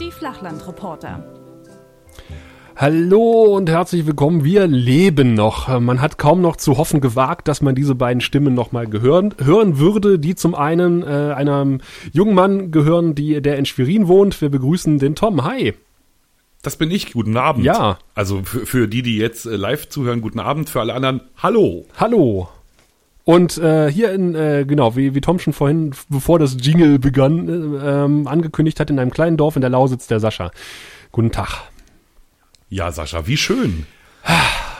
Die Flachlandreporter. Hallo und herzlich willkommen. Wir leben noch. Man hat kaum noch zu hoffen gewagt, dass man diese beiden Stimmen noch mal gehören, hören würde, die zum einen äh, einem jungen Mann gehören, die, der in Schwerin wohnt. Wir begrüßen den Tom. Hi. Das bin ich. Guten Abend. Ja. Also für, für die, die jetzt äh, live zuhören, guten Abend. Für alle anderen, hallo. Hallo. Und äh, hier in, äh, genau, wie, wie Tom schon vorhin, bevor das Jingle begann, äh, ähm, angekündigt hat, in einem kleinen Dorf in der Lausitz der Sascha. Guten Tag. Ja, Sascha, wie schön.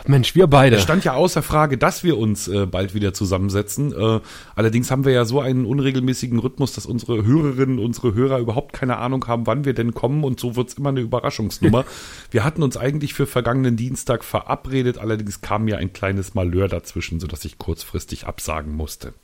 Mensch, wir beide. Es stand ja außer Frage, dass wir uns äh, bald wieder zusammensetzen. Äh, allerdings haben wir ja so einen unregelmäßigen Rhythmus, dass unsere Hörerinnen, unsere Hörer überhaupt keine Ahnung haben, wann wir denn kommen und so wird's immer eine Überraschungsnummer. wir hatten uns eigentlich für vergangenen Dienstag verabredet, allerdings kam mir ein kleines Malheur dazwischen, sodass ich kurzfristig absagen musste.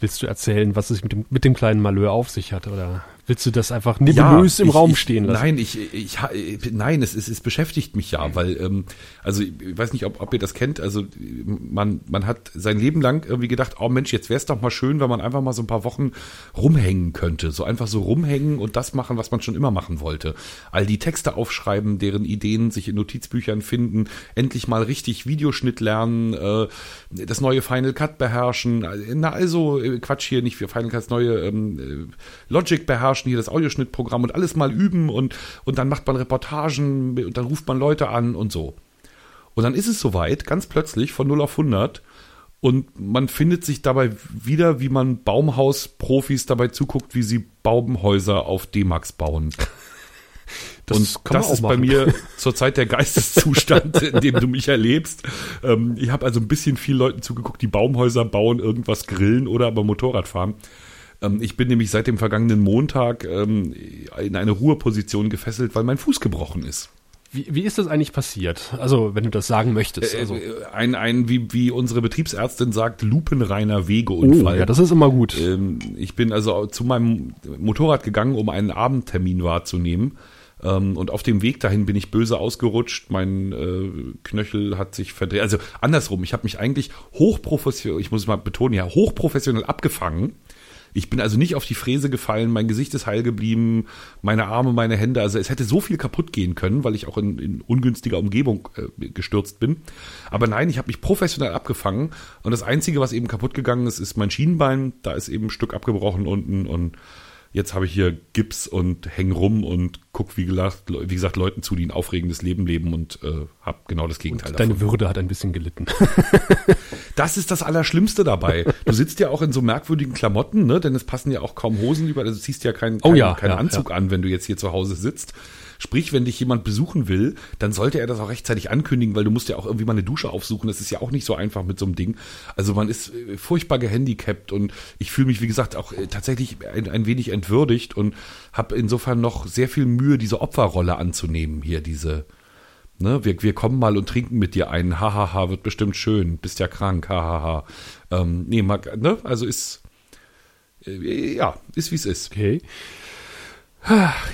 Willst du erzählen, was es mit dem, mit dem kleinen Malheur auf sich hat? Oder willst du das einfach nebulös Ja, im ich- Raum ich, stehen lassen? Nein, ich, ich, ha- nein, es, es, es beschäftigt mich ja, weil, ähm, also ich weiß nicht, ob, ob ihr das kennt, also man, man hat sein Leben lang irgendwie gedacht, oh Mensch, jetzt wäre es doch mal schön, wenn man einfach mal so ein paar Wochen rumhängen könnte. So einfach so rumhängen und das machen, was man schon immer machen wollte. All die Texte aufschreiben, deren Ideen sich in Notizbüchern finden, endlich mal richtig Videoschnitt lernen, äh, das neue Final Cut beherrschen, na also äh, Quatsch hier nicht für Final Cut, das neue ähm, äh, Logic beherrschen, hier das Audioschnittprogramm und alles mal üben und, und dann macht man Reportagen und dann ruft man Leute an und so. Und dann ist es soweit, ganz plötzlich von 0 auf 100 und man findet sich dabei wieder, wie man Baumhausprofis dabei zuguckt, wie sie Baumhäuser auf D-Max bauen. Das und das ist bei machen. mir zurzeit der Geisteszustand, in dem du mich erlebst. Ähm, ich habe also ein bisschen viel Leuten zugeguckt, die Baumhäuser bauen, irgendwas grillen oder aber Motorrad fahren. Ähm, ich bin nämlich seit dem vergangenen Montag ähm, in eine Ruheposition gefesselt, weil mein Fuß gebrochen ist. Wie, wie ist das eigentlich passiert? Also, wenn du das sagen möchtest. Also, Äh, ein, ein wie, wie unsere Betriebsärztin sagt, lupenreiner oh, Wegeunfall. ja, das ist immer gut. Ähm, ich bin also zu meinem Motorrad gegangen, um einen Abendtermin wahrzunehmen. Ähm, und auf dem Weg dahin bin ich böse ausgerutscht. Mein äh, Knöchel hat sich verdreht. Also andersrum, ich habe mich eigentlich hochprofessionell, ich muss es mal betonen, ja, hochprofessionell abgefangen. Ich bin also nicht auf die Fräse gefallen, mein Gesicht ist heil geblieben, meine Arme, meine Hände, also es hätte so viel kaputt gehen können, weil ich auch in, in ungünstiger Umgebung äh, gestürzt bin. Aber nein, ich habe mich professionell abgefangen und das Einzige, was eben kaputt gegangen ist, ist mein Schienenbein. Da ist eben ein Stück abgebrochen unten und jetzt habe ich hier Gips und häng rum und guck, wie gesagt, wie gesagt, Leuten zu, die ein aufregendes Leben leben und äh, habe genau das Gegenteil Deine Würde hat ein bisschen gelitten. das ist das Allerschlimmste dabei. Du sitzt ja auch in so merkwürdigen Klamotten, ne? Denn es passen ja auch kaum Hosen über. Also du ziehst ja keinen Oh keinen, ja, keinen ja, Anzug an, wenn du jetzt hier zu Hause sitzt. Sprich, wenn dich jemand besuchen will, dann sollte er das auch rechtzeitig ankündigen, weil du musst ja auch irgendwie mal eine Dusche aufsuchen. Das ist ja auch nicht so einfach mit so einem Ding. Also man ist äh, furchtbar gehandicapt und ich fühle mich, wie gesagt, auch äh, tatsächlich ein, ein wenig entwürdigt und habe insofern noch sehr viel Mühe, diese Opferrolle anzunehmen hier, diese, Ne, wir, wir kommen mal und trinken mit dir einen. Hahaha, wird bestimmt schön. Bist ja krank. Hahaha. Ähm, nee, mag, ne, also ist, äh, ja, ist wie es ist. Okay.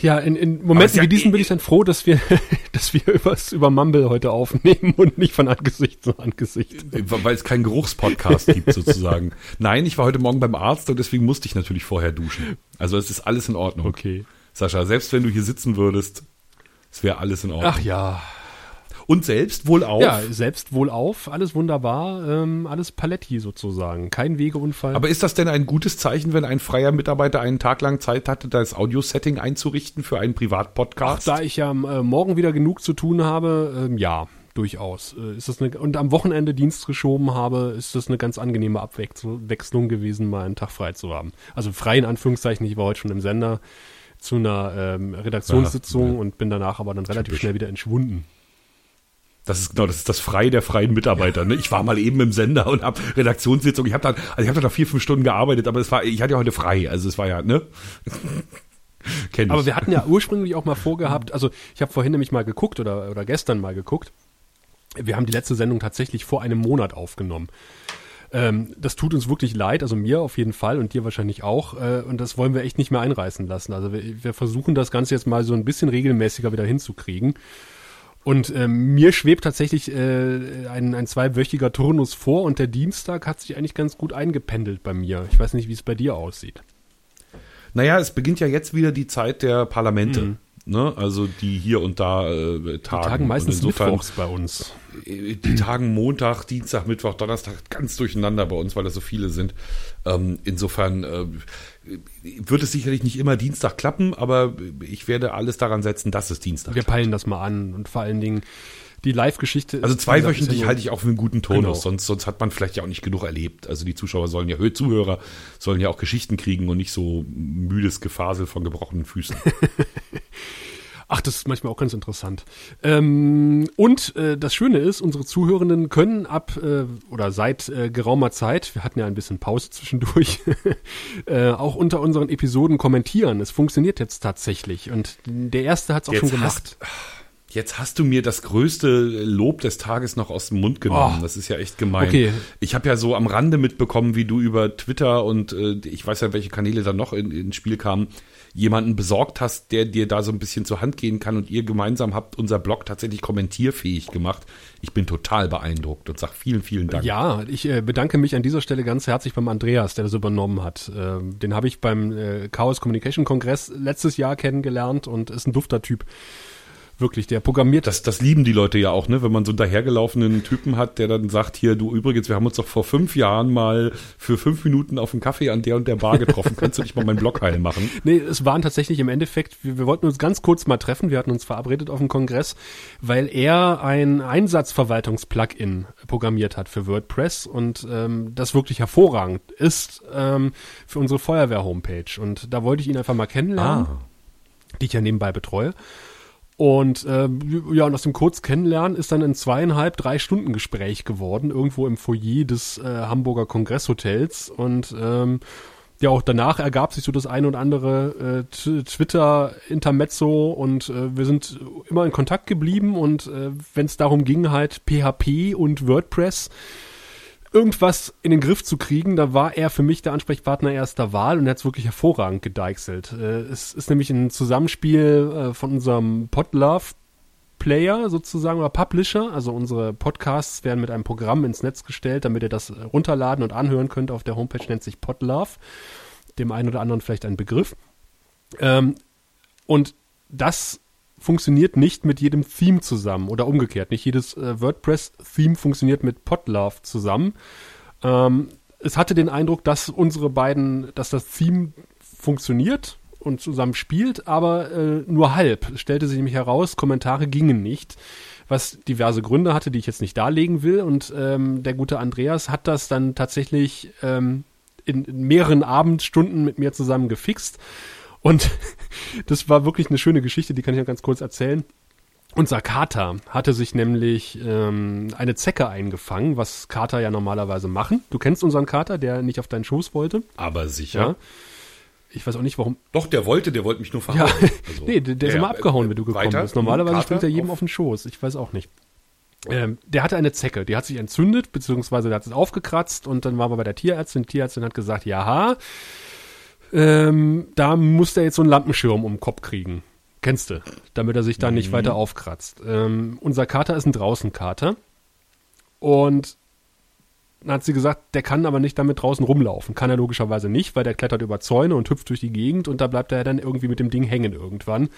Ja, in, in Momenten ja wie diesen eh- bin ich dann froh, dass wir, dass wir was über Mumble heute aufnehmen und nicht von Angesicht zu Angesicht. Weil es keinen Geruchspodcast gibt, sozusagen. Nein, ich war heute Morgen beim Arzt und deswegen musste ich natürlich vorher duschen. Also es ist alles in Ordnung. Okay. Sascha, selbst wenn du hier sitzen würdest, es wäre alles in Ordnung. Ach ja. Und selbst wohl auf. Ja, selbst wohl auf, alles wunderbar, ähm, alles Paletti sozusagen. Kein Wegeunfall. Aber ist das denn ein gutes Zeichen, wenn ein freier Mitarbeiter einen Tag lang Zeit hatte, das Audio-Setting einzurichten für einen Ach, Privatpodcast? da ich ja äh, morgen wieder genug zu tun habe, ähm, ja, durchaus. Äh, ist das eine, und am Wochenende Dienst geschoben habe, ist das eine ganz angenehme Abwechslung gewesen, mal einen Tag frei zu haben. Also frei in Anführungszeichen, ich war heute schon im Sender zu einer ähm, Redaktionssitzung Ja, und bin danach aber dann relativ Typisch. schnell wieder entschwunden. Das ist genau, das ist das Frei der freien Mitarbeiter. Ne? Ich war mal eben im Sender und habe Redaktionssitzung. Ich habe dann, also ich habe da noch vier, fünf Stunden gearbeitet, aber es war, ich hatte ja heute frei. Also es war ja, ne? Kenn ich. Aber wir hatten ja ursprünglich auch mal vorgehabt, also ich habe vorhin nämlich mal geguckt oder, oder gestern mal geguckt, wir haben die letzte Sendung tatsächlich vor einem Monat aufgenommen. Ähm, das tut uns wirklich leid, also mir auf jeden Fall und dir wahrscheinlich auch. Äh, und das wollen wir echt nicht mehr einreißen lassen. Also wir, wir versuchen das Ganze jetzt mal so ein bisschen regelmäßiger wieder hinzukriegen. Und ähm, mir schwebt tatsächlich äh, ein, ein zweiwöchiger Turnus vor und der Dienstag hat sich eigentlich ganz gut eingependelt bei mir. Ich weiß nicht, wie es bei dir aussieht. Naja, es beginnt ja jetzt wieder die Zeit der Parlamente. Mhm. Ne? Also die hier und da äh, tagen. Die tagen meistens Mittwochs bei uns. Äh, die tagen Montag, Dienstag, Mittwoch, Donnerstag ganz durcheinander bei uns, weil das so viele sind. Ähm, insofern äh, wird es sicherlich nicht immer Dienstag klappen, aber ich werde alles daran setzen, dass es Dienstag Wir peilen das mal an und vor allen Dingen die Live-Geschichte. Also zweiwöchentlich halte ich auch für einen guten Tonus, genau. sonst, sonst hat man vielleicht ja auch nicht genug erlebt. Also die Zuschauer sollen ja, Zuhörer sollen ja auch Geschichten kriegen und nicht so müdes Gefasel von gebrochenen Füßen. Ach, das ist manchmal auch ganz interessant. Ähm, und äh, das Schöne ist, unsere Zuhörenden können ab äh, oder seit äh, geraumer Zeit, wir hatten ja ein bisschen Pause zwischendurch, äh, auch unter unseren Episoden kommentieren. Es funktioniert jetzt tatsächlich. Und der erste hat es auch jetzt schon gemacht. Hast, Jetzt hast du mir das größte Lob des Tages noch aus dem Mund genommen. Oh. Das ist ja echt gemein. Okay. Ich habe ja so am Rande mitbekommen, wie du über Twitter und äh, ich weiß ja, welche Kanäle da noch in, ins Spiel kamen, jemanden besorgt hast, der dir da so ein bisschen zur Hand gehen kann und ihr gemeinsam habt unser Blog tatsächlich kommentierfähig gemacht. Ich bin total beeindruckt und sag vielen, vielen Dank. Ja, ich äh, bedanke mich an dieser Stelle ganz herzlich beim Andreas, der das übernommen hat. Äh, den habe ich beim äh, Chaos Communication Kongress letztes Jahr kennengelernt und ist ein dufter Typ wirklich, der programmiert. Das, das lieben die Leute ja auch, ne? Wenn man so einen dahergelaufenen Typen hat, der dann sagt, hier, du übrigens, wir haben uns doch vor fünf Jahren mal für fünf Minuten auf einen Kaffee an der und der Bar getroffen. Kannst du nicht mal meinen Blog heil machen? Nee, es waren tatsächlich im Endeffekt, wir, wir wollten uns ganz kurz mal treffen. Wir hatten uns verabredet auf dem Kongress, weil er ein Einsatzverwaltungs-Plugin programmiert hat für WordPress und ähm, das wirklich hervorragend ist ähm, für unsere Feuerwehr-Homepage. Und da wollte ich ihn einfach mal kennenlernen, ah. die ich ja nebenbei betreue. Und äh, ja, und aus dem kurz kennenlernen ist dann ein zweieinhalb, drei Stunden Gespräch geworden, irgendwo im Foyer des äh, Hamburger Kongresshotels. Und ähm, ja, auch danach ergab sich so das eine und andere äh, Twitter-Intermezzo und äh, wir sind immer in Kontakt geblieben und äh, wenn es darum ging, halt PHP und WordPress irgendwas in den Griff zu kriegen, da war er für mich der Ansprechpartner erster Wahl und er hat es wirklich hervorragend gedeichselt. Äh, es ist nämlich ein Zusammenspiel äh, von unserem Podlove Player sozusagen oder Publisher. Also unsere Podcasts werden mit einem Programm ins Netz gestellt, damit ihr das runterladen und anhören könnt. Auf der Homepage nennt sich Podlove. Dem einen oder anderen vielleicht ein Begriff. Ähm, und das funktioniert nicht mit jedem Theme zusammen oder umgekehrt. Nicht jedes äh, WordPress-Theme funktioniert mit Podlove zusammen. Ähm, es hatte den Eindruck, dass unsere beiden, dass das Theme funktioniert und zusammen spielt, aber äh, nur halb. Es stellte sich nämlich heraus, Kommentare gingen nicht, was diverse Gründe hatte, die ich jetzt nicht darlegen will. Und ähm, der gute Andreas hat das dann tatsächlich ähm, in, in mehreren Abendstunden mit mir zusammen gefixt und das war wirklich eine schöne Geschichte, die kann ich ja ganz kurz erzählen. Unser Kater hatte sich nämlich ähm, eine Zecke eingefangen, was Kater ja normalerweise machen. Du kennst unseren Kater, der nicht auf deinen Schoß wollte. Aber sicher. Ja. Ich weiß auch nicht, warum. Doch, der wollte, der wollte mich nur verhauen. Ja, also, nee, der, der ist immer abgehauen, wenn du gekommen bist. Normalerweise springt er jedem auf, auf den Schoß. Ich weiß auch nicht. Ähm, der hatte eine Zecke, die hat sich entzündet, beziehungsweise der hat es aufgekratzt und dann waren wir bei der Tierärztin. Die Tierärztin hat gesagt, ja, ähm, da muss er jetzt so einen Lampenschirm um den Kopf kriegen. Kennst du, damit er sich da nicht mhm. weiter aufkratzt. Ähm, unser Kater ist ein Draußenkater. Und dann hat sie gesagt, der kann aber nicht damit draußen rumlaufen. Kann er logischerweise nicht, weil der klettert über Zäune und hüpft durch die Gegend und da bleibt er dann irgendwie mit dem Ding hängen irgendwann.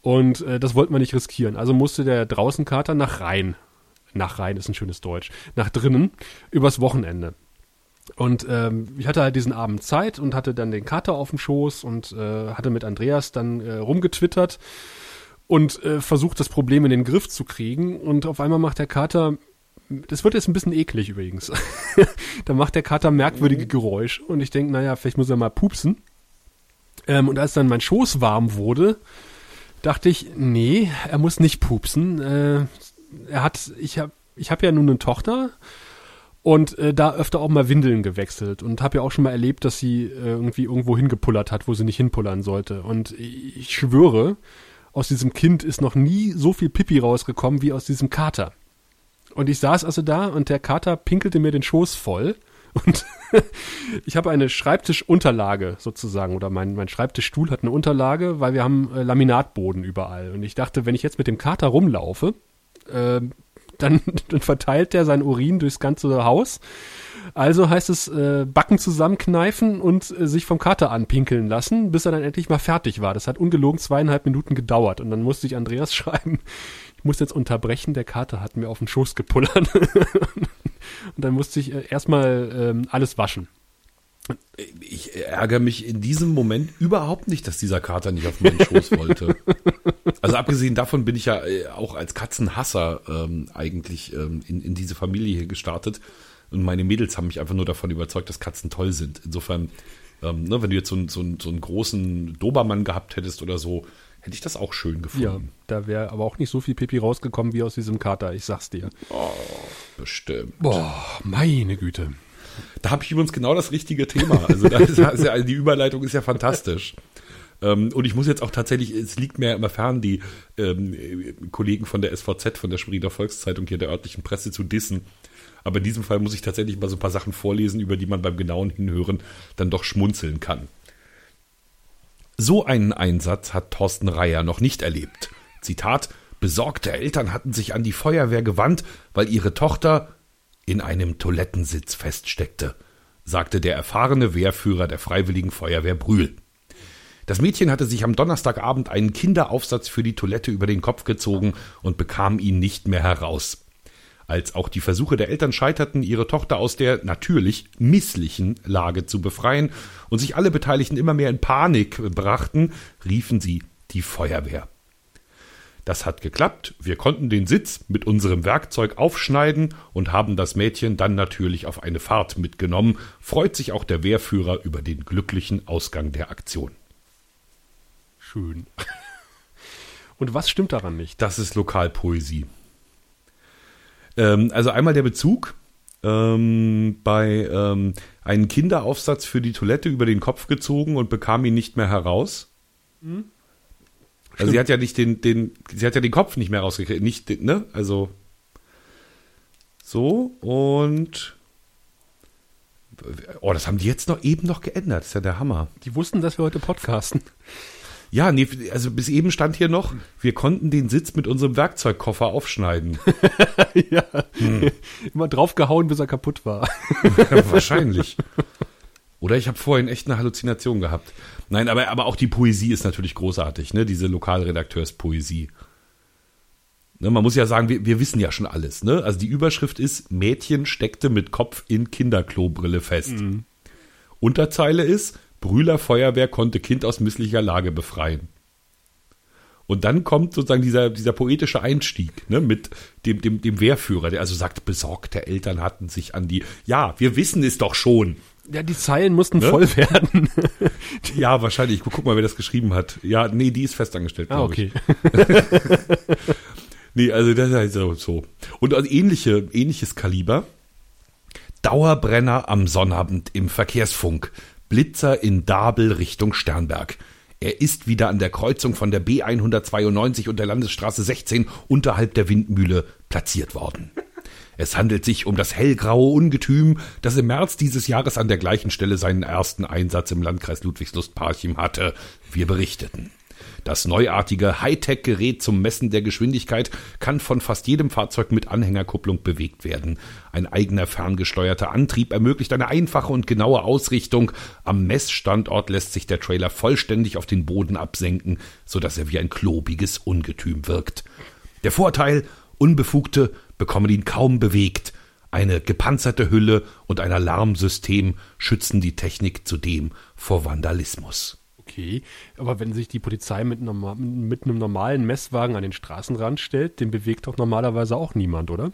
Und äh, das wollten wir nicht riskieren. Also musste der Draußenkater nach Rhein. Nach Rhein ist ein schönes Deutsch. Nach drinnen übers Wochenende. Und ähm, ich hatte halt diesen Abend Zeit und hatte dann den Kater auf dem Schoß und äh, hatte mit Andreas dann äh, rumgetwittert und äh, versucht, das Problem in den Griff zu kriegen. Und auf einmal macht der Kater, das wird jetzt ein bisschen eklig übrigens, da macht der Kater merkwürdige Geräusche und ich denke, naja, vielleicht muss er mal pupsen. Ähm, und als dann mein Schoß warm wurde, dachte ich, nee, er muss nicht pupsen. Äh, er hat, ich habe ich hab ja nun eine Tochter und äh, da öfter auch mal Windeln gewechselt und habe ja auch schon mal erlebt, dass sie äh, irgendwie irgendwo hingepullert hat, wo sie nicht hinpullern sollte. Und ich schwöre, aus diesem Kind ist noch nie so viel Pipi rausgekommen wie aus diesem Kater. Und ich saß also da und der Kater pinkelte mir den Schoß voll. Und ich habe eine Schreibtischunterlage sozusagen, oder mein, mein Schreibtischstuhl hat eine Unterlage, weil wir haben äh, Laminatboden überall. Und ich dachte, wenn ich jetzt mit dem Kater rumlaufe, äh, dann, dann verteilt er seinen Urin durchs ganze Haus. Also heißt es äh, Backen zusammenkneifen und äh, sich vom Kater anpinkeln lassen, bis er dann endlich mal fertig war. Das hat ungelogen zweieinhalb Minuten gedauert und dann musste ich Andreas schreiben, ich muss jetzt unterbrechen, der Kater hat mir auf den Schoß gepullert. und dann musste ich äh, erstmal ähm, alles waschen. Ich ärgere mich in diesem Moment überhaupt nicht, dass dieser Kater nicht auf meinen Schoß wollte. Also abgesehen davon bin ich ja äh, auch als Katzenhasser ähm, eigentlich ähm, in, in diese Familie hier gestartet. Und meine Mädels haben mich einfach nur davon überzeugt, dass Katzen toll sind. Insofern, ähm, ne, wenn du jetzt so, einen so, so einen großen Dobermann gehabt hättest oder so, hätte ich das auch schön gefunden. Ja, da wäre aber auch nicht so viel Pipi rausgekommen wie aus diesem Kater, ich sag's dir. Oh, bestimmt. Boah, meine Güte. Da habe ich übrigens genau das richtige Thema. Also, ist, also die Überleitung ist ja fantastisch. Ähm, und ich muss jetzt auch tatsächlich, es liegt mir ja immer fern, die ähm, Kollegen von der SVZ, von der Springer Volkszeitung hier der örtlichen Presse zu dissen. Aber in diesem Fall muss ich tatsächlich mal so ein paar Sachen vorlesen, über die man beim genauen Hinhören dann doch schmunzeln kann. So einen Einsatz hat Thorsten Reier noch nicht erlebt. Zitat: Besorgte Eltern hatten sich an die Feuerwehr gewandt, weil ihre Tochter in einem Toilettensitz feststeckte, sagte der erfahrene Wehrführer der Freiwilligen Feuerwehr Brühl. Das Mädchen hatte sich am Donnerstagabend einen Kinderaufsatz für die Toilette über den Kopf gezogen und bekam ihn nicht mehr heraus. Als auch die Versuche der Eltern scheiterten, ihre Tochter aus der natürlich misslichen Lage zu befreien und sich alle Beteiligten immer mehr in Panik brachten, riefen sie die Feuerwehr. Das hat geklappt. Wir konnten den Sitz mit unserem Werkzeug aufschneiden und haben das Mädchen dann natürlich auf eine Fahrt mitgenommen. Freut sich auch der Wehrführer über den glücklichen Ausgang der Aktion. Schön. Und was stimmt daran nicht? Das ist Lokalpoesie. Ähm, also einmal der Bezug. Ähm, bei ähm, einen Kinderaufsatz für die Toilette über den Kopf gezogen und bekam ihn nicht mehr heraus. Mhm. Also sie hat ja nicht den, den, sie hat ja den Kopf nicht mehr rausgekriegt, nicht, ne? Also so und oh, das haben die jetzt noch eben noch geändert. Das ist ja der Hammer. Die wussten, dass wir heute podcasten. Ja, nee, also bis eben stand hier noch, wir konnten den Sitz mit unserem Werkzeugkoffer aufschneiden. ja. Hm. Immer draufgehauen, bis er kaputt war. Wahrscheinlich. Oder ich habe vorhin echt eine Halluzination gehabt. Nein, aber, aber auch die Poesie ist natürlich großartig, ne? Diese Lokalredakteurspoesie. Ne, man muss ja sagen, wir, wir wissen ja schon alles, ne? Also die Überschrift ist, Mädchen steckte mit Kopf in Kinderklobrille fest. Mhm. Unterzeile ist, Brühler Feuerwehr konnte Kind aus misslicher Lage befreien. Und dann kommt sozusagen dieser, dieser poetische Einstieg ne, mit dem, dem, dem Wehrführer, der also sagt, besorgte Eltern hatten sich an die, ja, wir wissen es doch schon. Ja, die Zeilen mussten ne? voll werden. ja, wahrscheinlich. Guck mal, wer das geschrieben hat. Ja, nee, die ist festangestellt, ah, okay. nee, also das ist halt so. Und also ähnliche, ähnliches Kaliber. Dauerbrenner am Sonnabend im Verkehrsfunk. Blitzer in Dabel Richtung Sternberg. Er ist wieder an der Kreuzung von der B192 und der Landesstraße 16 unterhalb der Windmühle platziert worden. Es handelt sich um das hellgraue Ungetüm, das im März dieses Jahres an der gleichen Stelle seinen ersten Einsatz im Landkreis Ludwigslust-Parchim hatte. Wir berichteten. Das neuartige Hightech-Gerät zum Messen der Geschwindigkeit kann von fast jedem Fahrzeug mit Anhängerkupplung bewegt werden. Ein eigener ferngesteuerter Antrieb ermöglicht eine einfache und genaue Ausrichtung. Am Messstandort lässt sich der Trailer vollständig auf den Boden absenken, sodass er wie ein klobiges Ungetüm wirkt. Der Vorteil, Unbefugte bekommen ihn kaum bewegt. Eine gepanzerte Hülle und ein Alarmsystem schützen die Technik zudem vor Vandalismus. Okay, aber wenn sich die Polizei mit, normal, mit einem normalen Messwagen an den Straßenrand stellt, den bewegt doch normalerweise auch niemand, oder?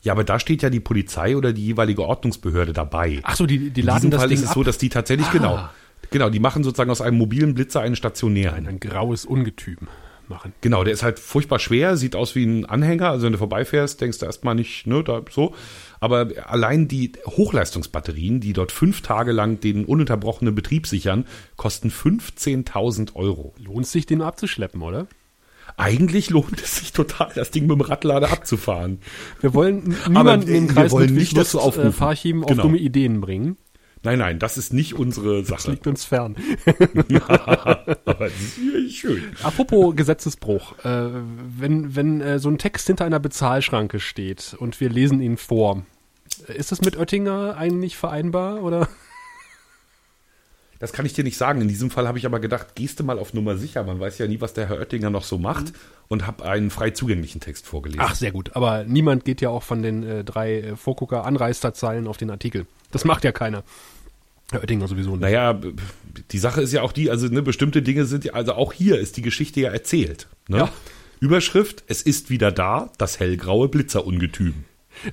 Ja, aber da steht ja die Polizei oder die jeweilige Ordnungsbehörde dabei. Ach so, die, die laden In diesem das Fall Ding ist es ab. so, dass die tatsächlich ah. genau, genau, die machen sozusagen aus einem mobilen Blitzer einen stationären. Ein, ein graues Ungetüm machen. Genau, der ist halt furchtbar schwer, sieht aus wie ein Anhänger. Also wenn du vorbeifährst, denkst du erstmal nicht, ne, da so. Aber allein die Hochleistungsbatterien, die dort fünf Tage lang den ununterbrochenen Betrieb sichern, kosten 15.000 Euro. Lohnt sich, den abzuschleppen, oder? Eigentlich lohnt es sich total, das Ding mit dem Radlader abzufahren. Wir wollen niemanden im Kreis wir wollen nicht dazu aufrufen. Äh, Fahrchim auf genau. dumme Ideen bringen. Nein, nein, das ist nicht unsere Das Sache. liegt uns fern. Aber das ist schön. Apropos Gesetzesbruch. Äh, wenn wenn äh, so ein Text hinter einer Bezahlschranke steht und wir lesen ihn vor, ist das mit Oettinger eigentlich vereinbar oder? Das kann ich dir nicht sagen. In diesem Fall habe ich aber gedacht, gehst du mal auf Nummer sicher. Man weiß ja nie, was der Herr Oettinger noch so macht. Und habe einen frei zugänglichen Text vorgelesen. Ach, sehr gut. Aber niemand geht ja auch von den äh, drei äh, Vorgucker-Anreisterzeilen auf den Artikel. Das macht ja keiner. Herr Oettinger sowieso nicht. Naja, die Sache ist ja auch die, also ne, bestimmte Dinge sind ja, also auch hier ist die Geschichte ja erzählt. Ne? Ja. Überschrift, es ist wieder da, das hellgraue Blitzerungetüm.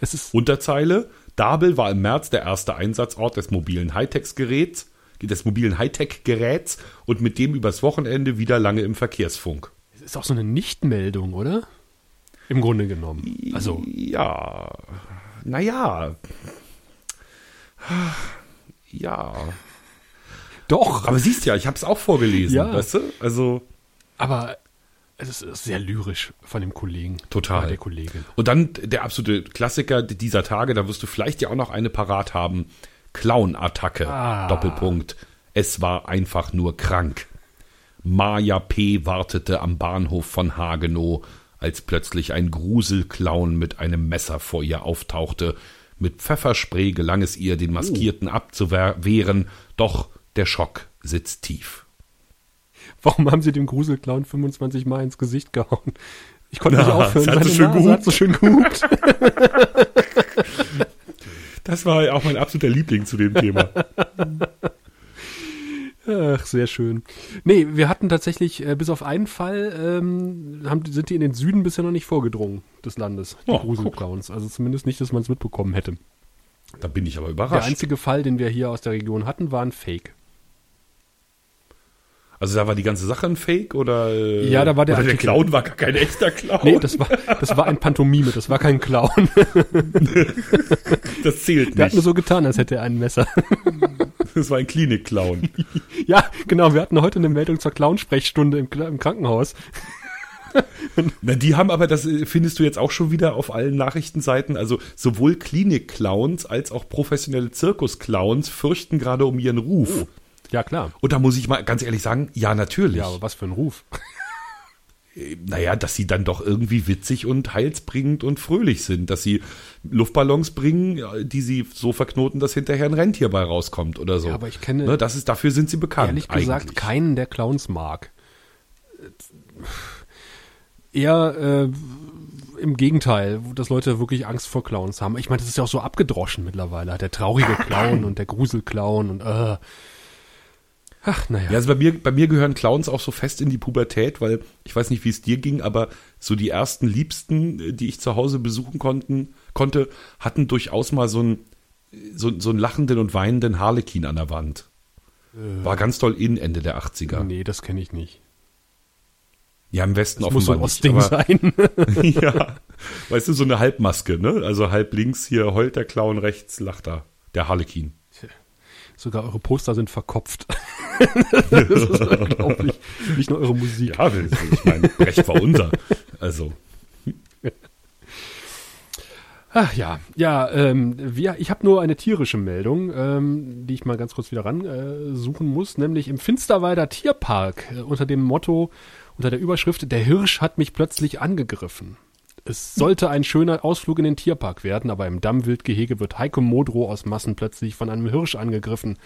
Es ist Unterzeile, Dabel war im März der erste Einsatzort des mobilen Hightech-Geräts, des mobilen Hightech-Geräts und mit dem übers Wochenende wieder lange im Verkehrsfunk. es ist auch so eine Nichtmeldung, oder? Im Grunde genommen. Also, Ja, naja. Ja. doch. Aber siehst ja, ich habe es auch vorgelesen, Ja. weißt du? Also Aber es ist sehr lyrisch von dem Kollegen. Total. Der Kollegin. Und dann der absolute Klassiker dieser Tage, da wirst du vielleicht ja auch noch eine parat haben. Clown-Attacke, Ah. Doppelpunkt. Es war einfach nur krank. Maja P. wartete am Bahnhof von Hagenow, als plötzlich ein Gruselclown mit einem Messer vor ihr auftauchte. Mit Pfefferspray gelang es ihr, den Maskierten abzuwehren, doch der Schock sitzt tief. Warum haben sie dem Gruselclown 25 Mal ins Gesicht gehauen? Ich konnte nicht Ja, aufhören. es hat so schön gehupt. hat so schön gehupt. Das war auch mein absoluter Liebling zu dem Thema. Ach, sehr schön. Nee, wir hatten tatsächlich, äh, bis auf einen Fall, ähm, haben, sind die in den Süden bisher noch nicht vorgedrungen des Landes, die Oh, Gruselclowns. Also zumindest nicht, dass man es mitbekommen hätte. Da bin ich aber Der überrascht. einzige Fall, den wir hier aus der Region hatten, war ein Fake. Also da war die ganze Sache ein Fake oder äh, Ja, da war der der. Clown war gar kein echter Clown. Nee, das war, das war ein Pantomime, das war kein Clown. das zählt Der hat nur nicht. so getan, als hätte er ein Messer. Das war ein Klinik-Clown. ja, genau, wir hatten heute eine Meldung zur Clownsprechstunde im, im Krankenhaus. Na, die haben aber, das äh, findest du jetzt auch schon wieder auf allen Nachrichtenseiten, also sowohl Klinik-Clowns als auch professionelle Zirkus-Clowns fürchten gerade um ihren Ruf. Ja, klar. Und da muss ich mal ganz ehrlich sagen, ja, natürlich. Ja, aber was für ein Ruf. Naja, dass sie dann doch irgendwie witzig und heilsbringend und fröhlich sind, dass sie Luftballons bringen, ja, die sie so verknoten, dass hinterher ein Rentier bei rauskommt oder so. Ja, aber ich kenne- ne, das ist, dafür sind sie bekannt. Ehrlich gesagt, eigentlich. keinen der Clowns mag. Eher äh, im Gegenteil, dass Leute wirklich Angst vor Clowns haben. Ich meine, das ist ja auch so abgedroschen mittlerweile. Der traurige Clown und der Gruselclown und äh. Ach, naja. Ja, also bei mir, bei mir gehören Clowns auch so fest in die Pubertät, weil ich weiß nicht, wie es dir ging, aber so die ersten Liebsten, äh, die ich zu Hause besuchen konnten, konnte, hatten durchaus mal so einen, so, so einen lachenden und weinenden Harlekin an der Wand. War ganz toll in Ende der 80er. Nee, das kenne ich nicht. Ja, im Westen Das muss so ein offenbar Ostding nicht, sein. ja. Weißt du, so eine Halbmaske, ne? Also halb links hier heult der Clown, rechts lacht er. Der Harlekin. Sogar eure Poster sind verkopft. das ist unglaublich. Nicht nur eure Musik. Ja, ich meine, Brecht war unser. Also, Ach ja, ja, ähm, wir, ich habe nur eine tierische Meldung, ähm, die ich mal ganz kurz wieder ran äh, suchen muss, nämlich im Finsterwalder Tierpark äh, unter dem Motto, unter der Überschrift Der Hirsch hat mich plötzlich angegriffen. Es sollte ein schöner Ausflug in den Tierpark werden, aber im Dammwildgehege wird Heiko Modrow aus Massen plötzlich von einem Hirsch angegriffen.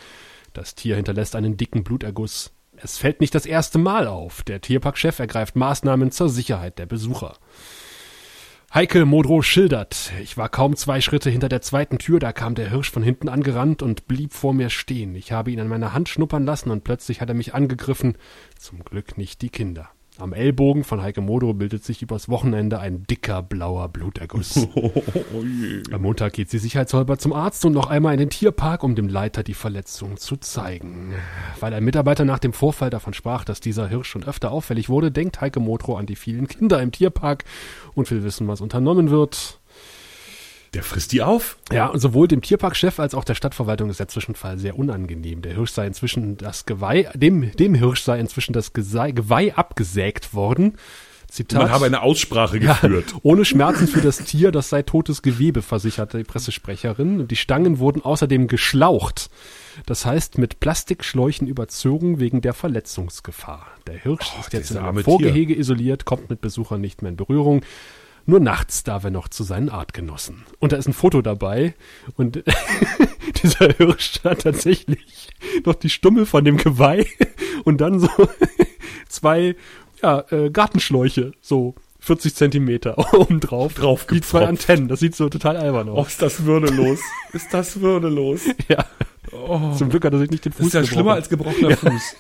Das Tier hinterlässt einen dicken Bluterguss. Es fällt nicht das erste Mal auf. Der Tierparkchef ergreift Maßnahmen zur Sicherheit der Besucher. Heike Modrow schildert, ich war kaum zwei Schritte hinter der zweiten Tür, da kam der Hirsch von hinten angerannt und blieb vor mir stehen. Ich habe ihn an meiner Hand schnuppern lassen und plötzlich hat er mich angegriffen. Zum Glück nicht die Kinder. Am Ellbogen von Heike Modrow bildet sich übers Wochenende ein dicker blauer Bluterguss. Am Montag geht sie sicherheitshalber zum Arzt und noch einmal in den Tierpark, um dem Leiter die Verletzung zu zeigen. Weil ein Mitarbeiter nach dem Vorfall davon sprach, dass dieser Hirsch schon öfter auffällig wurde, denkt Heike Modrow an die vielen Kinder im Tierpark und will wissen, was unternommen wird. Der frisst die auf. Ja, und sowohl dem Tierparkchef als auch der Stadtverwaltung ist der Zwischenfall sehr unangenehm. Der Hirsch sei inzwischen das Geweih, dem, dem Hirsch sei inzwischen das Gesei, Geweih abgesägt worden. Zitat. Man habe eine Aussprache geführt. Ja, ohne Schmerzen für das Tier, das sei totes Gewebe, versicherte die Pressesprecherin. Die Stangen wurden außerdem geschlaucht. Das heißt, mit Plastikschläuchen überzogen wegen der Verletzungsgefahr. Der Hirsch Oh, ist jetzt in einem Vorgehege isoliert, kommt mit Besuchern nicht mehr in Berührung. Nur nachts darf er noch zu seinen Artgenossen. Und da ist ein Foto dabei. Und dieser Hirsch hat tatsächlich noch die Stummel von dem Geweih und dann so zwei ja, äh, Gartenschläuche, so 40 Zentimeter obendrauf. Drauf Die zwei. Antennen, das sieht so total albern Oh, aus. ist das würdelos. Ist das würdelos. Ja. Zum Glück hat er sich nicht den Das Fuß ist ja gebrochen. schlimmer als gebrochener Fuß.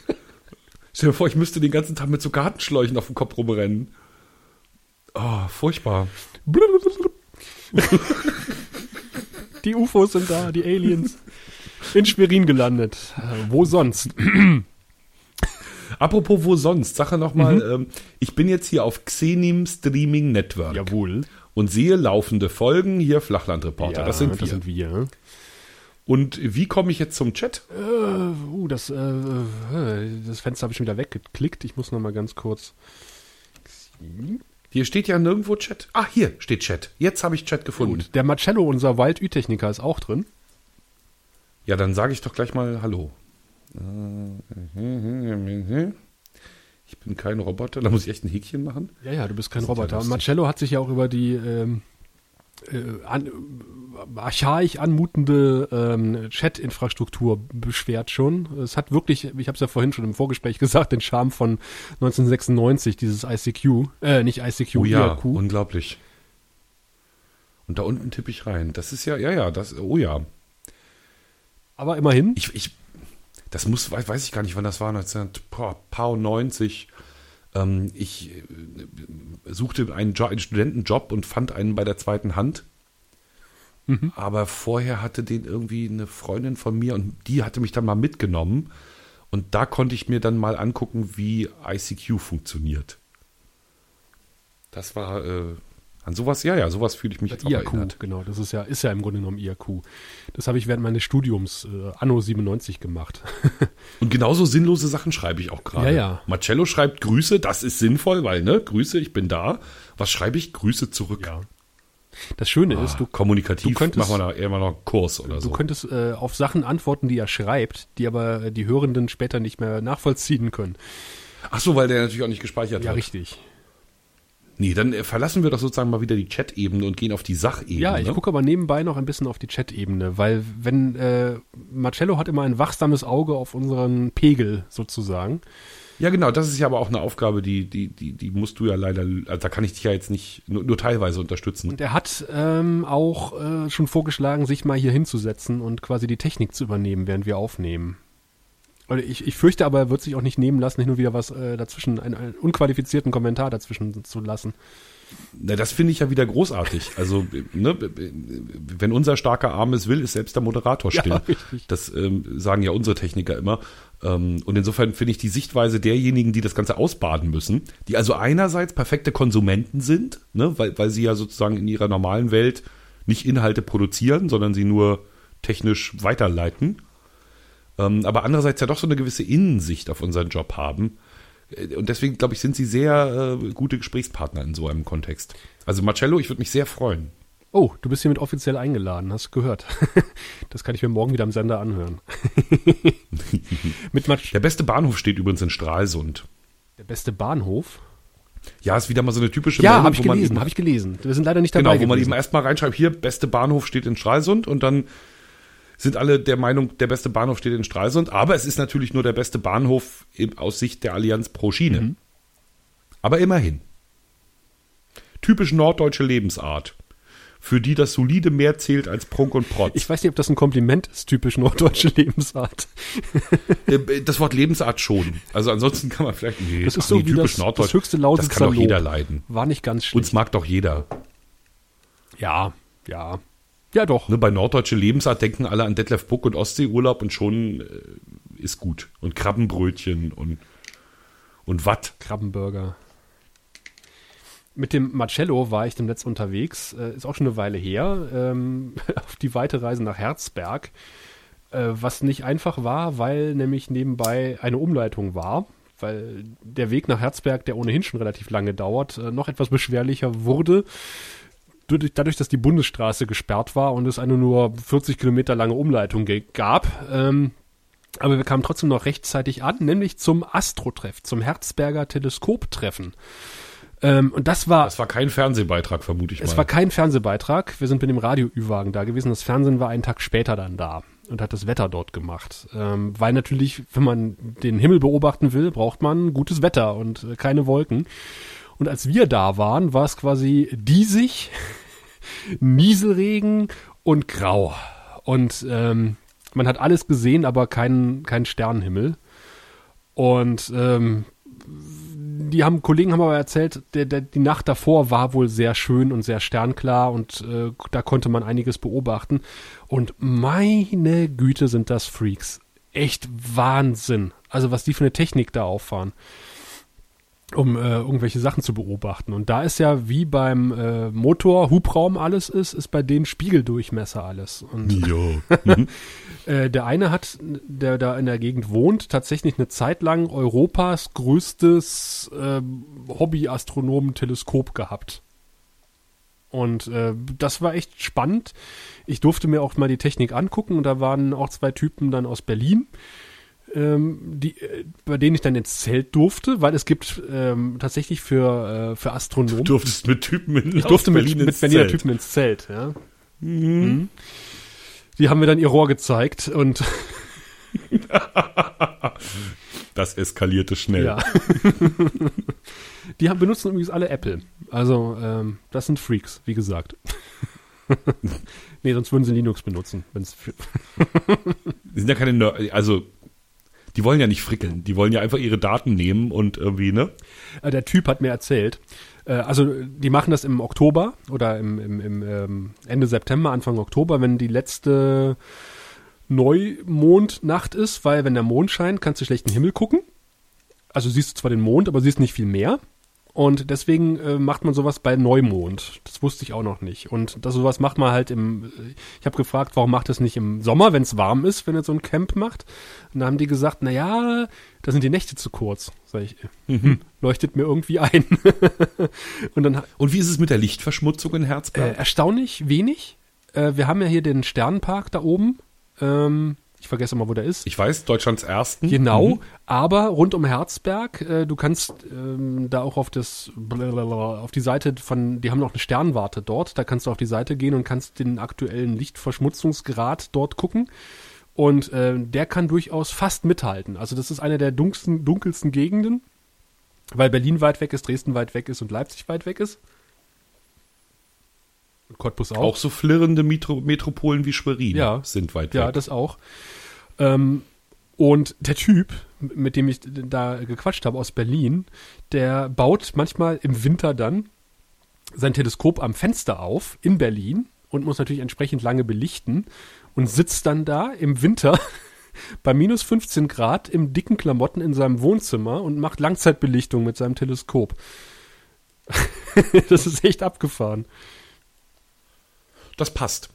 Stell dir vor, ich müsste den ganzen Tag mit so Gartenschläuchen auf dem Kopf rumrennen. Oh, furchtbar. Die UFOs sind da, die Aliens. In Schwerin gelandet. Äh, Wo sonst? Apropos, wo sonst? Sache nochmal, Mhm. ähm, ich bin jetzt hier auf Xenim Streaming Network Jawohl. und sehe laufende Folgen, hier Flachlandreporter, das sind wir. Das sind wir. und wie komme ich jetzt zum Chat? Uh, das, äh, äh, das Fenster habe ich schon wieder weggeklickt. Ich muss noch mal ganz kurz. Hier steht ja nirgendwo Chat. Ah, hier steht Chat. Jetzt habe ich Chat gefunden. Gut. Der Marcello, unser Wald-Ü-Techniker, ist auch drin. Ja, dann sage ich doch gleich mal Hallo. Ich bin kein Roboter, da muss ich echt ein Häkchen machen. Ja, ja, du bist kein ja Roboter. lustig. Marcello hat sich ja auch über die ähm, äh, an, archaisch anmutende ähm, Chat-Infrastruktur beschwert schon. Es hat wirklich, ich habe es ja vorhin schon im Vorgespräch gesagt, den Charme von 1996, dieses ICQ, äh, nicht ICQ, Oh ja, IRQ. unglaublich. Und da unten tippe ich rein. Das ist ja, ja, ja, das, oh ja. Aber immerhin, Ich, ich, das muss, weiß ich gar nicht, wann das war, 1990. Ähm, ich äh, suchte einen, jo einen Studentenjob und fand einen bei der zweiten Hand. Aber vorher hatte den irgendwie eine Freundin von mir und die hatte mich dann mal mitgenommen. Und da konnte ich mir dann mal angucken, wie ICQ funktioniert. Das war, äh, an sowas, ja, ja, sowas fühle ich mich jetzt auch IRQ, erinnert. genau, das ist ja, ist ja im Grunde genommen IRQ. Das habe ich während meines Studiums äh, Anno 97 gemacht. Und genauso sinnlose Sachen schreibe ich auch gerade. Ja, ja. Marcello schreibt Grüße, das ist sinnvoll, weil, ne, Grüße, ich bin da. Was schreibe ich? Grüße zurück. Ja. Das Schöne Ah, ist, du, kommunikativ du könntest- machen wir da eher mal noch einen Kurs oder du so. könntest äh, auf Sachen antworten, die er schreibt, die aber die Hörenden später nicht mehr nachvollziehen können. Ach so, weil der natürlich auch nicht gespeichert Ja, wird. richtig. Nee, dann äh, verlassen wir doch sozusagen mal wieder die Chat-Ebene und gehen auf die Sachebene. Ja, ich gucke aber nebenbei noch ein bisschen auf die Chat-Ebene, weil wenn äh, Marcello hat immer ein wachsames Auge auf unseren Pegel sozusagen. Ja, genau, das ist ja aber auch eine Aufgabe, die, die, die, die musst du ja leider, also da kann ich dich ja jetzt nicht nur, nur teilweise unterstützen. Und er hat ähm, auch äh, schon vorgeschlagen, sich mal hier hinzusetzen und quasi die Technik zu übernehmen, während wir aufnehmen. Ich, ich fürchte aber, er wird sich auch nicht nehmen lassen, hin und wieder was äh, dazwischen, einen, einen unqualifizierten Kommentar dazwischen zu lassen. Na, das finde ich ja wieder großartig. Also, ne, wenn unser starker Arm es will, ist selbst der Moderator Ja, still. richtig. das ähm, sagen ja unsere Techniker immer. Ähm, und insofern finde ich die Sichtweise derjenigen, die das Ganze ausbaden müssen, die also einerseits perfekte Konsumenten sind, ne, weil, weil sie ja sozusagen in ihrer normalen Welt nicht Inhalte produzieren, sondern sie nur technisch weiterleiten. Ähm, aber andererseits ja doch so eine gewisse Innensicht auf unseren Job haben. Äh, Und deswegen, glaube ich, sind sie sehr äh, gute Gesprächspartner in so einem Kontext. Also Marcello, ich würde mich sehr freuen. Oh, du bist hiermit offiziell eingeladen, hast du gehört. Das kann ich mir morgen wieder am Sender anhören. Mit Matsch, Der beste Bahnhof steht übrigens in Stralsund. der beste Bahnhof. Ja, ist wieder mal so eine typische Ja, Meldung, habe ich gelesen, habe ich gelesen. Wir sind leider nicht dabei Genau, wo man eben erstmal reinschreibt, hier, beste Bahnhof steht in Stralsund und dann sind alle der Meinung, der beste Bahnhof steht in Stralsund, aber es ist natürlich nur der beste Bahnhof aus Sicht der Allianz pro Schiene. Mhm. Aber immerhin. Typisch norddeutsche Lebensart, für die das solide mehr zählt als Prunk und Protz. Ich weiß nicht, ob das ein Kompliment ist, typisch norddeutsche Lebensart. Äh, das Wort Lebensart schon. Also ansonsten kann man vielleicht, nee, Das ist so nee, wie das, norddeutsch. das höchste Das Lausitzer kann doch jeder leiden. War nicht ganz schlecht. Uns mag doch jeder. Ja, ja. Ja, doch. Ne, bei norddeutsche Lebensart denken alle an Detlef Buck und Ostseeurlaub und schon äh, ist gut. Und Krabbenbrötchen und, und Watt. Krabbenburger. Mit dem Marcello war ich dem Netz unterwegs, äh, ist auch schon eine Weile her, ähm, auf die weite Reise nach Herzberg, äh, was nicht einfach war, weil nämlich nebenbei eine Umleitung war, weil der Weg nach Herzberg, der ohnehin schon relativ lange dauert, äh, noch etwas beschwerlicher wurde. Dadurch, dass die Bundesstraße gesperrt war und es eine nur 40 Kilometer lange Umleitung gab. Ähm, aber wir kamen trotzdem noch rechtzeitig an, nämlich zum Astro-Treff, zum Herzberger Teleskop-Treffen. Ähm, und das war. Das war kein Fernsehbeitrag, vermute ich es mal. Es war kein Fernsehbeitrag. Wir sind mit dem Radio-Ü-Wagen da gewesen. Das Fernsehen war einen Tag später dann da und hat das Wetter dort gemacht. Ähm, weil natürlich, wenn man den Himmel beobachten will, braucht man gutes Wetter und äh, keine Wolken. Und als wir da waren, war es quasi diesig, Nieselregen und grau. Und ähm, man hat alles gesehen, aber keinen kein Sternenhimmel. Und ähm, die haben Kollegen haben aber erzählt, der, der, die Nacht davor war wohl sehr schön und sehr sternklar und äh, da konnte man einiges beobachten. Und meine Güte sind das Freaks. Echt Wahnsinn. Also was die für eine Technik da auffahren um äh, irgendwelche Sachen zu beobachten. Und da ist ja wie beim äh, Motor, Hubraum alles ist, ist bei denen Spiegeldurchmesser alles. Und Mhm. äh, der eine hat, der da in der Gegend wohnt, tatsächlich eine Zeit lang Europas größtes äh, Hobby-Astronomen-Teleskop gehabt. Und äh, das war echt spannend. Ich durfte mir auch mal die Technik angucken und da waren auch zwei Typen dann aus Berlin ähm, die, äh, bei denen ich dann ins Zelt durfte, weil es gibt ähm, tatsächlich für, äh, für Astronomen. Du durftest mit Typen in Ich durfte mit, mit Berliner Typen ins Zelt, ja. Mhm. Die haben mir dann ihr Rohr gezeigt und Das eskalierte schnell. ja. Die haben, benutzen übrigens alle Apple. Also, ähm, das sind Freaks, wie gesagt. nee, sonst würden sie Linux benutzen. Wenn's Die sind ja keine Ner also die wollen ja nicht frickeln, die wollen ja einfach ihre Daten nehmen und irgendwie, ne? Äh, der Typ hat mir erzählt, äh, also die machen das im Oktober oder im, im, im ähm, Ende September, Anfang Oktober, wenn die letzte Neumondnacht ist, weil wenn der Mond scheint, kannst du schlecht in den Himmel gucken. Also siehst du zwar den Mond, aber siehst nicht viel mehr. Und deswegen äh, macht man sowas bei Neumond. Das wusste ich auch noch nicht. Und das sowas macht man halt im. Ich habe gefragt, warum macht das nicht im Sommer, wenn es warm ist, wenn ihr so ein Camp macht? Und dann haben die gesagt, na ja, da sind die Nächte zu kurz. Sag ich, hm, leuchtet mir irgendwie ein. und dann Und wie ist es mit der Lichtverschmutzung in äh, Herzberg? erstaunlich wenig. Äh, wir haben ja hier den Sternenpark da oben. Ähm, ich vergesse mal, wo der ist. ich weiß, Deutschlands ersten. Genau, Mhm. aber rund um Herzberg, äh, du kannst ähm, da auch auf das auf die Seite von, die haben noch eine Sternwarte dort, da kannst du auf die Seite gehen und kannst den aktuellen Lichtverschmutzungsgrad dort gucken. Und äh, der kann durchaus fast mithalten. Also das ist eine der dunkelsten, dunkelsten Gegenden, weil Berlin weit weg ist, Dresden weit weg ist und Leipzig weit weg ist. Cottbus auch. Auch so flirrende Metro Metropolen wie Schwerin Ja. sind weit Ja, weg. das auch. Ähm, und der Typ, mit dem ich da gequatscht habe aus Berlin, der baut manchmal im Winter dann sein Teleskop am Fenster auf in Berlin und muss natürlich entsprechend lange belichten und sitzt dann da im Winter bei minus 15 Grad im dicken Klamotten in seinem Wohnzimmer und macht Langzeitbelichtung mit seinem Teleskop. das ist echt abgefahren. Das passt.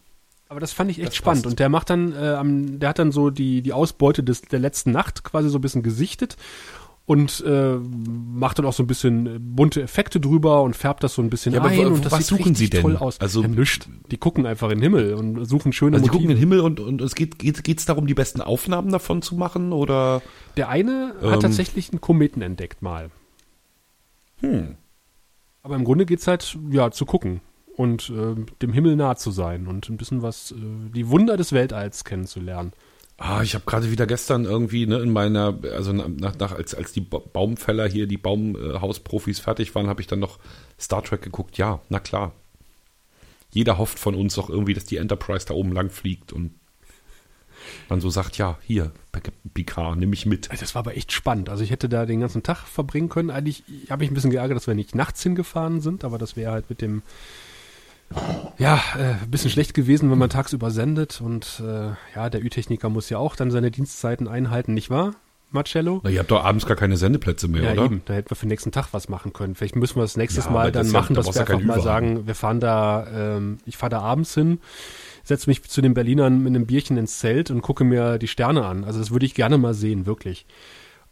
Aber das fand ich echt Das spannend. passt. Und der macht dann, äh, am, der hat dann so die, die Ausbeute des, der letzten Nacht quasi so ein bisschen gesichtet und äh, macht dann auch so ein bisschen bunte Effekte drüber und färbt das so ein bisschen Ja, aber ein. w- und das was sieht suchen Sie denn? aus. Also- ja, nischt. Die gucken einfach in den Himmel und suchen schöne Also die Motive. gucken in den Himmel und, und es geht geht's, geht's darum, die besten Aufnahmen davon zu machen oder der eine Ähm. hat tatsächlich einen Kometen entdeckt mal. hm. Aber im Grunde geht's halt, ja, zu gucken und äh, dem Himmel nah zu sein und ein bisschen was, äh, die Wunder des Weltalls kennenzulernen. Ah, ich habe gerade wieder gestern irgendwie ne, in meiner, also nach, nach als, als die Ba- Baumfäller hier, die Baumhausprofis fertig waren, habe ich dann noch Star Trek geguckt. Ja, na klar. Jeder hofft von uns doch irgendwie, dass die Enterprise da oben lang fliegt und man so sagt, ja, hier, Picard, nimm mich mit. Das war aber echt spannend. Also ich hätte da den ganzen Tag verbringen können. Eigentlich habe ich ein bisschen geärgert, dass wir nicht nachts hingefahren sind, aber das wäre halt mit dem ja, äh, ein bisschen schlecht gewesen, wenn man tagsüber sendet und äh, ja, der Ü-Techniker muss ja auch dann seine Dienstzeiten einhalten, nicht wahr, Marcello? Na, ihr habt doch abends gar keine Sendeplätze mehr, Ja, oder? eben. Da hätten wir für den nächsten Tag was machen können. Vielleicht müssen wir das nächstes Ja, Mal dann ist ja- machen, da dass wir einfach mal sagen, wir fahren da, ähm, ich fahre da abends hin, setze mich zu den Berlinern mit einem Bierchen ins Zelt und gucke mir die Sterne an. Also das würde ich gerne mal sehen, wirklich.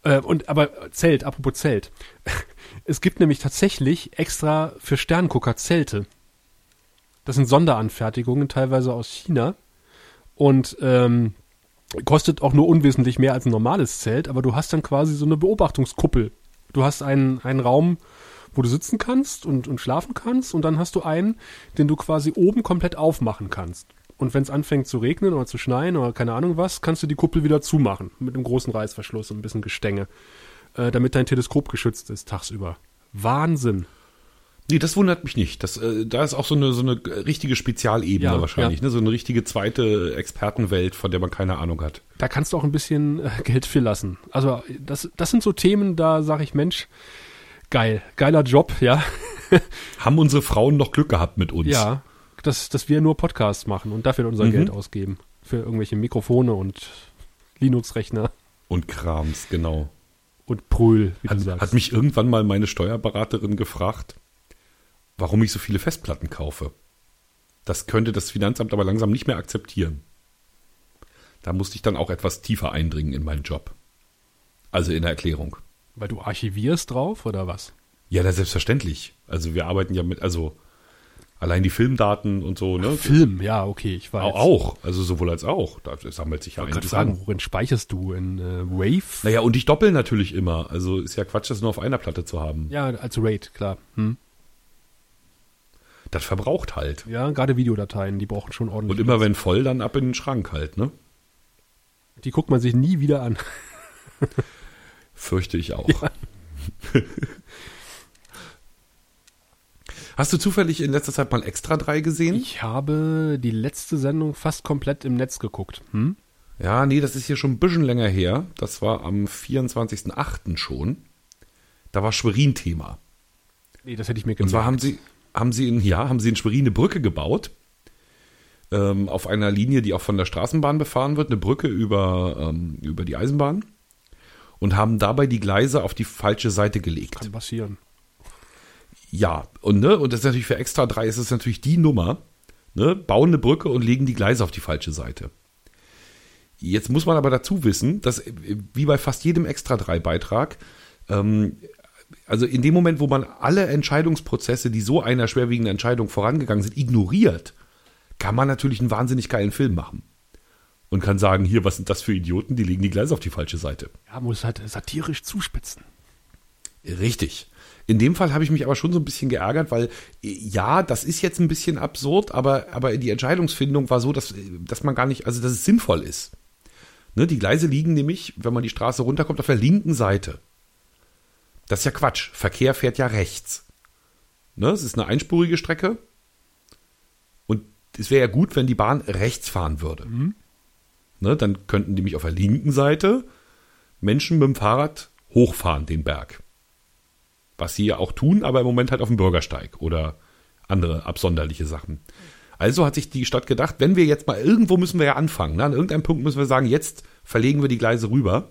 Äh, und aber Zelt, apropos Zelt. Es gibt nämlich tatsächlich extra für Sterngucker Zelte. Das sind Sonderanfertigungen, teilweise aus China. Und ähm, kostet auch nur unwesentlich mehr als ein normales Zelt, aber du hast dann quasi so eine Beobachtungskuppel. Du hast einen, einen Raum, wo du sitzen kannst und, und schlafen kannst, und dann hast du einen, den du quasi oben komplett aufmachen kannst. Und wenn es anfängt zu regnen oder zu schneien oder keine Ahnung was, kannst du die Kuppel wieder zumachen mit einem großen Reißverschluss und ein bisschen Gestänge, äh, damit dein Teleskop geschützt ist tagsüber. Wahnsinn. Nee, das wundert mich nicht. Das, äh, da ist auch so eine, so eine richtige Spezialebene Ja, wahrscheinlich, ja. ne? So eine richtige zweite Expertenwelt, von der man keine Ahnung hat. Da kannst du auch ein bisschen äh, Geld für lassen. Also das, das sind so Themen, da sage ich, Mensch, geil, geiler Job, ja. Haben unsere Frauen noch Glück gehabt mit uns? Ja, dass, dass wir nur Podcasts machen und dafür unser Mhm. Geld ausgeben. Für irgendwelche Mikrofone und Linux-Rechner Und Krams, genau. und Brühl, wie du Hat, sagst. hat mich irgendwann mal meine Steuerberaterin gefragt, warum ich so viele Festplatten kaufe. Das könnte das Finanzamt aber langsam nicht mehr akzeptieren. Da musste ich dann auch etwas tiefer eindringen in meinen Job. Also in der Erklärung. Weil du archivierst drauf oder was? Ja, na, selbstverständlich. Also wir arbeiten ja mit, also allein die Filmdaten und so, ne? Film, ja, okay, ich weiß. Au- Auch, also sowohl als auch. Da sammelt sich ja Ich wollte einiges gerade an. worin speicherst du? In äh, Wave? Naja, und ich doppel natürlich immer. Also ist ja Quatsch, das nur auf einer Platte zu haben. Ja, als RAID, klar. Hm. Das verbraucht halt. Ja, gerade Videodateien, die brauchen schon ordentlich. Und immer wenn voll, dann ab in den Schrank halt, ne? Die guckt man sich nie wieder an. Fürchte ich auch. Hast du zufällig in letzter Zeit mal Extra 3 gesehen? Ich habe die letzte Sendung fast komplett im Netz geguckt. Hm? Ja, nee, das ist hier schon ein bisschen länger her. Das war am 24.08. schon. Da war Schwerin-Thema. Nee, das hätte ich mir Und gemerkt. zwar haben sie, haben sie in, ja, haben sie in Schwerin eine Brücke gebaut. Ähm, auf einer Linie, die auch von der Straßenbahn befahren wird, eine Brücke über, ähm, über die Eisenbahn. Und haben dabei die Gleise auf die falsche Seite gelegt. Kann passieren. Ja, und, ne, und das ist natürlich für Extra 3 ist es natürlich die Nummer, ne, bauen eine Brücke und legen die Gleise auf die falsche Seite. Jetzt muss man aber dazu wissen, dass äh, wie bei fast jedem Extra 3 Beitrag, ähm, also in dem Moment, wo man alle Entscheidungsprozesse, die so einer schwerwiegenden Entscheidung vorangegangen sind, ignoriert, kann man natürlich einen wahnsinnig geilen Film machen. Und kann sagen, hier, was sind das für Idioten, die legen die Gleise auf die falsche Seite. Ja, muss halt satirisch zuspitzen. Richtig. In dem Fall habe ich mich aber schon so ein bisschen geärgert, weil äh, ja, das ist jetzt ein bisschen absurd, aber, aber die Entscheidungsfindung war so, dass, dass man gar nicht, also dass es sinnvoll ist. Ne, die Gleise liegen nämlich, wenn man die Straße runterkommt, auf der linken Seite. Das ist ja Quatsch. Verkehr fährt ja rechts. Ne, es ist eine einspurige Strecke. Und es wäre ja gut, wenn die Bahn rechts fahren würde. Ne, dann könnten nämlich auf der linken Seite Menschen mit dem Fahrrad hochfahren den Berg. Was sie ja auch tun, aber im Moment halt auf dem Bürgersteig oder andere absonderliche Sachen. Also hat sich die Stadt gedacht, wenn wir jetzt mal irgendwo müssen wir ja anfangen, ne? an irgendeinem Punkt müssen wir sagen, jetzt verlegen wir die Gleise rüber.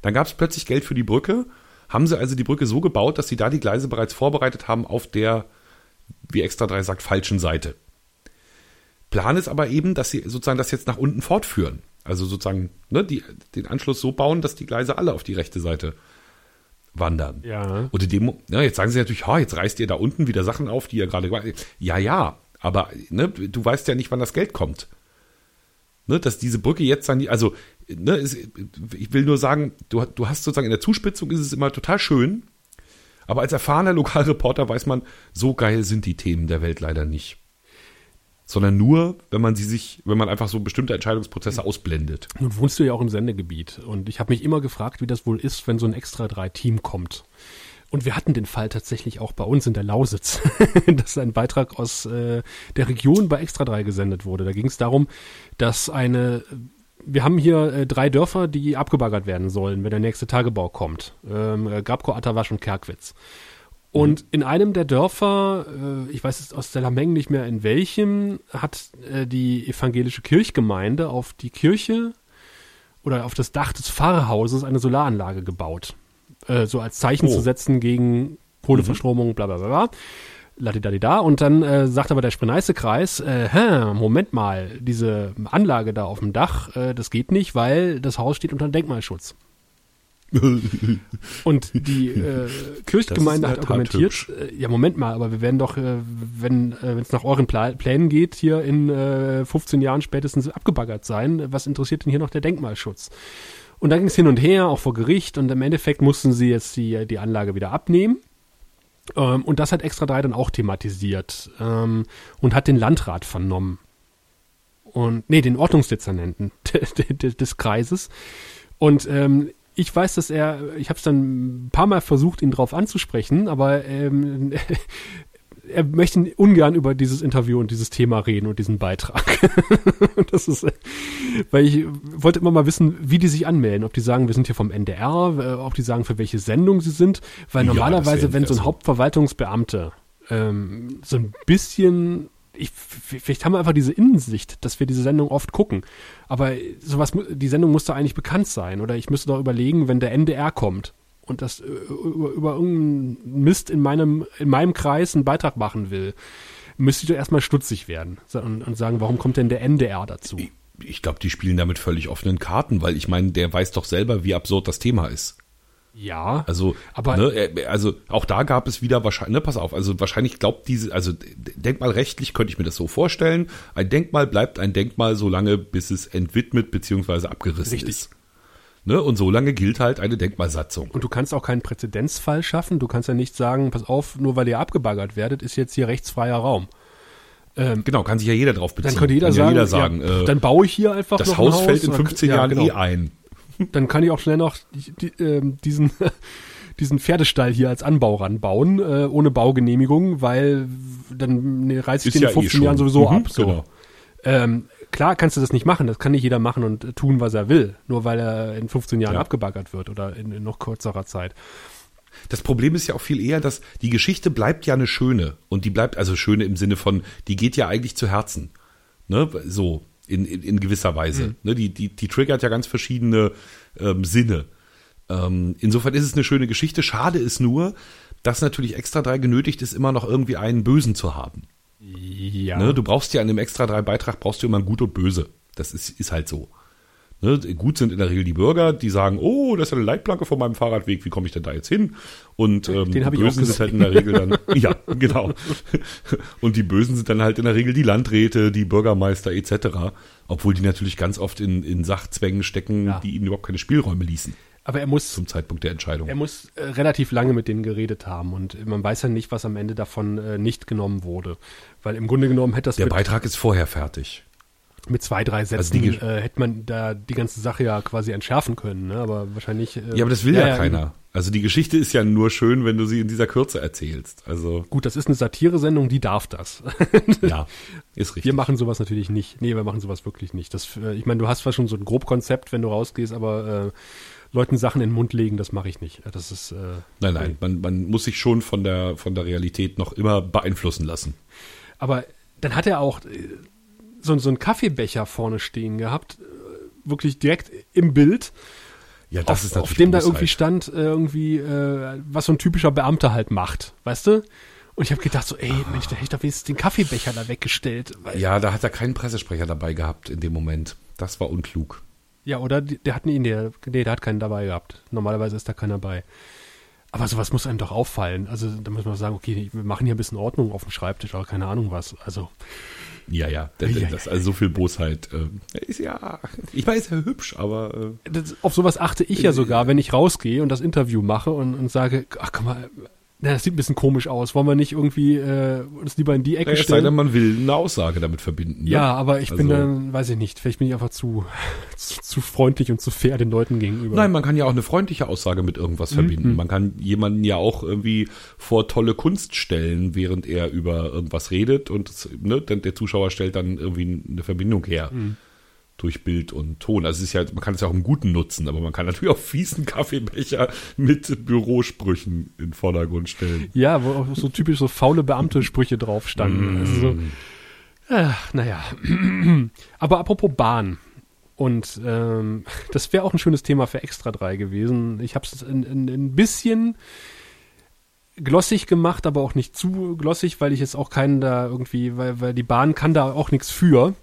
Dann gab es plötzlich Geld für die Brücke, haben sie also die Brücke so gebaut, dass sie da die Gleise bereits vorbereitet haben auf der, wie Extra 3 sagt, falschen Seite. Plan ist aber eben, dass sie sozusagen das jetzt nach unten fortführen. Also sozusagen ne, die, den Anschluss so bauen, dass die Gleise alle auf die rechte Seite wandern. Ja. Und in dem, ja, jetzt sagen sie natürlich, ha, jetzt reißt ihr da unten wieder Sachen auf, die ihr gerade, ja, ja, aber ne, du weißt ja nicht, wann das Geld kommt. Ne, dass diese Brücke jetzt dann, also, ne, ist, ich will nur sagen, du, du hast sozusagen in der Zuspitzung ist es immer total schön, aber als erfahrener Lokalreporter weiß man, so geil sind die Themen der Welt leider nicht. Sondern nur, wenn man sie sich, wenn man einfach so bestimmte Entscheidungsprozesse ausblendet. Nun wohnst du ja auch im Sendegebiet und ich habe mich immer gefragt, wie das wohl ist, wenn so ein extra drei Team kommt. Und wir hatten den Fall tatsächlich auch bei uns in der Lausitz, dass ein Beitrag aus äh, der Region bei Extra 3 gesendet wurde. Da ging es darum, dass eine, wir haben hier äh, drei Dörfer, die abgebaggert werden sollen, wenn der nächste Tagebau kommt. Ähm, äh, Grabko, Atterwasch und Kerkwitz. Und in einem der Dörfer, äh, ich weiß jetzt aus der Lameng nicht mehr in welchem, hat äh, die evangelische Kirchgemeinde auf die Kirche oder auf das Dach des Pfarrhauses eine Solaranlage gebaut. Äh, so als Zeichen Oh. zu setzen gegen Kohleverstromung, bla bla bla bla. Ladidadida. Und dann äh, sagt aber der Spreneiße-Kreis, äh, hä, Moment mal, diese Anlage da auf dem Dach, äh, das geht nicht, weil das Haus steht unter Denkmalschutz. Und die äh, Kirchgemeinde hat argumentiert, äh, ja Moment mal, aber wir werden doch, äh, wenn äh, es nach euren Pla Plänen geht, hier in äh, 15 Jahren spätestens abgebaggert sein. Was interessiert denn hier noch der Denkmalschutz? Und dann ging es hin und her, auch vor Gericht, und im Endeffekt mussten sie jetzt die, die Anlage wieder abnehmen. Ähm, und das hat Extra 3 dann auch thematisiert ähm, und hat den Landrat vernommen. Und, nee, den Ordnungsdezernenten des Kreises. Und ähm, ich weiß, dass er, ich habe es dann ein paar Mal versucht, ihn drauf anzusprechen, aber ähm, er möchte ungern über dieses Interview und dieses Thema reden und diesen Beitrag. das ist, weil ich wollte immer mal wissen, wie die sich anmelden, ob die sagen, wir sind hier vom NDR, äh, ob die sagen, für welche Sendung sie sind, weil Ja, normalerweise, wär wenn so ein so. Hauptverwaltungsbeamte ähm, so ein bisschen ich, vielleicht haben wir einfach diese Innensicht, dass wir diese Sendung oft gucken. Aber sowas, die Sendung muss doch eigentlich bekannt sein. Oder ich müsste doch überlegen, wenn der NDR kommt und das äh, über, über irgendeinen Mist in meinem, in meinem Kreis einen Beitrag machen will, müsste ich doch erstmal stutzig werden und, und sagen, warum kommt denn der NDR dazu? Ich, ich glaube, die spielen damit völlig offenen Karten, weil ich meine, der weiß doch selber, wie absurd das Thema ist. Ja, Also, Aber- ne, er- also auch da gab es wieder wahrscheinlich, ne, pass auf, also wahrscheinlich glaubt diese, also denkmalrechtlich könnte ich mir das so vorstellen, ein Denkmal bleibt ein Denkmal so lange, bis es entwidmet bzw. abgerissen Richtig. ist. Ne, und so lange gilt halt eine Denkmalsatzung. Und du kannst auch keinen Präzedenzfall schaffen. Du kannst ja nicht sagen, pass auf, nur weil ihr abgebaggert werdet, ist jetzt hier rechtsfreier Raum. Genau, kann sich ja jeder drauf beziehen. Dann könnte jeder kann sagen, ja jeder sagen ja, äh, dann baue ich hier einfach das Haus ein Haus fällt in oder- 15 ja, Jahren genau. eh ein. Dann kann ich auch schnell noch die, ähm, diesen, diesen Pferdestall hier als Anbau ranbauen, äh, ohne Baugenehmigung, weil dann ne, reiß ich Ist den ja in eh 15 schon. Jahren sowieso Mhm, ab. So. genau. Ähm, klar kannst du das nicht machen, das kann nicht jeder machen und tun, was er will, nur weil er in 15 Jahren Ja. abgebaggert wird oder in, in noch kürzerer Zeit. Das Problem ist ja auch viel eher, dass die Geschichte bleibt ja eine schöne. Und die bleibt, also schöne im Sinne von, die geht ja eigentlich zu Herzen. Ne? So, in, in, in gewisser Weise. Ne? Die, die, die triggert ja ganz verschiedene ähm, Sinne. Ähm, insofern ist es eine schöne Geschichte. Schade ist nur, dass natürlich Extra 3 genötigt ist, immer noch irgendwie einen Bösen zu haben. Ja. Ne? Du brauchst ja an dem Extra 3 Beitrag brauchst du immer ein Gut und Böse. Das ist, ist halt so. Ne? Gut sind in der Regel die Bürger, die sagen, oh, das ist eine Leitplanke von meinem Fahrradweg, wie komme ich denn da jetzt hin? Und ähm, Den die Bösen sind halt in der Regel dann, ja, genau. Und die Bösen sind dann halt in der Regel die Landräte, die Bürgermeister etc. Obwohl die natürlich ganz oft in, in Sachzwängen stecken, Ja. die ihnen überhaupt keine Spielräume ließen Aber er muss zum Zeitpunkt der Entscheidung. Er muss äh, relativ lange mit denen geredet haben und man weiß ja nicht, was am Ende davon äh, nicht genommen wurde. Weil im Grunde genommen hätte das Der mit, Beitrag ist vorher fertig. mit zwei, drei Sätzen, Also die äh, hätte man da die ganze Sache ja quasi entschärfen können. Ne? Aber wahrscheinlich. Äh, Ja, aber das will ja, keiner. Also die Geschichte ist ja nur schön, wenn du sie in dieser Kürze erzählst. Also Gut, das ist eine Satire-Sendung, die darf das. ja, ist richtig. Wir machen sowas natürlich nicht. Nee, wir machen sowas wirklich nicht. Das, äh, ich meine, du hast zwar schon so ein Grobkonzept, wenn du rausgehst, aber äh, Leuten Sachen in den Mund legen, das mache ich nicht. Das ist. Äh, Nein, nein, man, man muss sich schon von der, von der Realität noch immer beeinflussen lassen. Aber dann hat er auch äh, so, so einen Kaffeebecher vorne stehen gehabt, äh, wirklich direkt im Bild, Ja, auf, auf dem da irgendwie stand, äh, irgendwie, äh, was so ein typischer Beamter halt macht, weißt du? Und ich habe gedacht so, ey, Mensch, da hätte ich doch wenigstens den Kaffeebecher da weggestellt. Ja, da hat er keinen Pressesprecher dabei gehabt in dem Moment. Das war unklug. Ja, oder? Der hat ihn, der, nee, der hat keinen dabei gehabt. Normalerweise ist da keiner dabei. Aber sowas muss einem doch auffallen. Also da muss man sagen, okay, wir machen hier ein bisschen Ordnung auf dem Schreibtisch, aber keine Ahnung was. Also Ja, ja, das, Ja, das also so viel Bosheit. Äh, ist ja, ich weiß, ja hübsch, aber äh, das, auf sowas achte ich ja sogar, wenn ich rausgehe und das Interview mache und, und sage, ach guck mal, na, das sieht ein bisschen komisch aus. Wollen wir nicht irgendwie äh, uns lieber in die Ecke es sei stellen? denn, man will eine Aussage damit verbinden. Ne? ja, aber ich bin Also- dann, weiß ich nicht, vielleicht bin ich einfach zu, zu, zu freundlich und zu fair den Leuten gegenüber. Nein, man kann ja auch eine freundliche Aussage mit irgendwas verbinden. Man kann jemanden ja auch irgendwie vor tolle Kunst stellen, während er über irgendwas redet und ne, der Zuschauer stellt dann irgendwie eine Verbindung her. Durch Bild und Ton. Also es ist ja, man kann es ja auch im Guten nutzen, aber man kann natürlich auch fiesen Kaffeebecher mit Bürosprüchen in den Vordergrund stellen. Ja, wo auch so typisch so faule Beamte-Sprüche drauf Mm. standen. Also so, ach, naja. Aber apropos Bahn. Und ähm, das wäre auch ein schönes Thema für Extra 3 gewesen. Ich habe es ein bisschen glossig gemacht, aber auch nicht zu glossig, weil ich jetzt auch keinen da irgendwie, weil, weil die Bahn kann da auch nichts für.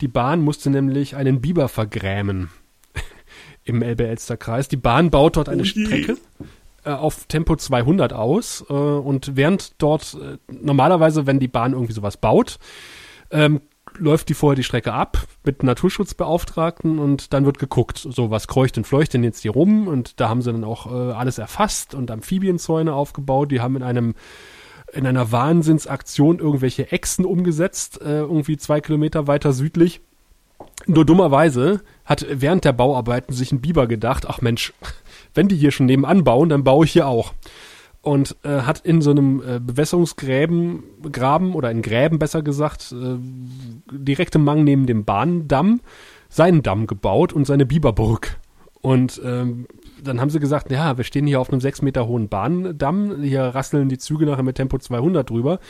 Die Bahn musste nämlich einen Biber vergrämen. im Elbe-Elster-Kreis. Die Bahn baut dort eine Oh. Strecke äh, auf Tempo 200 aus äh, und während dort äh, normalerweise, wenn die Bahn irgendwie sowas baut, ähm, läuft die vorher die Strecke ab mit Naturschutzbeauftragten und dann wird geguckt, so was kreucht und fleucht denn jetzt hier rum und da haben sie dann auch äh, alles erfasst und Amphibienzäune aufgebaut, die haben in einem in einer Wahnsinnsaktion irgendwelche Echsen umgesetzt, äh, irgendwie zwei Kilometer weiter südlich. Nur dummerweise hat während der Bauarbeiten sich ein Biber gedacht, ach Mensch, wenn die hier schon nebenan bauen, dann baue ich hier auch. Und äh, hat in so einem äh, Bewässerungsgräben, Graben oder in Gräben besser gesagt, äh, im Mang neben dem Bahndamm seinen Damm gebaut und seine Biberburg. Und ähm, dann haben sie gesagt, ja, wir stehen hier auf einem sechs Meter hohen Bahndamm, hier rasseln die Züge nachher mit Tempo 200 drüber.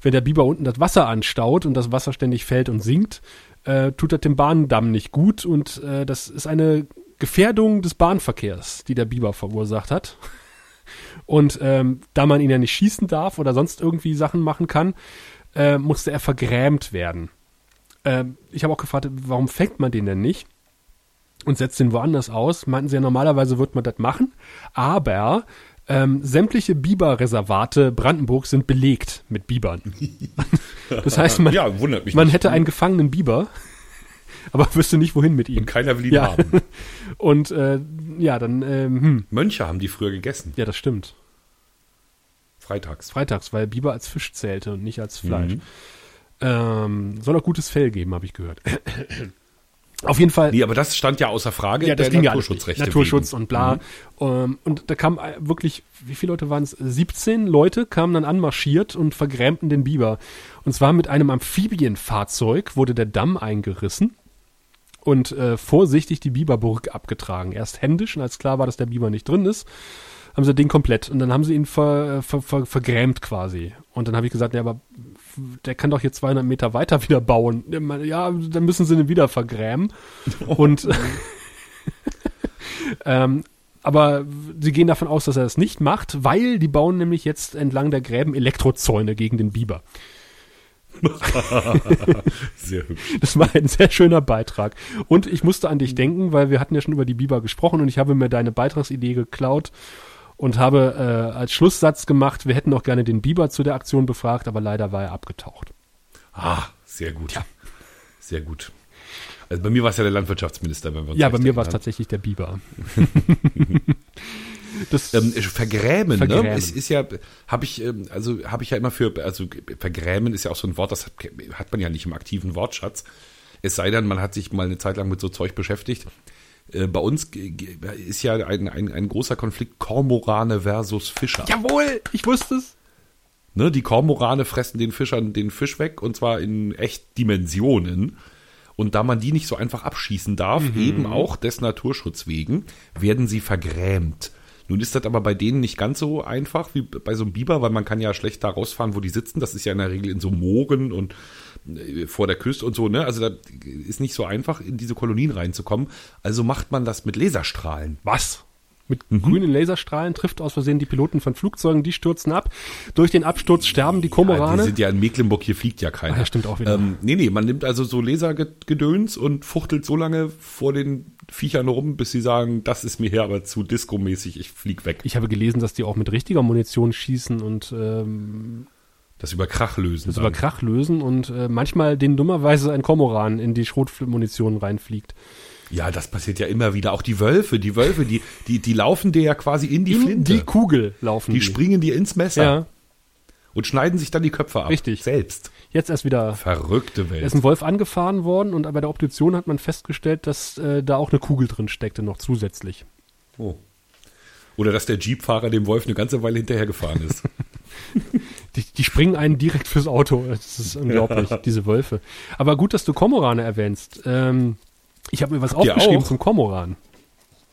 Wenn der Biber unten das Wasser anstaut und das Wasser ständig fällt und sinkt, äh, tut das dem Bahndamm nicht gut und äh, das ist eine Gefährdung des Bahnverkehrs, die der Biber verursacht hat. Und ähm, da man ihn ja nicht schießen darf oder sonst irgendwie Sachen machen kann, äh, musste er vergrämt werden. Ähm, ich habe auch gefragt, warum fängt man den denn nicht? Und setzt den woanders aus. Meinten sie ja, normalerweise wird man das machen, aber ähm, sämtliche Biberreservate Brandenburgs sind belegt mit Bibern. Das heißt, man, ja, man nicht. hätte einen gefangenen Biber, aber wüsste nicht, wohin mit ihm. Und keiner will ihn Ja. haben. Und äh, ja, dann, ähm, hm, Mönche haben die früher gegessen. ja, das stimmt. Freitags. Freitags, weil Biber als Fisch zählte und nicht als Fleisch. Mhm. Ähm, soll auch gutes Fell geben, habe ich gehört. Auf jeden Fall. Nee, aber das stand ja außer Frage. Ja, das ging ja. Naturschutzrechte Naturschutz wegen. und bla. Mhm. Ähm, und da kamen äh, wirklich, wie viele Leute waren es? 17 Leute kamen dann anmarschiert und vergrämten den Biber. Und zwar mit einem Amphibienfahrzeug wurde der Damm eingerissen und äh, vorsichtig die Biberburg abgetragen. Erst händisch, und als klar war, dass der Biber nicht drin ist, haben sie den komplett. Und dann haben sie ihn ver, ver, ver, vergrämt quasi. Und dann habe ich gesagt, ja, aber der kann doch hier 200 Meter weiter wieder bauen. Ja, dann müssen sie ihn wieder vergrämen. Und ähm, aber sie gehen davon aus, dass er das nicht macht, weil die bauen nämlich jetzt entlang der Gräben Elektrozäune gegen den Biber. Sehr hübsch. Das war ein sehr schöner Beitrag. Und ich musste an dich denken, weil wir hatten ja schon über die Biber gesprochen und ich habe mir deine Beitragsidee geklaut und habe äh, als Schlusssatz gemacht, wir hätten auch gerne den Biber zu der Aktion befragt, aber leider war er abgetaucht. Ah, sehr gut. Sehr gut. Also bei mir war es ja der Landwirtschaftsminister, wenn wir uns Ja, bei mir war es tatsächlich der Biber. das, Ähm, vergrämen, Vergrämen. ne? Es ist ja, habe ich, ähm, also habe ich ja immer für, also vergrämen ist ja auch so ein Wort, das hat, hat man ja nicht im aktiven Wortschatz. Es sei denn, man hat sich mal eine Zeit lang mit so Zeug beschäftigt. Äh, bei uns ist ja ein, ein, ein großer Konflikt Kormorane versus Fischer. jawohl, ich wusste es. Ne, die Kormorane fressen den Fischern den Fisch weg und zwar in echt Dimensionen. Und da man die nicht so einfach abschießen darf, eben auch des Naturschutz wegen, werden sie vergrämt. Nun ist das aber bei denen nicht ganz so einfach wie bei so einem Biber, weil man kann ja schlecht da rausfahren, wo die sitzen. Das ist ja in der Regel in so Mooren und vor der Küste und so, ne? Also da ist nicht so einfach, in diese Kolonien reinzukommen. Also macht man das mit Laserstrahlen. Was? Mit grünen Laserstrahlen trifft aus Versehen die Piloten von Flugzeugen, die stürzen ab. Durch den Absturz sterben die Ja, Kormorane. die sind ja in Mecklenburg, hier fliegt ja keiner. Ah, ja, stimmt auch wieder. Ähm, nee, nee, man nimmt also so Lasergedöns und fuchtelt so lange vor den Viechern rum, bis sie sagen, das ist mir hier aber zu discomäßig, ich flieg weg. ich habe gelesen, dass die auch mit richtiger Munition schießen und ähm, Das über Krach lösen. das dann. über Krach lösen und äh, manchmal den dummerweise ein Kormoran in die Schrotmunition reinfliegt. ja, das passiert ja immer wieder. Auch die Wölfe, die Wölfe, die, die, die laufen dir ja quasi in die In Flinte. die Kugel laufen die die. springen dir ins Messer Ja, und schneiden sich dann die Köpfe ab. Richtig. Selbst. jetzt erst wieder. Verrückte Da Welt. ist ein Wolf angefahren worden und bei der Obduktion hat man festgestellt, dass äh, da auch eine Kugel drin steckte, noch zusätzlich. Oh. Oder dass der Jeepfahrer dem Wolf eine ganze Weile hinterhergefahren ist. Die, die springen einen direkt fürs Auto. Das ist unglaublich, diese Wölfe. Aber gut, dass du Kormorane erwähnst. Ähm, ich habe mir was Habt aufgeschrieben zum Kormoran.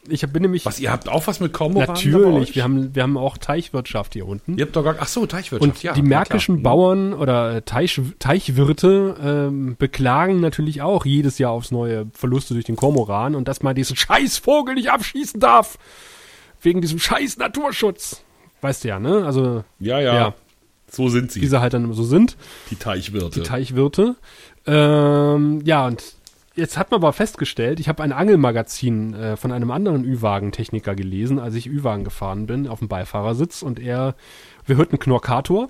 Ich hab, bin nämlich Was, ihr habt auch was mit Kormoranen? bei natürlich, wir haben, wir haben auch Teichwirtschaft hier unten. Ihr habt doch gar, ach so, Teichwirtschaft, Und ja. die märkischen klar. Bauern oder Teich, Teichwirte ähm, beklagen natürlich auch jedes Jahr aufs neue Verluste durch den Kormoran und dass man diesen scheiß Vogel nicht abschießen darf. Wegen diesem scheiß Naturschutz. Weißt du ja, ne? Also, Ja, ja, Ja. So sind sie, wie sie halt dann so sind. die Teichwirte. die Teichwirte. Ähm, ja, und Jetzt hat man aber festgestellt, ich habe ein Angelmagazin äh, von einem anderen Ü-Wagen-Techniker gelesen, als ich Ü-Wagen gefahren bin, auf dem Beifahrersitz und er, wir hörten Knorkator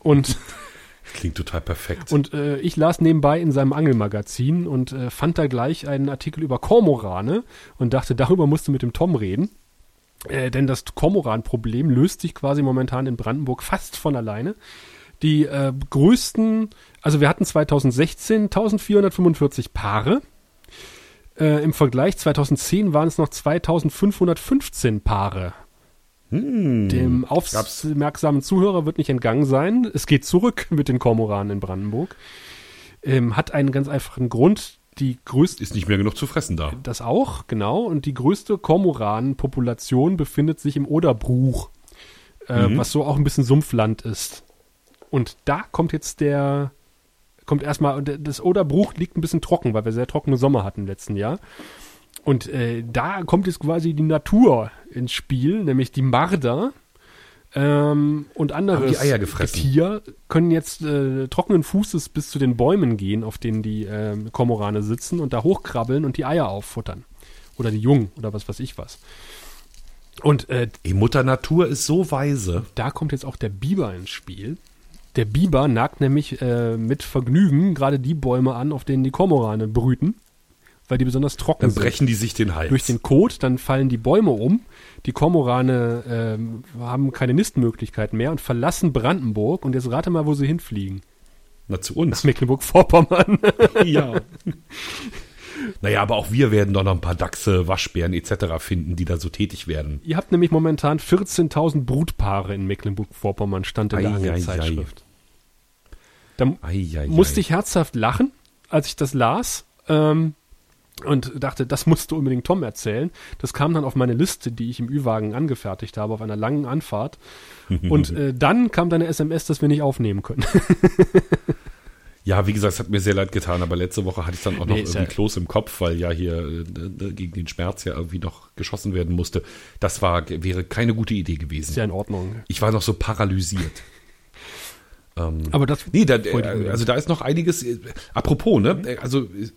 und Klingt total perfekt. Und äh, ich las nebenbei in seinem Angelmagazin und äh, fand da gleich einen Artikel über Kormorane und dachte, darüber musst du mit dem Tom reden. Äh, denn das Kormoran-Problem löst sich quasi momentan in Brandenburg fast von alleine. Die äh, größten, also wir hatten 2016 1445 Paare. Äh, Im Vergleich 2010 waren es noch 2515 Paare. Hm. Dem aufmerksamen Zuhörer wird nicht entgangen sein. Es geht zurück mit den Kormoranen in Brandenburg. Ähm, hat einen ganz einfachen Grund. Die größte Ist nicht mehr genug zu fressen da. das auch, genau. Und die größte Kormoran-Population befindet sich im Oderbruch, äh, Mhm. was so auch ein bisschen Sumpfland ist. Und da kommt jetzt der, kommt erstmal, das Oderbruch liegt ein bisschen trocken, weil wir sehr trockene Sommer hatten im letzten Jahr. Und äh, da kommt jetzt quasi die Natur ins Spiel, nämlich die Marder ähm, und andere die? Tier können jetzt äh, trockenen Fußes bis zu den Bäumen gehen, auf denen die ähm, Kormorane sitzen und da hochkrabbeln und die Eier auffuttern. Oder die Jungen oder was weiß ich was. Und äh, Ey, Mutter Natur ist so weise. da kommt jetzt auch der Biber ins Spiel. Der Biber nagt nämlich äh, mit Vergnügen gerade die Bäume an, auf denen die Kormorane brüten, weil die besonders trocken Dann sind. brechen die sich den Hals. Durch den Kot, dann fallen die Bäume um. Die Kormorane ähm, haben keine Nistmöglichkeiten mehr und verlassen Brandenburg. Und jetzt rate mal, wo sie hinfliegen. Na, zu uns. Mecklenburg-Vorpommern. ja. naja, aber auch wir werden doch noch ein paar Dachse, Waschbären etc. finden, die da so tätig werden. Ihr habt nämlich momentan 14.000 Brutpaare in Mecklenburg-Vorpommern, stand in der Ei, ei, Angelzeitschrift. Da Eieiei. musste ich herzhaft lachen, als ich das las. Ähm, und dachte, das musst du unbedingt Tom erzählen. Das kam dann auf meine Liste, die ich im Ü-Wagen angefertigt habe, auf einer langen Anfahrt. Und äh, dann kam deine SMS, dass wir nicht aufnehmen können. Ja, wie gesagt, es hat mir sehr leid getan, aber letzte Woche hatte ich dann auch noch Nee, irgendwie ja- Kloß im Kopf, weil ja hier äh, gegen den Schmerz ja irgendwie noch geschossen werden musste. Das war, wäre keine gute Idee gewesen. Ist ja in Ordnung. Ich war noch so paralysiert. Ähm, Aber das Nee, da, äh, also da ist noch einiges. äh, Apropos, ne? äh, Also äh,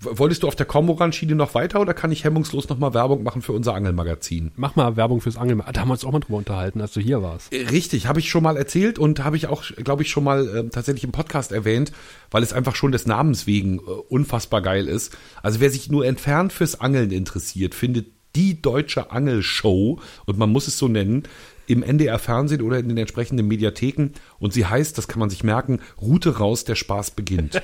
wolltest du auf der Kormoran-Schiene noch weiter oder kann ich hemmungslos nochmal Werbung machen für unser Angelmagazin? Mach mal Werbung fürs Angeln. Ah, Da haben wir uns auch mal drüber unterhalten, als du hier warst. Äh, Richtig, habe ich schon mal erzählt und habe ich auch, glaube ich, schon mal ähm, tatsächlich im Podcast erwähnt, weil es einfach schon des Namens wegen äh, unfassbar geil ist. Also wer sich nur entfernt fürs Angeln interessiert, findet die deutsche Angelshow, und man muss es so nennen, im NDR Fernsehen oder in den entsprechenden Mediatheken. Und sie heißt, das kann man sich merken, Route raus, der Spaß beginnt.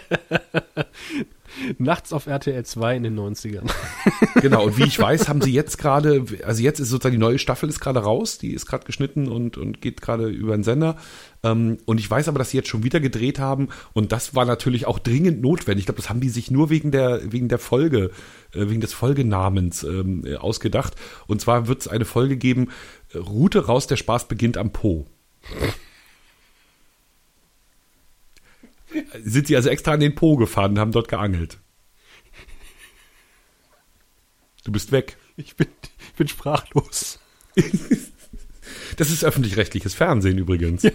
Nachts auf RTL 2 in den 90ern. Genau, und wie ich weiß, haben sie jetzt gerade, also jetzt ist sozusagen die neue Staffel ist gerade raus, die ist gerade geschnitten und, und geht gerade über den Sender. Ähm, und ich weiß aber, dass sie jetzt schon wieder gedreht haben und das war natürlich auch dringend notwendig. Ich glaube, das haben die sich nur wegen der, wegen der Folge, äh, wegen des Folgenamens ähm, äh, ausgedacht. Und zwar wird es eine Folge geben, äh, Route raus, der Spaß beginnt am Po. Sind sie also extra an den Po gefahren und haben dort geangelt. Du bist weg. Ich bin, ich bin sprachlos. Das ist öffentlich-rechtliches Fernsehen übrigens. Ja.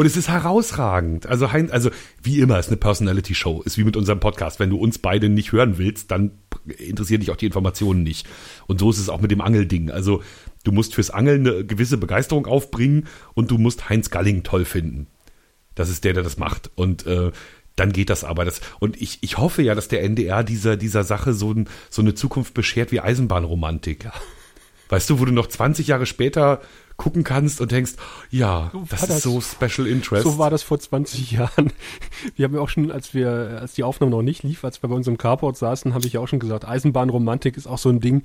Und es ist herausragend. Also, Hein, also wie immer, ist eine Personality-Show. Ist wie mit unserem Podcast. Wenn du uns beide nicht hören willst, dann interessieren dich auch die Informationen nicht. Und so ist es auch mit dem Angelding. Also du musst fürs Angeln eine gewisse Begeisterung aufbringen und du musst Heinz Galling toll finden. Das ist der, der das macht. Und äh, dann geht das aber. Das, und ich, ich hoffe ja, dass der NDR dieser, dieser Sache so, ein, so eine Zukunft beschert wie Eisenbahnromantik. Weißt du, wo du noch 20 Jahre später gucken kannst und denkst, ja, So das war ist das. so Special Interest. So war das vor 20 Jahren. Wir haben ja auch schon, als wir, als die Aufnahme noch nicht lief, als wir bei uns im Carport saßen, habe ich ja auch schon gesagt, Eisenbahnromantik ist auch so ein Ding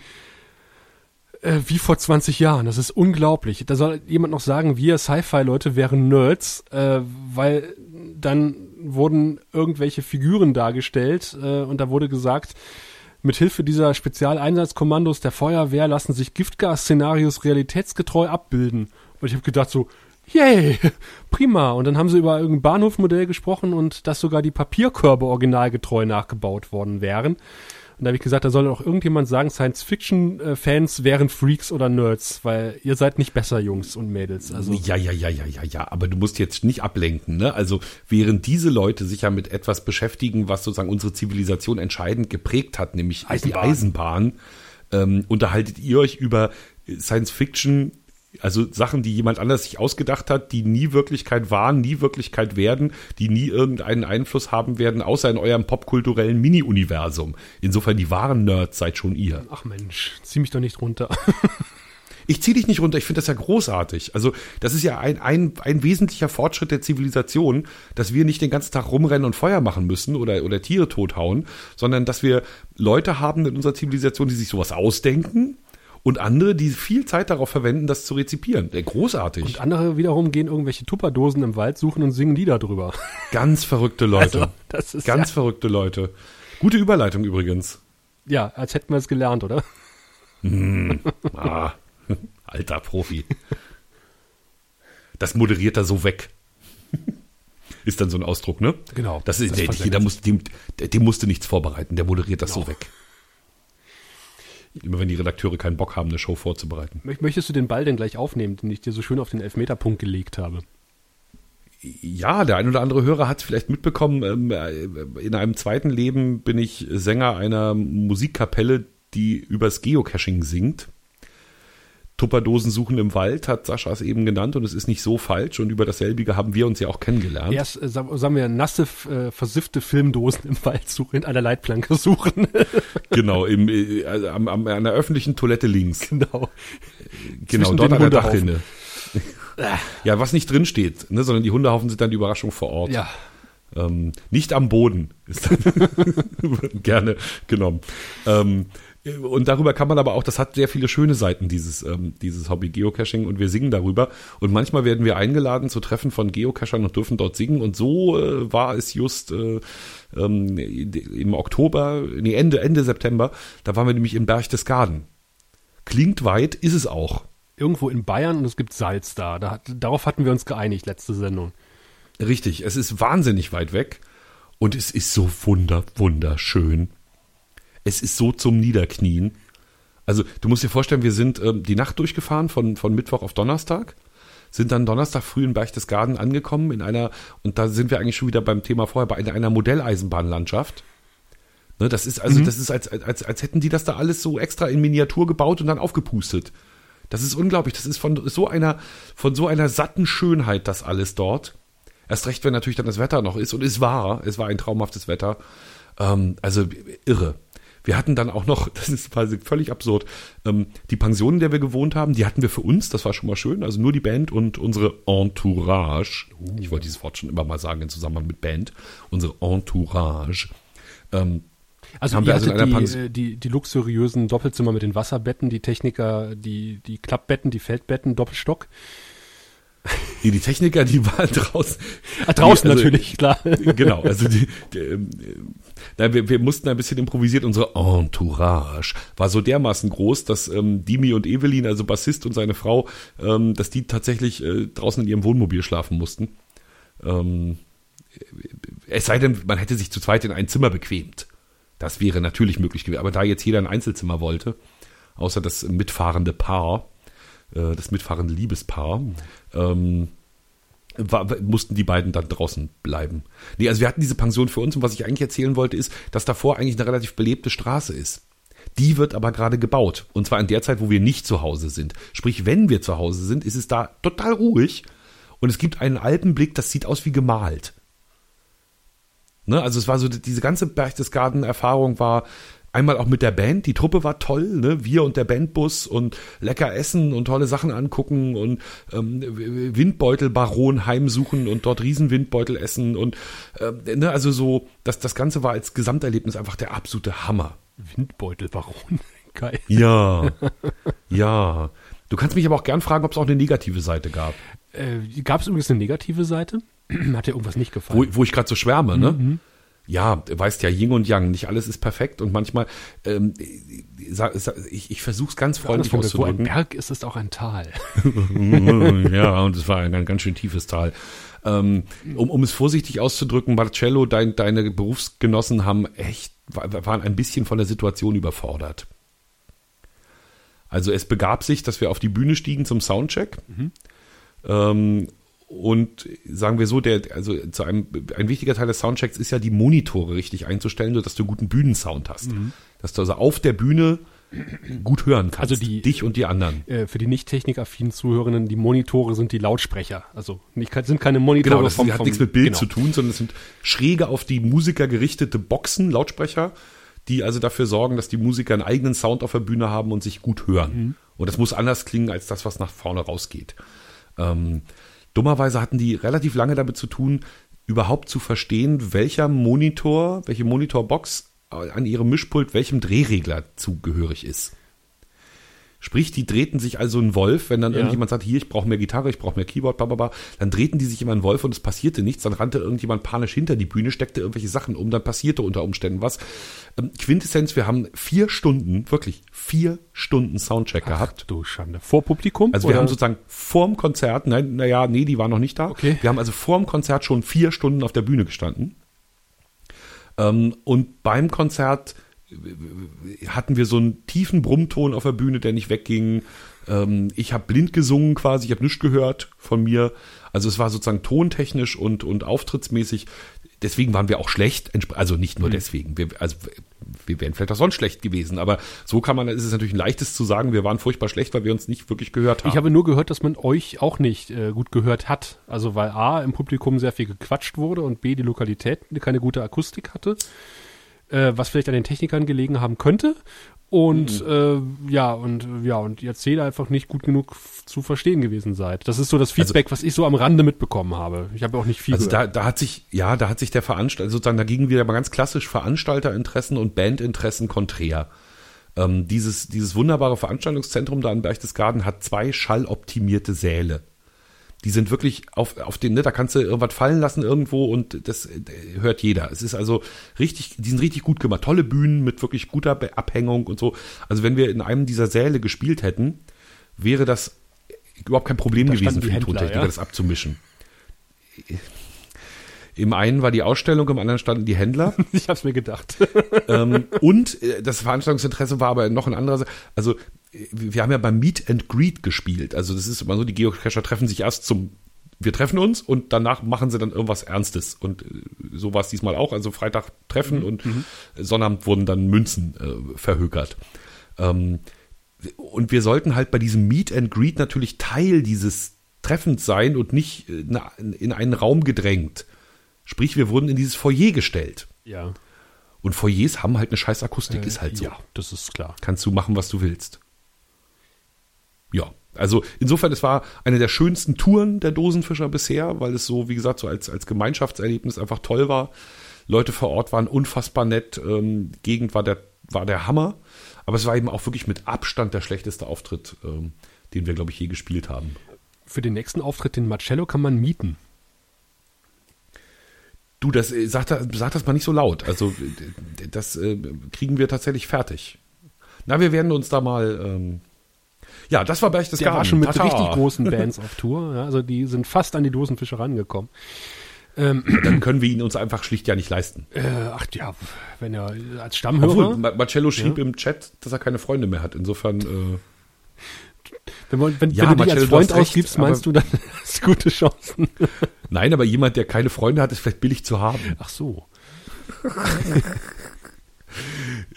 äh, wie vor 20 Jahren. Das ist unglaublich. Da soll jemand noch sagen, wir Sci-Fi-Leute wären Nerds, äh, weil dann wurden irgendwelche Figuren dargestellt äh, und da wurde gesagt, mit Hilfe dieser Spezialeinsatzkommandos der Feuerwehr lassen sich Giftgas-Szenarios realitätsgetreu abbilden. Und ich habe gedacht so, yay, prima. Und dann haben sie über irgendein Bahnhofmodell gesprochen und dass sogar die Papierkörbe originalgetreu nachgebaut worden wären. Und da habe ich gesagt, da soll doch irgendjemand sagen, Science-Fiction-Fans wären Freaks oder Nerds, weil ihr seid nicht besser, Jungs und Mädels. Also Ja, ja, ja, ja, ja, ja, aber du musst jetzt nicht ablenken, ne? Also, während diese Leute sich ja mit etwas beschäftigen, was sozusagen unsere Zivilisation entscheidend geprägt hat, nämlich Eisenbahn. die Eisenbahn, ähm, unterhaltet ihr euch über Science Fiction, also Sachen, die jemand anders sich ausgedacht hat, die nie Wirklichkeit waren, nie Wirklichkeit werden, die nie irgendeinen Einfluss haben werden, außer in eurem popkulturellen Mini-Universum. Insofern die wahren Nerds seid schon ihr. ach Mensch, zieh mich doch nicht runter. Ich zieh dich nicht runter, ich finde das ja großartig. Also, das ist ja ein, ein, ein wesentlicher Fortschritt der Zivilisation, dass wir nicht den ganzen Tag rumrennen und Feuer machen müssen oder, oder Tiere tothauen, sondern dass wir Leute haben in unserer Zivilisation, die sich sowas ausdenken und andere, die viel Zeit darauf verwenden, das zu rezipieren. Großartig. Und andere wiederum gehen irgendwelche Tupperdosen im Wald suchen und singen Lieder drüber. Ganz verrückte Leute. Also, das ist Ganz verrückte Leute. Gute Überleitung übrigens. Ja, als hätten wir es gelernt, oder? Ah, alter Profi. Das moderiert er so weg. Ist dann so ein Ausdruck, ne? Genau. Das ist, Das der, jeder muss, dem, dem musste nichts vorbereiten. Der moderiert das so Genau. weg. Immer wenn die Redakteure keinen Bock haben, eine Show vorzubereiten. Mö- Möchtest du den Ball denn gleich aufnehmen, den ich dir so schön auf den Elfmeterpunkt gelegt habe? Ja, der ein oder andere Hörer hat es vielleicht mitbekommen. ähm, äh, In einem zweiten Leben bin ich Sänger einer Musikkapelle, die übers Geocaching singt. Tupperdosen suchen im Wald hat Sascha es eben genannt und es ist nicht so falsch und über dasselbige haben wir uns ja auch kennengelernt. Erst, äh, sa- sagen wir, nasse, äh, versiffte Filmdosen im Wald suchen, in einer Leitplanke suchen. Genau, im, äh, also am, am, an der öffentlichen Toilette links. genau. Genau, Zwischen dort an der. Dachrinne. ja, was nicht drin steht, ne, sondern die Hundehaufen sind dann die Überraschung vor Ort. Ja. Ähm, nicht am Boden ist dann gerne genommen. Ähm, und darüber kann man aber auch, das hat sehr viele schöne Seiten, dieses, ähm, dieses Hobby Geocaching und wir singen darüber. Und manchmal werden wir eingeladen zu Treffen von Geocachern und dürfen dort singen. Und so äh, war es just äh, ähm, im Oktober, nee, Ende, Ende September, da waren wir nämlich in Berchtesgaden. Klingt weit, ist es auch. Irgendwo in Bayern und es gibt Salz da. da hat, darauf hatten wir uns geeinigt, letzte Sendung. Richtig, es ist wahnsinnig weit weg und es ist so wunder, wunderschön. Es ist so zum Niederknien. Also du musst dir vorstellen, wir sind ähm, die Nacht durchgefahren von, von Mittwoch auf Donnerstag, sind dann Donnerstag früh in Berchtesgaden angekommen in einer, und da sind wir eigentlich schon wieder beim Thema vorher, bei einer Modelleisenbahnlandschaft. Ne, das ist also, das ist als, als, als hätten die das da alles so extra in Miniatur gebaut und dann aufgepustet. Das ist unglaublich. Das ist von so einer, von so einer satten Schönheit, das alles dort. Erst recht, wenn natürlich dann das Wetter noch ist. Und es war, es war ein traumhaftes Wetter. Ähm, also irre. Wir hatten dann auch noch, das ist quasi völlig absurd, ähm, die Pension, in der wir gewohnt haben, die hatten wir für uns, das war schon mal schön. Also nur die Band und unsere Entourage. Ich wollte dieses Wort schon immer mal sagen in Zusammenhang mit Band. Unsere Entourage. Ähm, Also Haben wir also die, äh, die, die luxuriösen Doppelzimmer mit den Wasserbetten, die Techniker, die, die Klappbetten, die Feldbetten, Doppelstock. nee, die Techniker, die waren draußen. Ah, draußen also- natürlich, klar. genau, also die, die, wir, wir mussten ein bisschen improvisiert. Unsere Entourage war so dermaßen groß, dass ähm, Dimi und Evelyn, also Bassist und seine Frau, ähm, dass die tatsächlich äh, draußen in ihrem Wohnmobil schlafen mussten. Ähm, es sei denn, man hätte sich zu zweit in ein Zimmer bequemt. Das wäre natürlich möglich gewesen. Aber da jetzt jeder ein Einzelzimmer wollte, außer das mitfahrende Paar, äh, das mitfahrende Liebespaar, ähm, war, mussten die beiden dann draußen bleiben. Nee, also wir hatten diese Pension für uns und was ich eigentlich erzählen wollte, ist, dass davor eigentlich eine relativ belebte Straße ist. Die wird aber gerade gebaut. Und zwar in der Zeit, wo wir nicht zu Hause sind. Sprich, wenn wir zu Hause sind, ist es da total ruhig und es gibt einen Alpenblick, das sieht aus wie gemalt. Ne, also es war so, diese ganze Berchtesgaden-Erfahrung war einmal auch mit der Band, die Truppe war toll, ne? wir und der Bandbus und lecker essen und tolle Sachen angucken und ähm, Windbeutelbaron heimsuchen und dort Riesenwindbeutel essen und ähm, ne, also so, das, das Ganze war als Gesamterlebnis einfach der absolute Hammer. Windbeutelbaron. Geil. Ja, ja. Du kannst mich aber auch gern fragen, ob es auch eine negative Seite gab. Äh, Gab es übrigens eine negative Seite? Hat dir irgendwas nicht gefallen? wo, wo ich gerade so schwärme, ne? Ja, du weißt ja, Yin und Yang, nicht alles ist perfekt und manchmal, ähm, ich, ich versuche es ganz freundlich Andersrum, wo ein auszudrücken. Berg ist, ist auch ein Tal. ja, und es war ein ganz, ganz schön tiefes Tal. Ähm, um, um es vorsichtig auszudrücken, Marcello, dein, deine Berufsgenossen haben echt waren ein bisschen von der Situation überfordert. Also es begab sich, dass wir auf die Bühne stiegen zum Soundcheck. Mhm. Ähm, und sagen wir so, der, also zu einem, ein wichtiger Teil des Soundchecks ist ja die Monitore richtig einzustellen, sodass du guten Bühnensound hast. Mhm. Dass du also auf der Bühne gut hören kannst. Also die, dich und die anderen. Äh, für die nicht technikaffinen Zuhörenden, die Monitore sind die Lautsprecher. Also nicht, sind keine Monitore. Genau, das vom, hat vom, nichts mit Bild genau. zu tun, sondern es sind schräge auf die Musiker gerichtete Boxen, Lautsprecher, die also dafür sorgen, dass die Musiker einen eigenen Sound auf der Bühne haben und sich gut hören. Mhm. Und das muss anders klingen als das, was nach vorne rausgeht. Ähm, dummerweise hatten die relativ lange damit zu tun, überhaupt zu verstehen, welcher Monitor, welche Monitorbox an ihrem Mischpult welchem Drehregler zugehörig ist. Sprich, die drehten sich also einen Wolf, wenn dann ja. irgendjemand sagt, hier, ich brauche mehr Gitarre, ich brauche mehr Keyboard, bla, bla, bla, dann drehten die sich immer einen Wolf und es passierte nichts, dann rannte irgendjemand panisch hinter die Bühne, steckte irgendwelche Sachen um, dann passierte unter Umständen was. Ähm, Quintessenz, wir haben vier Stunden, wirklich vier Stunden Soundcheck Ach, gehabt. Du Schande. Vor Publikum? Also wir haben sozusagen vorm Konzert, nein, naja, nee, die waren noch nicht da. Okay. Wir haben also vorm Konzert schon vier Stunden auf der Bühne gestanden. Ähm, und beim Konzert hatten wir so einen tiefen Brummton auf der Bühne, der nicht wegging. Ähm, ich habe blind gesungen quasi, ich habe nichts gehört von mir. Also es war sozusagen tontechnisch und, und auftrittsmäßig. Deswegen waren wir auch schlecht, also nicht nur mhm. deswegen. Wir, also wir wären vielleicht auch sonst schlecht gewesen, aber so kann man, ist es natürlich ein leichtes zu sagen, wir waren furchtbar schlecht, weil wir uns nicht wirklich gehört haben. Ich habe nur gehört, dass man euch auch nicht äh, gut gehört hat. Also weil A, im Publikum sehr viel gequatscht wurde und B, die Lokalität keine gute Akustik hatte äh, was vielleicht an den Technikern gelegen haben könnte. Und mhm. äh, ja, und ja, und ihr C einfach nicht gut genug zu verstehen gewesen seid. Das ist so das also Feedback, also, was ich so am Rande mitbekommen habe. Ich habe auch nicht viel Also da, da hat sich, ja, da hat sich der Veranstalter, sozusagen, da gingen wieder mal ganz klassisch Veranstalterinteressen und Bandinteressen konträr. Ähm, dieses, dieses wunderbare Veranstaltungszentrum da in Berchtesgaden hat zwei schalloptimierte Säle die sind wirklich auf, auf den, ne, da kannst du irgendwas fallen lassen irgendwo und das äh, hört jeder. Es ist also richtig, die sind richtig gut gemacht. Tolle Bühnen mit wirklich guter Abhängung und so. Also wenn wir in einem dieser Säle gespielt hätten, wäre das überhaupt kein Problem da gewesen für die Tontechniker, ja? das abzumischen. Im einen war die Ausstellung, im anderen standen die Händler. Ich hab's mir gedacht. ähm, und äh, das Veranstaltungsinteresse war aber noch ein anderes. Also wir haben ja beim Meet and Greet gespielt. Also das ist immer so, die Geocacher treffen sich erst zum, wir treffen uns und danach machen sie dann irgendwas Ernstes. Und äh, so war es diesmal auch. Also Freitag treffen mhm. und mhm. Sonnabend wurden dann Münzen äh, verhökert. Ähm, und wir sollten halt bei diesem Meet and Greet natürlich Teil dieses Treffens sein und nicht äh, in einen Raum gedrängt. Sprich, wir wurden in dieses Foyer gestellt. Ja. Und Foyers haben halt eine scheiß Akustik, äh, ist halt so. Ja, das ist klar. Kannst du machen, was du willst ja, also insofern, es war eine der schönsten Touren der Dosenfischer bisher, weil es so, wie gesagt, so als, als Gemeinschaftserlebnis einfach toll war. Leute vor Ort waren unfassbar nett, ähm, die Gegend war der, war der Hammer, aber es war eben auch wirklich mit Abstand der schlechteste Auftritt, ähm, den wir, glaube ich, je gespielt haben. Für den nächsten Auftritt, den Marcello, kann man mieten. Du, das äh, sag, sag das mal nicht so laut. Also das äh, kriegen wir tatsächlich fertig. Na, wir werden uns da mal ähm, ja, das war Berchtesgaden. Der war schon mit Tata. richtig großen Bands auf Tour. Ja, also die sind fast an die Dosenfische rangekommen. Ähm, dann können wir ihn uns einfach schlicht ja nicht leisten. Äh, ach ja, wenn er als Stammhörer. Obwohl, Marcello schrieb ja. im Chat, dass er keine Freunde mehr hat. Insofern. Äh, wenn, wenn, ja, wenn du dich als Freund recht, ausgibst, meinst du, dann hast du gute Chancen. Nein, aber jemand, der keine Freunde hat, ist vielleicht billig zu haben. Ach so.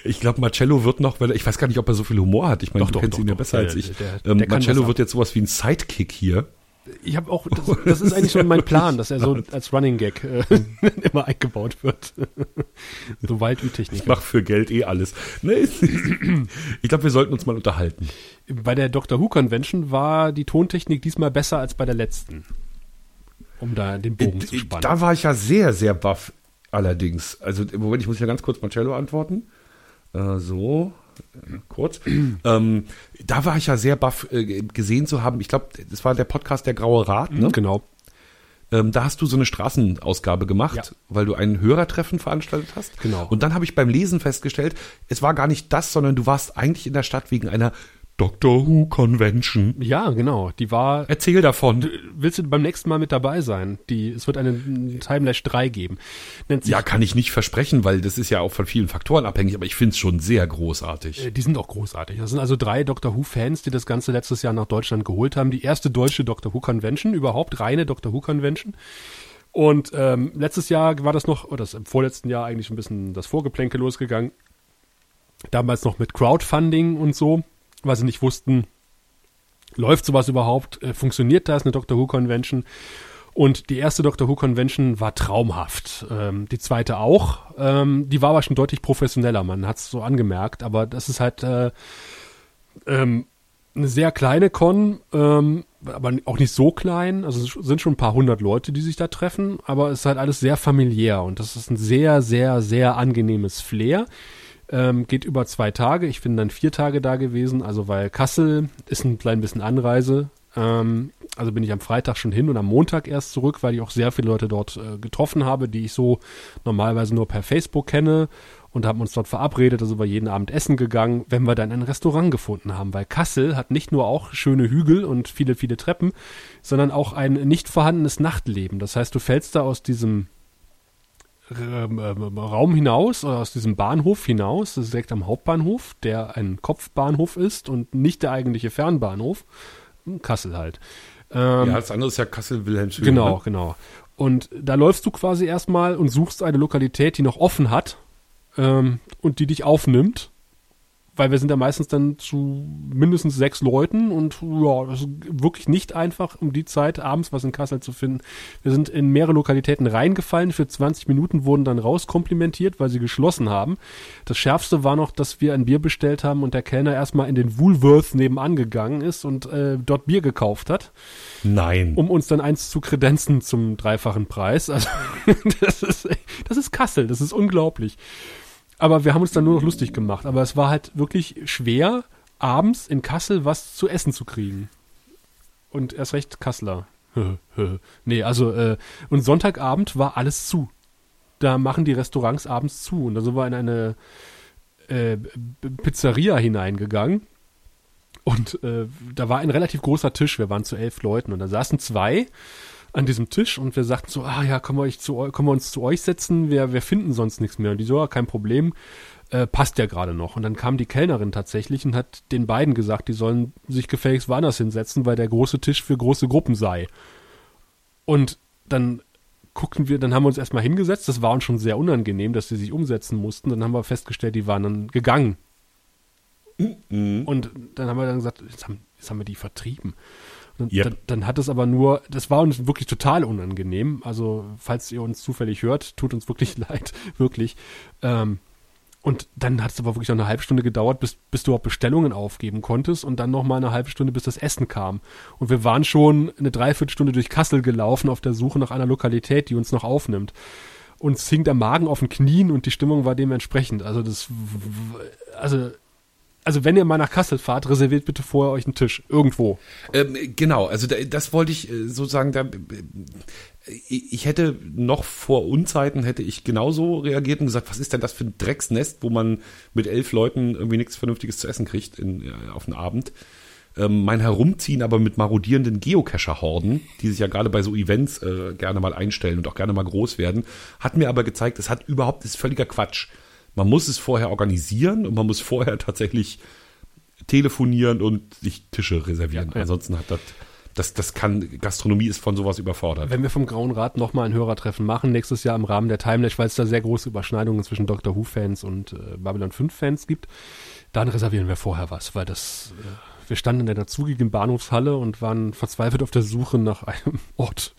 Ich glaube, Marcello wird noch, weil ich weiß gar nicht, ob er so viel Humor hat. Ich meine, du doch, kennst doch, ihn ja besser als ich. Der, der, ähm, Marcello wird jetzt sowas wie ein Sidekick hier. Ich habe auch, das, das, ist eigentlich schon mein Plan, dass er so als Running Gag äh, immer eingebaut wird. so Waldütechnik. Ich mache für Geld eh alles. Nee, ich glaube, wir sollten uns mal unterhalten. Bei der Dr. Who Convention war die Tontechnik diesmal besser als bei der letzten. Um da den Bogen äh, zu spannen. Da war ich ja sehr, sehr baff. Allerdings, also im Moment, ich muss ja ganz kurz Marcello antworten. Äh, so, äh, kurz. ähm, da war ich ja sehr baff äh, gesehen zu haben. Ich glaube, das war der Podcast Der Graue Rat, ne? Genau. Ähm, da hast du so eine Straßenausgabe gemacht, ja. weil du ein Hörertreffen veranstaltet hast. Genau. Und dann habe ich beim Lesen festgestellt, es war gar nicht das, sondern du warst eigentlich in der Stadt wegen einer Doctor Who Convention. Ja, genau. Die war. Erzähl davon. Du, willst du beim nächsten Mal mit dabei sein? Die, es wird eine Timelash 3 geben. ja, kann ich nicht versprechen, weil das ist ja auch von vielen Faktoren abhängig, aber ich finde es schon sehr großartig. Äh, die sind auch großartig. Das sind also drei Doctor Who-Fans, die das Ganze letztes Jahr nach Deutschland geholt haben. Die erste deutsche Doctor Who Convention, überhaupt reine Doctor Who Convention. Und ähm, letztes Jahr war das noch, oder das im vorletzten Jahr eigentlich ein bisschen das Vorgeplänke losgegangen. Damals noch mit Crowdfunding und so, weil sie nicht wussten, läuft sowas überhaupt, äh, funktioniert das, eine Doctor Who Convention. Und die erste Doctor Who Convention war traumhaft. Ähm, die zweite auch. Ähm, die war aber schon deutlich professioneller, man hat es so angemerkt. Aber das ist halt äh, ähm, eine sehr kleine Con, ähm, aber auch nicht so klein. Also es sind schon ein paar hundert Leute, die sich da treffen. Aber es ist halt alles sehr familiär und das ist ein sehr, sehr, sehr angenehmes Flair. Ähm, geht über zwei Tage. Ich bin dann vier Tage da gewesen, also weil Kassel ist ein klein bisschen Anreise. Ähm, also bin ich am Freitag schon hin und am Montag erst zurück, weil ich auch sehr viele Leute dort äh, getroffen habe, die ich so normalerweise nur per Facebook kenne und haben uns dort verabredet, also wir jeden Abend essen gegangen, wenn wir dann ein Restaurant gefunden haben, weil Kassel hat nicht nur auch schöne Hügel und viele, viele Treppen, sondern auch ein nicht vorhandenes Nachtleben. Das heißt, du fällst da aus diesem ähm, ähm, Raum hinaus oder aus diesem Bahnhof hinaus, das ist direkt am Hauptbahnhof, der ein Kopfbahnhof ist und nicht der eigentliche Fernbahnhof. Kassel halt. Ähm, ja, das andere ist ja Kassel-Wilhelmshöhe. Genau, ne? genau. Und da läufst du quasi erstmal und suchst eine Lokalität, die noch offen hat ähm, und die dich aufnimmt weil wir sind ja meistens dann zu mindestens sechs Leuten und ja, das ist wirklich nicht einfach, um die Zeit abends was in Kassel zu finden. Wir sind in mehrere Lokalitäten reingefallen, für 20 Minuten wurden dann rauskomplimentiert, weil sie geschlossen haben. Das Schärfste war noch, dass wir ein Bier bestellt haben und der Kellner erstmal in den Woolworth nebenan gegangen ist und äh, dort Bier gekauft hat. Nein. Um uns dann eins zu kredenzen zum dreifachen Preis. Also das ist, das ist Kassel, das ist unglaublich. Aber wir haben uns dann nur noch lustig gemacht. Aber es war halt wirklich schwer, abends in Kassel was zu essen zu kriegen. Und erst recht Kasseler. nee, also, äh, und Sonntagabend war alles zu. Da machen die Restaurants abends zu. Und da sind wir in eine äh, Pizzeria hineingegangen. Und äh, da war ein relativ großer Tisch. Wir waren zu elf Leuten. Und da saßen zwei an diesem Tisch und wir sagten so, ah ja, können wir, euch zu, können wir uns zu euch setzen, wir, wir finden sonst nichts mehr. Und die so, ja, kein Problem, äh, passt ja gerade noch. Und dann kam die Kellnerin tatsächlich und hat den beiden gesagt, die sollen sich gefälligst woanders hinsetzen, weil der große Tisch für große Gruppen sei. Und dann guckten wir, dann haben wir uns erstmal hingesetzt, das war uns schon sehr unangenehm, dass sie sich umsetzen mussten. Dann haben wir festgestellt, die waren dann gegangen. Mhm. Und dann haben wir dann gesagt, jetzt haben, jetzt haben wir die vertrieben. Yep. Dann, dann, hat es aber nur, das war uns wirklich total unangenehm. Also, falls ihr uns zufällig hört, tut uns wirklich leid, wirklich. Ähm, und dann hat es aber wirklich noch eine halbe Stunde gedauert, bis, bis du auch Bestellungen aufgeben konntest und dann noch mal eine halbe Stunde, bis das Essen kam. Und wir waren schon eine Dreiviertelstunde durch Kassel gelaufen auf der Suche nach einer Lokalität, die uns noch aufnimmt. Uns hing der Magen auf den Knien und die Stimmung war dementsprechend. Also das, also also wenn ihr mal nach Kassel fahrt, reserviert bitte vorher euch einen Tisch. Irgendwo. Ähm, genau, also da, das wollte ich äh, sozusagen, da, ich hätte noch vor Unzeiten hätte ich genauso reagiert und gesagt, was ist denn das für ein Drecksnest, wo man mit elf Leuten irgendwie nichts Vernünftiges zu essen kriegt in, äh, auf den Abend. Ähm, mein Herumziehen aber mit marodierenden Geocacher-Horden, die sich ja gerade bei so Events äh, gerne mal einstellen und auch gerne mal groß werden, hat mir aber gezeigt, es hat überhaupt, ist völliger Quatsch. Man muss es vorher organisieren und man muss vorher tatsächlich telefonieren und sich Tische reservieren. Ja. Ansonsten hat das das, das kann, Gastronomie ist von sowas überfordert. Wenn wir vom Grauen Rat nochmal ein Hörertreffen machen, nächstes Jahr im Rahmen der Timelash, weil es da sehr große Überschneidungen zwischen Doctor Who-Fans und äh, Babylon 5-Fans gibt, dann reservieren wir vorher was, weil das äh, wir standen in der dazugigen Bahnhofshalle und waren verzweifelt auf der Suche nach einem Ort.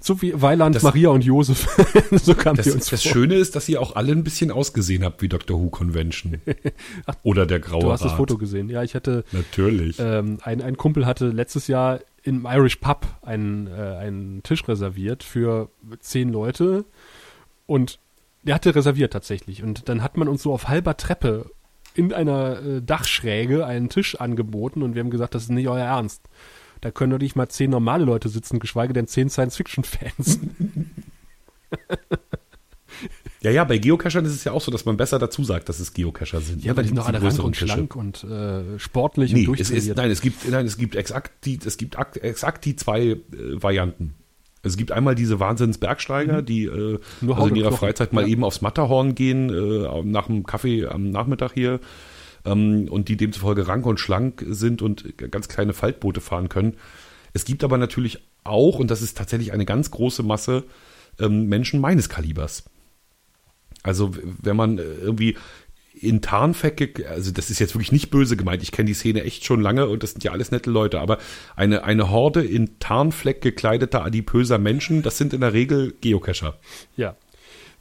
So wie Weiland, das, Maria und Josef. so kamen das, uns Das vor. Schöne ist, dass ihr auch alle ein bisschen ausgesehen habt wie Dr. Who Convention. Ach, Oder der Graue Du hast Rat. das Foto gesehen. Ja, ich hatte. Natürlich. Ähm, ein, ein Kumpel hatte letztes Jahr im Irish Pub einen, äh, einen Tisch reserviert für zehn Leute und der hatte reserviert tatsächlich. Und dann hat man uns so auf halber Treppe in einer äh, Dachschräge einen Tisch angeboten und wir haben gesagt, das ist nicht euer Ernst. Da können doch nicht mal zehn normale Leute sitzen, geschweige denn zehn Science-Fiction-Fans. Ja, ja, bei Geocachern ist es ja auch so, dass man besser dazu sagt, dass es Geocacher sind. Ja, aber die sind noch alle rank und Tische. schlank und äh, sportlich Nee, und es ist, nein, es gibt, nein, es gibt exakt die, es gibt ak- exakt die zwei äh, Varianten. Es gibt einmal diese Wahnsinnsbergsteiger, die äh, Nur also in ihrer. Freizeit mal Ja. eben aufs Matterhorn gehen, äh, nach dem Kaffee am Nachmittag hier, ähm, und die demzufolge rank und schlank sind und ganz kleine Faltboote fahren können. Es gibt aber natürlich auch, und das ist tatsächlich eine ganz große Masse, ähm, Menschen meines Kalibers. Also wenn man äh, irgendwie in Tarnflecke, also das ist jetzt wirklich nicht böse gemeint, ich kenne die Szene echt schon lange und das sind ja alles nette Leute, aber eine, eine Horde in Tarnfleck gekleideter, adipöser Menschen, das sind in der Regel Geocacher. Ja.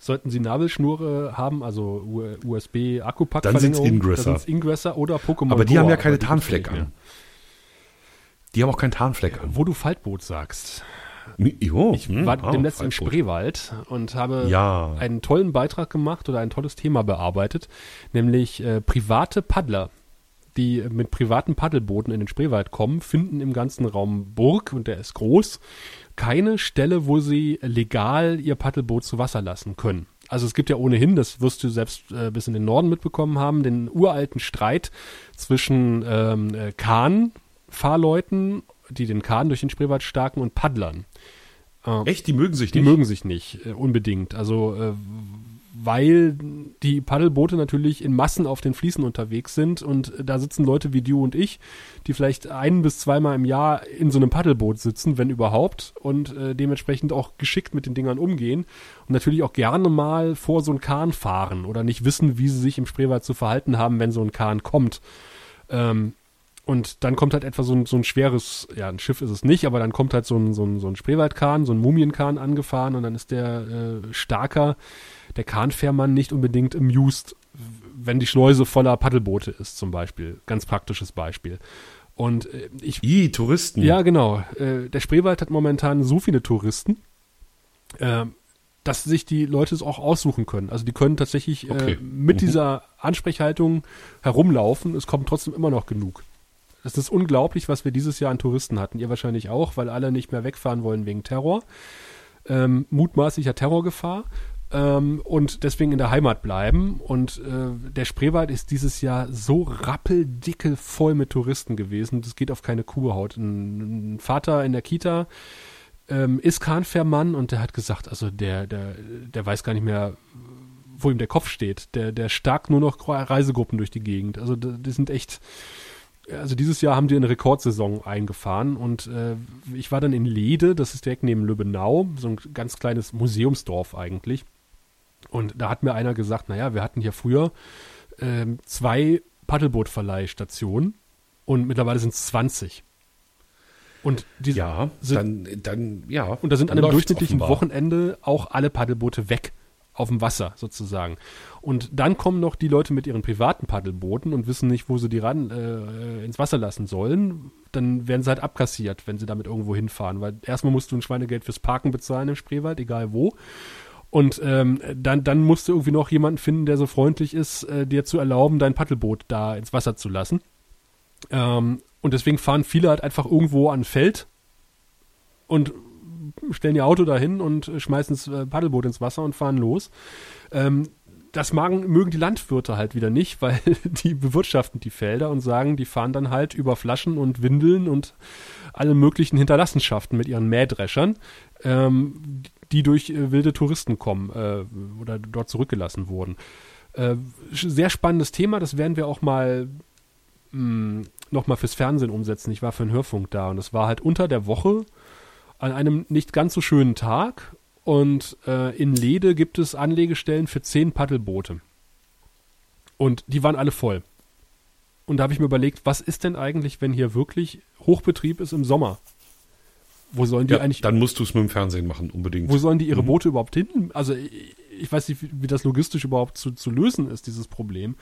Sollten Sie Nabelschnure haben, also USB-Akkupack, Dann sind's Ingresser. Dann sind's Ingresser oder Pokémon Aber die Go, haben ja keine Tarnfleck an. Die haben auch keinen Tarnfleck an. Wo du Faltboot sagst. Jo, Ich hm, war ah, demnächst im. Spreewald und habe Ja. einen tollen Beitrag gemacht oder ein tolles Thema bearbeitet, nämlich äh, private Paddler, die mit privaten Paddelbooten in den Spreewald kommen, finden im ganzen Raum Burg, und der ist groß, keine Stelle, wo sie legal ihr Paddelboot zu Wasser lassen können. Also es gibt ja ohnehin, das wirst du selbst äh, bis in den Norden mitbekommen haben, den uralten Streit zwischen ähm, äh, Kahn-Fahrleuten, die den Kahn durch den Spreewald starken, und Paddlern. Echt, die mögen sich Die nicht. mögen sich nicht äh, unbedingt. Also äh, weil die Paddelboote natürlich in Massen auf den Fließen unterwegs sind und da sitzen Leute wie du und ich, die vielleicht ein bis zweimal im Jahr in so einem Paddelboot sitzen, wenn überhaupt, und äh, dementsprechend auch geschickt mit den Dingern umgehen und natürlich auch gerne mal vor so einen Kahn fahren oder nicht wissen, wie sie sich im Spreewald zu verhalten haben, wenn so ein Kahn kommt. Ähm, und dann kommt halt etwa so ein, so ein schweres, ja, ein Schiff ist es nicht, aber dann kommt halt so ein, so ein, so ein Spreewaldkahn, so ein Mumienkahn angefahren und dann ist der äh, Starker, der Kahnfährmann nicht unbedingt amused, wenn die Schleuse voller Paddelboote ist, zum Beispiel. Ganz praktisches Beispiel. Und äh, ich I, Touristen. ja, genau. Äh, der Spreewald hat momentan so viele Touristen, ähm, dass sich die Leute es auch aussuchen können. Also die können tatsächlich Okay. äh, mit Mhm. dieser Ansprechhaltung herumlaufen. Es kommt trotzdem immer noch genug. Es ist unglaublich, was wir dieses Jahr an Touristen hatten. Ihr wahrscheinlich auch, weil alle nicht mehr wegfahren wollen wegen Terror. Ähm, mutmaßlicher Terrorgefahr. Ähm, und deswegen in der Heimat bleiben. Und äh, der Spreewald ist dieses Jahr so rappeldicke voll mit Touristen gewesen. Das geht auf keine Kuhhaut. Ein, ein Vater in der Kita ähm, ist Kahnfährmann und der hat gesagt, also der, der, der weiß gar nicht mehr, wo ihm der Kopf steht. Der, der stark nur noch Reisegruppen durch die Gegend. Also die sind echt, also dieses Jahr haben die eine Rekordsaison eingefahren und äh, ich war dann in Lede, das ist direkt neben Lübbenau, so ein ganz kleines Museumsdorf eigentlich. Und da hat mir einer gesagt, naja, wir hatten hier früher ähm, zwei Paddelbootverleihstationen und mittlerweile sind es 20. Und die, Ja, sind, dann, dann, ja. und da sind an einem durchschnittlichen offenbar. Wochenende auch alle Paddelboote weg auf dem Wasser sozusagen. Und dann kommen noch die Leute mit ihren privaten Paddelbooten und wissen nicht, wo sie die ran äh, ins Wasser lassen sollen. Dann werden sie halt abkassiert, wenn sie damit irgendwo hinfahren. Weil erstmal musst du ein Schweinegeld fürs Parken bezahlen im Spreewald, egal wo. Und ähm, dann, dann musst du irgendwie noch jemanden finden, der so freundlich ist, äh, dir zu erlauben, dein Paddelboot da ins Wasser zu lassen. Ähm, und deswegen fahren viele halt einfach irgendwo an Feld und stellen ihr Auto dahin und äh, schmeißen das äh, Paddelboot ins Wasser und fahren los. Ähm, das magen, mögen die Landwirte halt wieder nicht, weil die bewirtschaften die Felder und sagen, die fahren dann halt über Flaschen und Windeln und alle möglichen Hinterlassenschaften mit ihren Mähdreschern, ähm, die durch äh, wilde Touristen kommen äh, oder dort zurückgelassen wurden. Äh, sehr spannendes Thema, das werden wir auch mal mh, noch mal fürs Fernsehen umsetzen. Ich war für den Hörfunk da und es war halt unter der Woche an einem nicht ganz so schönen Tag und äh, in Lede gibt es Anlegestellen für zehn Paddelboote. Und die waren alle voll. Und da habe ich mir überlegt, was ist denn eigentlich, wenn hier wirklich Hochbetrieb ist im Sommer? Wo sollen die Ja, eigentlich, dann musst du es mit dem Fernsehen machen, unbedingt. wo sollen die ihre Boote überhaupt hin? Also ich, weiß nicht, wie, wie das logistisch überhaupt zu, zu lösen ist, dieses Problem.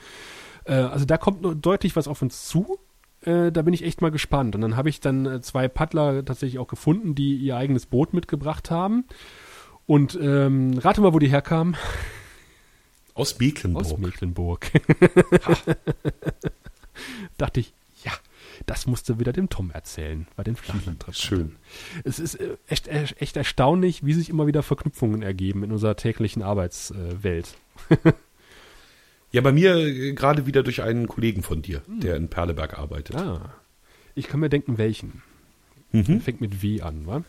Äh, also da kommt nur deutlich was auf uns zu. Äh, da bin ich echt mal gespannt. Und dann habe ich dann äh, zwei Paddler tatsächlich auch gefunden, die ihr eigenes Boot mitgebracht haben. Und ähm, rate mal, wo die herkamen. Aus Mecklenburg. Aus Mecklenburg. Dachte ich, ja, das musste wieder dem Tom erzählen bei den Flachlandreportern. Schön. Es ist äh, echt, äh, echt erstaunlich, wie sich immer wieder Verknüpfungen ergeben in unserer täglichen Arbeitswelt. Ja, bei mir äh, gerade wieder durch einen Kollegen von dir, der in Perleberg arbeitet. Ah. Ich kann mir denken, welchen. Mhm. Fängt mit W an, wa?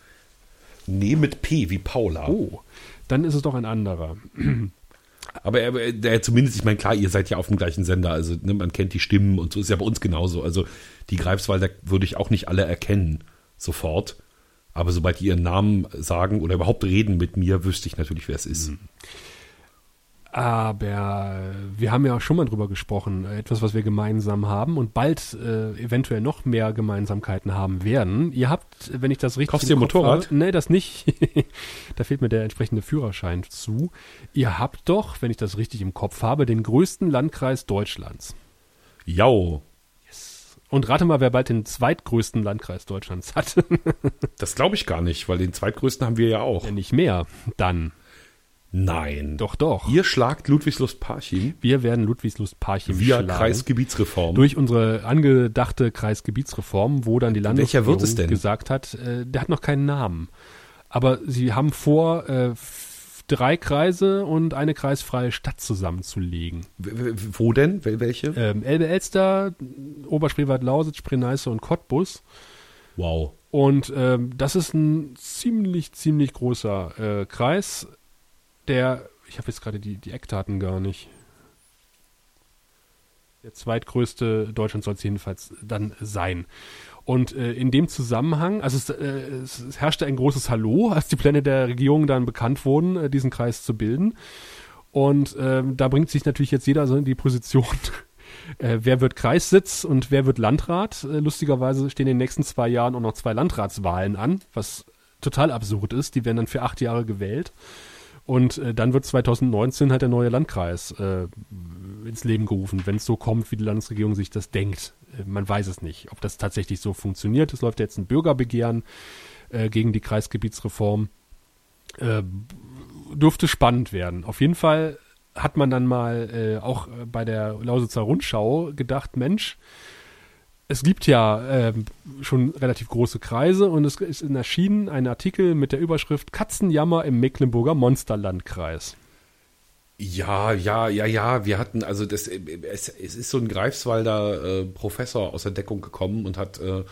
Nee, mit P wie Paula. Oh, dann ist es doch ein anderer. Aber er, er- der zumindest, ich meine, klar, ihr seid ja auf dem gleichen Sender, also ne, man kennt die Stimmen und so ist ja bei uns genauso. Also die Greifswalder würde ich auch nicht alle erkennen sofort. Aber sobald die ihren Namen sagen oder überhaupt reden mit mir, wüsste ich natürlich, wer es ist. Aber wir haben ja auch schon mal drüber gesprochen, äh, etwas, was wir gemeinsam haben und bald äh, eventuell noch mehr Gemeinsamkeiten haben werden. Ihr habt, wenn ich das richtig Kaufst im du ein Motorrad? Habe, nee, das nicht. da fehlt mir der entsprechende Führerschein zu. Ihr habt doch, wenn ich das richtig im Kopf habe, den größten Landkreis Deutschlands. Jau, Und rate mal, wer bald den zweitgrößten Landkreis Deutschlands hat. das glaube ich gar nicht, weil den zweitgrößten haben wir ja auch. Ja, nicht mehr. Dann. Nein. Doch, doch. Ihr schlagt Ludwigslust-Parchim Wir werden Ludwigslust-Parchim via schlagen. Kreisgebietsreform. durch unsere angedachte Kreisgebietsreform, wo dann die Landesregierung gesagt hat, äh, der hat noch keinen Namen. Aber sie haben vor, äh, drei Kreise und eine kreisfreie Stadt zusammenzulegen. Wo denn? Wel- Welche? Ähm, Elbe-Elster, Oberspreewald-Lausitz, Spree-Neiße und Cottbus. Wow. Und ähm, das ist ein ziemlich, ziemlich großer äh, Kreis, der, ich habe jetzt gerade die, die Eckdaten gar nicht. Der zweitgrößte Deutschland soll es jedenfalls dann sein. Und äh, in dem Zusammenhang, also es, äh, es, herrschte ein großes Hallo, als die Pläne der Regierung dann bekannt wurden, äh, diesen Kreis zu bilden. Und ähm, da bringt sich natürlich jetzt jeder so in die Position, äh, wer wird Kreissitz und wer wird Landrat. Äh, lustigerweise stehen in den nächsten zwei Jahren auch noch zwei Landratswahlen an, was total absurd ist. Die werden dann für acht Jahre gewählt. Und äh, dann wird 2019 halt der neue Landkreis äh, ins Leben gerufen, wenn es so kommt, wie die Landesregierung sich das denkt. Äh, man weiß es nicht, ob das tatsächlich so funktioniert. Es läuft jetzt ein Bürgerbegehren äh, gegen die Kreisgebietsreform. Äh, dürfte spannend werden. Auf jeden Fall hat man dann mal äh, auch äh, bei der Lausitzer Rundschau gedacht, Mensch, es gibt ja ähm, schon relativ große Kreise und es ist erschienen ein Artikel mit der Überschrift Katzenjammer im Mecklenburger Monsterlandkreis. Ja, ja, ja, ja. Wir hatten, also das, äh, es, es ist so ein Greifswalder äh, Professor aus der Deckung gekommen und hat äh,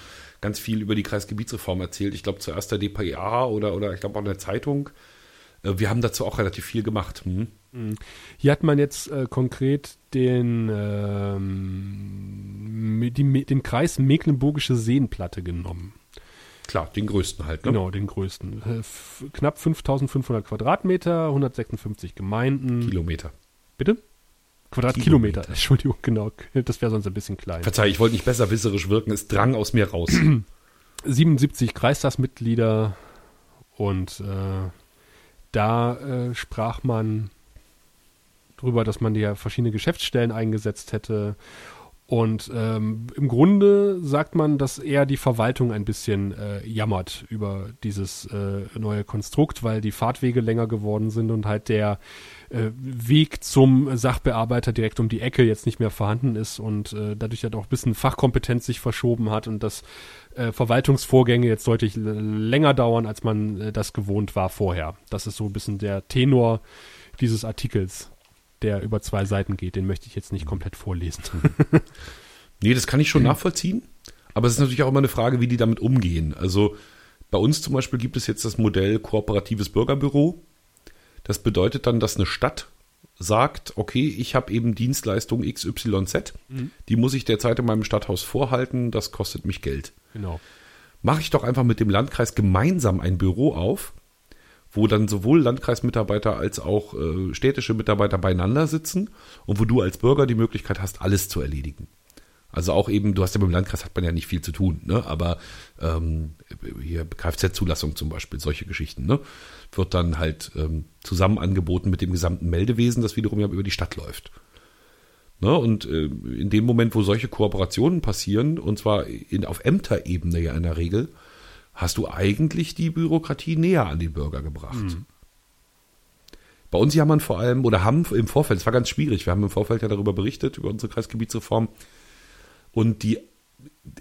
ganz viel über die Kreisgebietsreform erzählt. Ich glaube zuerst der DPA oder, oder ich glaube auch in der Zeitung. Äh, wir haben dazu auch relativ viel gemacht. Hm? Hier hat man jetzt äh, konkret den, ähm, die, den Kreis Mecklenburgische Seenplatte genommen. Klar, den größten halt. Ne? Genau, den größten. Äh, knapp 5500 Quadratmeter, 156 Gemeinden. Kilometer. Bitte? Quadratkilometer. Entschuldigung, genau. Das wäre sonst ein bisschen klein. Verzeih, ich wollte nicht besserwisserisch wirken. Es drang aus mir raus. 77 Kreistagsmitglieder und äh, da äh, sprach man drüber, dass man ja verschiedene Geschäftsstellen eingesetzt hätte. Und ähm, im Grunde sagt man, dass eher die Verwaltung ein bisschen äh, jammert über dieses äh, neue Konstrukt, weil die Fahrtwege länger geworden sind und halt der äh, Weg zum Sachbearbeiter direkt um die Ecke jetzt nicht mehr vorhanden ist und äh, dadurch halt auch ein bisschen Fachkompetenz sich verschoben hat und dass äh, Verwaltungsvorgänge jetzt deutlich länger dauern, als man äh, das gewohnt war vorher. Das ist so ein bisschen der Tenor dieses Artikels, der über zwei Seiten geht. Den möchte ich jetzt nicht komplett vorlesen. Nee, das kann ich schon nachvollziehen. Aber es ist natürlich auch immer eine Frage, wie die damit umgehen. Also bei uns zum Beispiel gibt es jetzt das Modell kooperatives Bürgerbüro. Das bedeutet dann, dass eine Stadt sagt, okay, ich habe eben Dienstleistung XYZ, die muss ich derzeit in meinem Stadthaus vorhalten, das kostet mich Geld. genau. Mache ich doch einfach mit dem Landkreis gemeinsam ein Büro auf, wo dann sowohl Landkreismitarbeiter als auch äh, städtische Mitarbeiter beieinander sitzen und wo du als Bürger die Möglichkeit hast, alles zu erledigen. Also auch eben, du hast ja beim Landkreis hat man ja nicht viel zu tun, ne? aber ähm, hier Kfz-Zulassung zum Beispiel, solche Geschichten, ne? wird dann halt ähm, zusammen angeboten mit dem gesamten Meldewesen, das wiederum ja über die Stadt läuft. Ne? Und äh, in dem Moment, wo solche Kooperationen passieren, und zwar in, auf Ämterebene ja in der Regel, hast du eigentlich die Bürokratie näher an den Bürger gebracht. Bei uns jammern vor allem, oder haben im Vorfeld, es war ganz schwierig, wir haben im Vorfeld ja darüber berichtet, über unsere Kreisgebietsreform, und die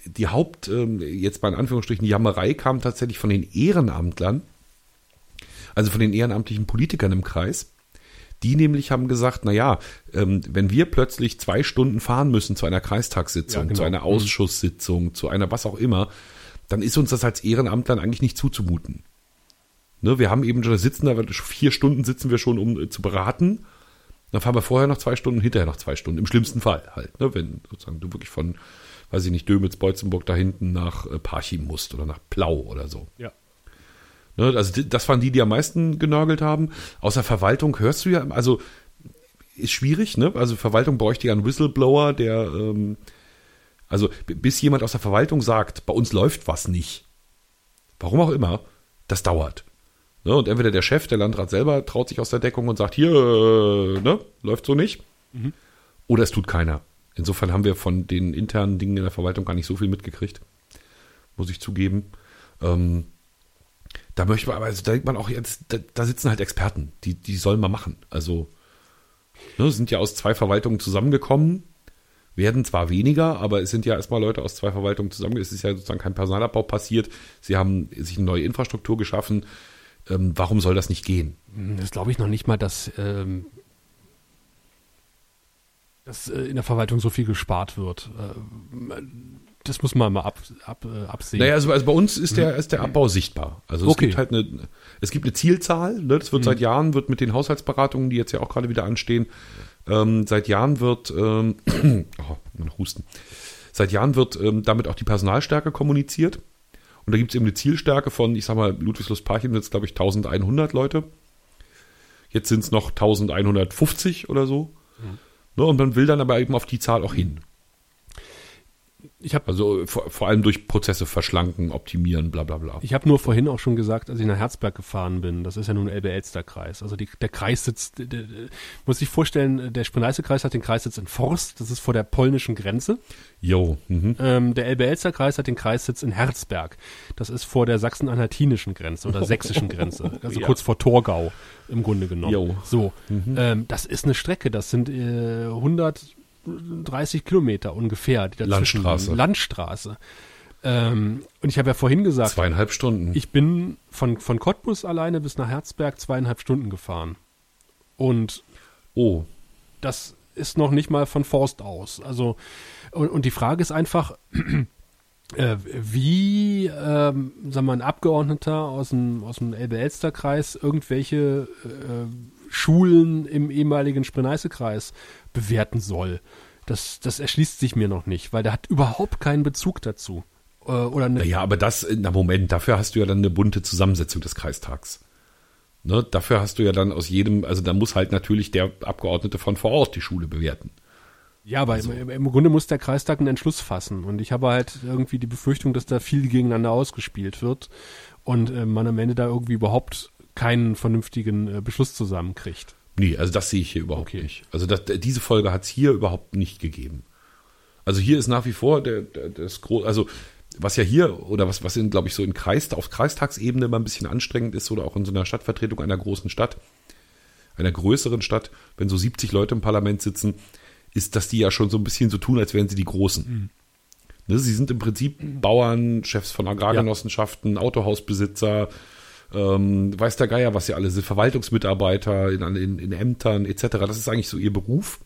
die Haupt, ähm, jetzt mal in Anführungsstrichen, Jammerei kam tatsächlich von den Ehrenamtlern, also von den ehrenamtlichen Politikern im Kreis. Die nämlich haben gesagt, na ja, ähm, wenn wir plötzlich zwei Stunden fahren müssen zu einer Kreistagssitzung, Ja, genau. zu einer Ausschusssitzung, zu einer was auch immer, dann ist uns das als Ehrenamtlern eigentlich nicht zuzumuten. Ne, wir haben eben schon da sitzen, da vier Stunden sitzen wir schon, um äh, zu beraten. Dann fahren wir vorher noch zwei Stunden, hinterher noch zwei Stunden. Im schlimmsten Fall halt, ne, wenn sozusagen du wirklich von, weiß ich nicht, Dömitz, Beutzenburg da hinten nach äh, Parchim musst oder nach Plau oder so. Ja. Ne, also das waren die, die am meisten genörgelt haben. Aus der Verwaltung hörst du ja, also ist schwierig, ne? Also Verwaltung bräuchte ja einen Whistleblower, der, ähm, also bis jemand aus der Verwaltung sagt, bei uns läuft was nicht. Warum auch immer, das dauert. Ne? Und entweder der Chef, der Landrat selber, traut sich aus der Deckung und sagt, hier, äh, ne, läuft so nicht. Oder es tut keiner. Insofern haben wir von den internen Dingen in der Verwaltung gar nicht so viel mitgekriegt. Muss ich zugeben. Ähm, da möchte man, aber also da denkt man auch jetzt, da, da sitzen halt Experten, die, die sollen mal machen. Also, ne, sind ja aus zwei Verwaltungen zusammengekommen, werden zwar weniger, aber es sind ja erstmal Leute aus zwei Verwaltungen zusammen. Es ist ja sozusagen kein Personalabbau passiert. Sie haben sich eine neue Infrastruktur geschaffen. Ähm, warum soll das nicht gehen? Das glaube ich noch nicht mal, dass, ähm, dass äh, in der Verwaltung so viel gespart wird. Äh, das muss man mal ab, ab, äh, absehen. Naja, also, also bei uns ist der, ist der Abbau sichtbar. Also es Okay. gibt halt eine, es gibt eine Zielzahl, ne? das wird seit Jahren, wird mit den Haushaltsberatungen, die jetzt ja auch gerade wieder anstehen, ähm, seit Jahren wird, ähm, oh, Husten, seit Jahren wird ähm, damit auch die Personalstärke kommuniziert. Und da gibt es eben eine Zielstärke von, ich sag mal, Ludwigslust-Parchim sind es, glaube ich, 1100 Leute. Jetzt sind es noch 1150 oder so. Ne? Und man will dann aber eben auf die Zahl auch hin. Ich habe Also vor, vor allem durch Prozesse verschlanken, optimieren, bla bla bla. Ich habe nur vorhin auch schon gesagt, als ich nach Herzberg gefahren bin, das ist ja nun Elbe-Elster-Kreis. Also die, der Kreissitz, der, der, muss sich vorstellen, der Spreneiße-Kreis hat den Kreissitz in Forst, das ist vor der polnischen Grenze. Jo. Mhm. Ähm, der Elbe-Elster-Kreis hat den Kreissitz in Herzberg, das ist vor der sachsen-anhaltinischen Grenze oder sächsischen Grenze, also Ja. kurz vor Torgau im Grunde genommen. Jo. So, ähm, das ist eine Strecke, das sind äh, 130 Kilometer ungefähr. Die dazwischen Landstraße. liegen. Landstraße. Ähm, und ich habe ja vorhin gesagt, Zweieinhalb Stunden. ich bin von, von Cottbus alleine bis nach Herzberg zweieinhalb Stunden gefahren. Und oh. das ist noch nicht mal von Forst aus. Also, und, und die Frage ist einfach, äh, wie, ähm, sagen wir, ein Abgeordneter aus dem, aus dem Elbe-Elster-Kreis irgendwelche äh, Schulen im ehemaligen Spreneiße-Kreis bewerten soll. Das, das erschließt sich mir noch nicht, weil der hat überhaupt keinen Bezug dazu. Äh, oder eine, Naja, aber das, na Moment, dafür hast du ja dann eine bunte Zusammensetzung des Kreistags. Ne, dafür hast du ja dann aus jedem, also da muss halt natürlich der Abgeordnete von vor Ort die Schule bewerten. Ja, aber Also im, im Grunde muss der Kreistag einen Entschluss fassen. Und ich habe halt irgendwie die Befürchtung, dass da viel gegeneinander ausgespielt wird und äh, man am Ende da irgendwie überhaupt keinen vernünftigen äh, Beschluss zusammenkriegt. Nee, also das sehe ich hier überhaupt Okay. nicht. Also das, diese Folge hat es hier überhaupt nicht gegeben. Also hier ist nach wie vor der, der, das große, also was ja hier oder was, was in, glaube ich, so in Kreis, auf Kreistagsebene immer ein bisschen anstrengend ist oder auch in so einer Stadtvertretung einer großen Stadt, einer größeren Stadt, wenn so 70 Leute im Parlament sitzen, ist, dass die ja schon so ein bisschen so tun, als wären sie die Großen. Ne, sie sind im Prinzip Bauern, Chefs von Agrargenossenschaften, Autohausbesitzer, ähm, weiß der Geier, was sie alle sind, Verwaltungsmitarbeiter in, in, in Ämtern etc. Das ist eigentlich so ihr Beruf.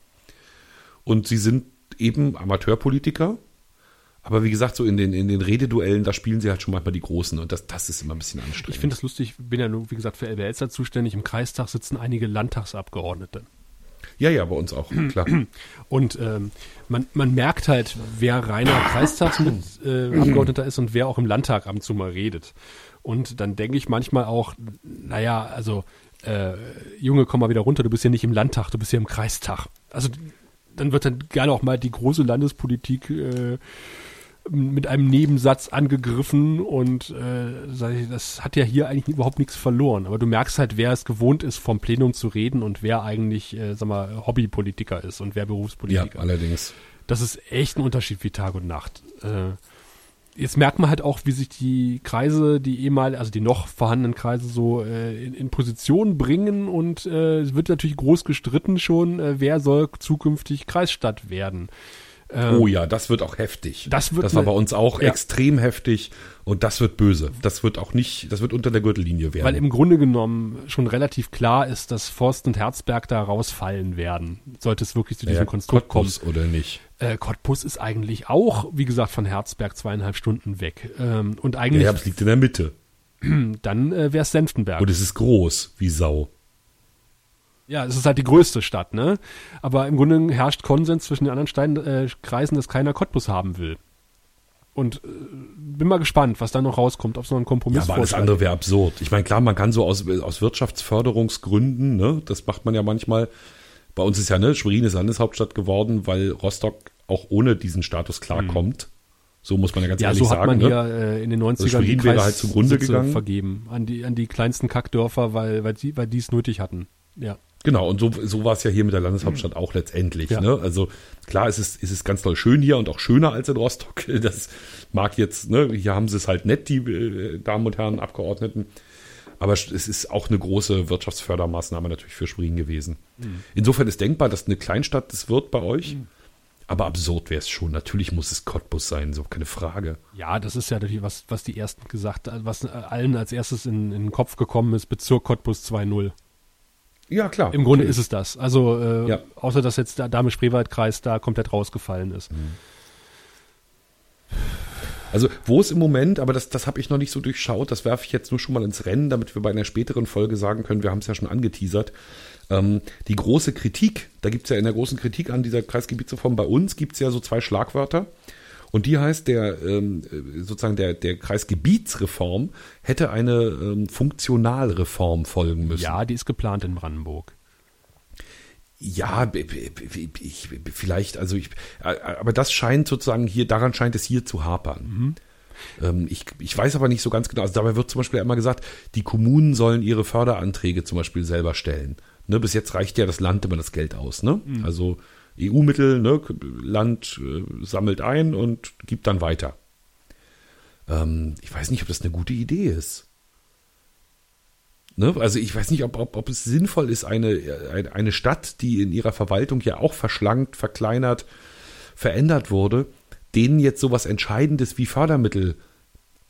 Und sie sind eben Amateurpolitiker. Aber wie gesagt, so in den, in den Rededuellen, da spielen sie halt schon manchmal die Großen. Und das, das ist immer ein bisschen anstrengend. Ich finde das lustig, bin ja nur, wie gesagt, für LBLzer zuständig. Im Kreistag sitzen einige Landtagsabgeordnete. Ja, ja, bei uns auch, klar. Und ähm, man, man merkt halt, wer reiner Kreistagsabgeordneter äh, Abgeordneter ist und wer auch im Landtag ab und zu mal redet. Und dann denke ich manchmal auch, naja, also, äh, Junge, komm mal wieder runter, du bist ja nicht im Landtag, du bist ja im Kreistag. Also dann wird dann gerne auch mal die große Landespolitik äh, mit einem Nebensatz angegriffen und äh, das hat ja hier eigentlich überhaupt nichts verloren. Aber du merkst halt, wer es gewohnt ist, vom Plenum zu reden und wer eigentlich, äh, sag mal, Hobbypolitiker ist und wer ja, Berufspolitiker. allerdings. Das ist echt ein Unterschied wie Tag und Nacht. Äh, jetzt merkt man halt auch, wie sich die Kreise, die ehemal, also die noch vorhandenen Kreise so äh, in, in Position bringen und äh, es wird natürlich groß gestritten schon, äh, wer soll zukünftig Kreisstadt werden. Oh ja, das wird auch heftig. das wird das war ne- bei uns auch ja. extrem heftig und das wird böse. Das wird auch nicht, das wird unter der Gürtellinie werden. Weil im Grunde genommen schon relativ klar ist, dass Forst und Herzberg da rausfallen werden, sollte es wirklich zu diesem ja, Konstrukt kommen. Cottbus oder nicht. Äh, Cottbus ist eigentlich auch, wie gesagt, von Herzberg zweieinhalb Stunden weg. Ähm, und eigentlich, ja, es liegt in der Mitte. dann äh, wäre es Senftenberg. Und es ist groß, wie Sau. Ja, es ist halt die größte Stadt, ne? Aber im Grunde herrscht Konsens zwischen den anderen Stein, äh, Kreisen, dass keiner Cottbus haben will. Und äh, bin mal gespannt, was da noch rauskommt, ob es noch einen Kompromiss Ja, aber alles andere wäre absurd. Ich meine, klar, man kann so aus, aus Wirtschaftsförderungsgründen, ne, das macht man ja manchmal. Bei uns ist ja, ne, Schwerin ist Landeshauptstadt geworden, weil Rostock auch ohne diesen Status klarkommt. So muss man ja ganz Ja, ehrlich so hat sagen. man ne? hier äh, in den 90ern Schwerin die wäre halt zugrunde gegangen. vergeben an die, an die kleinsten Kackdörfer, weil, weil, die, weil die es nötig hatten. Ja. Genau, und so, so war es ja hier mit der Landeshauptstadt auch letztendlich. Ja. Ne? Also klar, es ist, es ist ganz toll schön hier und auch schöner als in Rostock. Das mag jetzt, ne, hier haben sie es halt nett, die äh, Damen und Herren Abgeordneten. Aber es ist auch eine große Wirtschaftsfördermaßnahme natürlich für Schwerin gewesen. Insofern ist denkbar, dass eine Kleinstadt das wird bei euch. Aber absurd wäre es schon. Natürlich muss es Cottbus sein, so keine Frage. Ja, das ist ja natürlich was, was die ersten gesagt, was äh, allen als erstes in, in den Kopf gekommen ist, Bezirk Cottbus 2.0. Ja, klar. Im Grunde ist es das. Also, äh, Ja. außer dass jetzt der Dame-Spreewald-Kreis da komplett rausgefallen ist. Also wo es im Moment, aber das, das habe ich noch nicht so durchschaut, das werfe ich jetzt nur schon mal ins Rennen, damit wir bei einer späteren Folge sagen können, wir haben es ja schon angeteasert. Ähm, die große Kritik, da gibt es ja in der großen Kritik an dieser Kreisgebietsreform, bei uns gibt es ja so zwei Schlagwörter. Und die heißt, der ähm, äh, sozusagen der, der Kreisgebietsreform hätte eine ähm, Funktionalreform folgen müssen. Ja, die ist geplant in Brandenburg. Ja, ich, vielleicht, also ich, aber das scheint sozusagen hier, daran scheint es hier zu hapern. Ähm, Ich, ich weiß aber nicht so ganz genau, also dabei wird zum Beispiel immer gesagt, die Kommunen sollen ihre Förderanträge zum Beispiel selber stellen. Ne, bis jetzt reicht ja das Land immer das Geld aus, ne? Also EU-Mittel, ne, Land äh, sammelt ein und gibt dann weiter. Ähm, ich weiß nicht, ob das eine gute Idee ist. Ne? Also ich weiß nicht, ob, ob, ob es sinnvoll ist, eine, eine, eine Stadt, die in ihrer Verwaltung ja auch verschlankt, verkleinert, verändert wurde, denen jetzt sowas Entscheidendes wie Fördermittel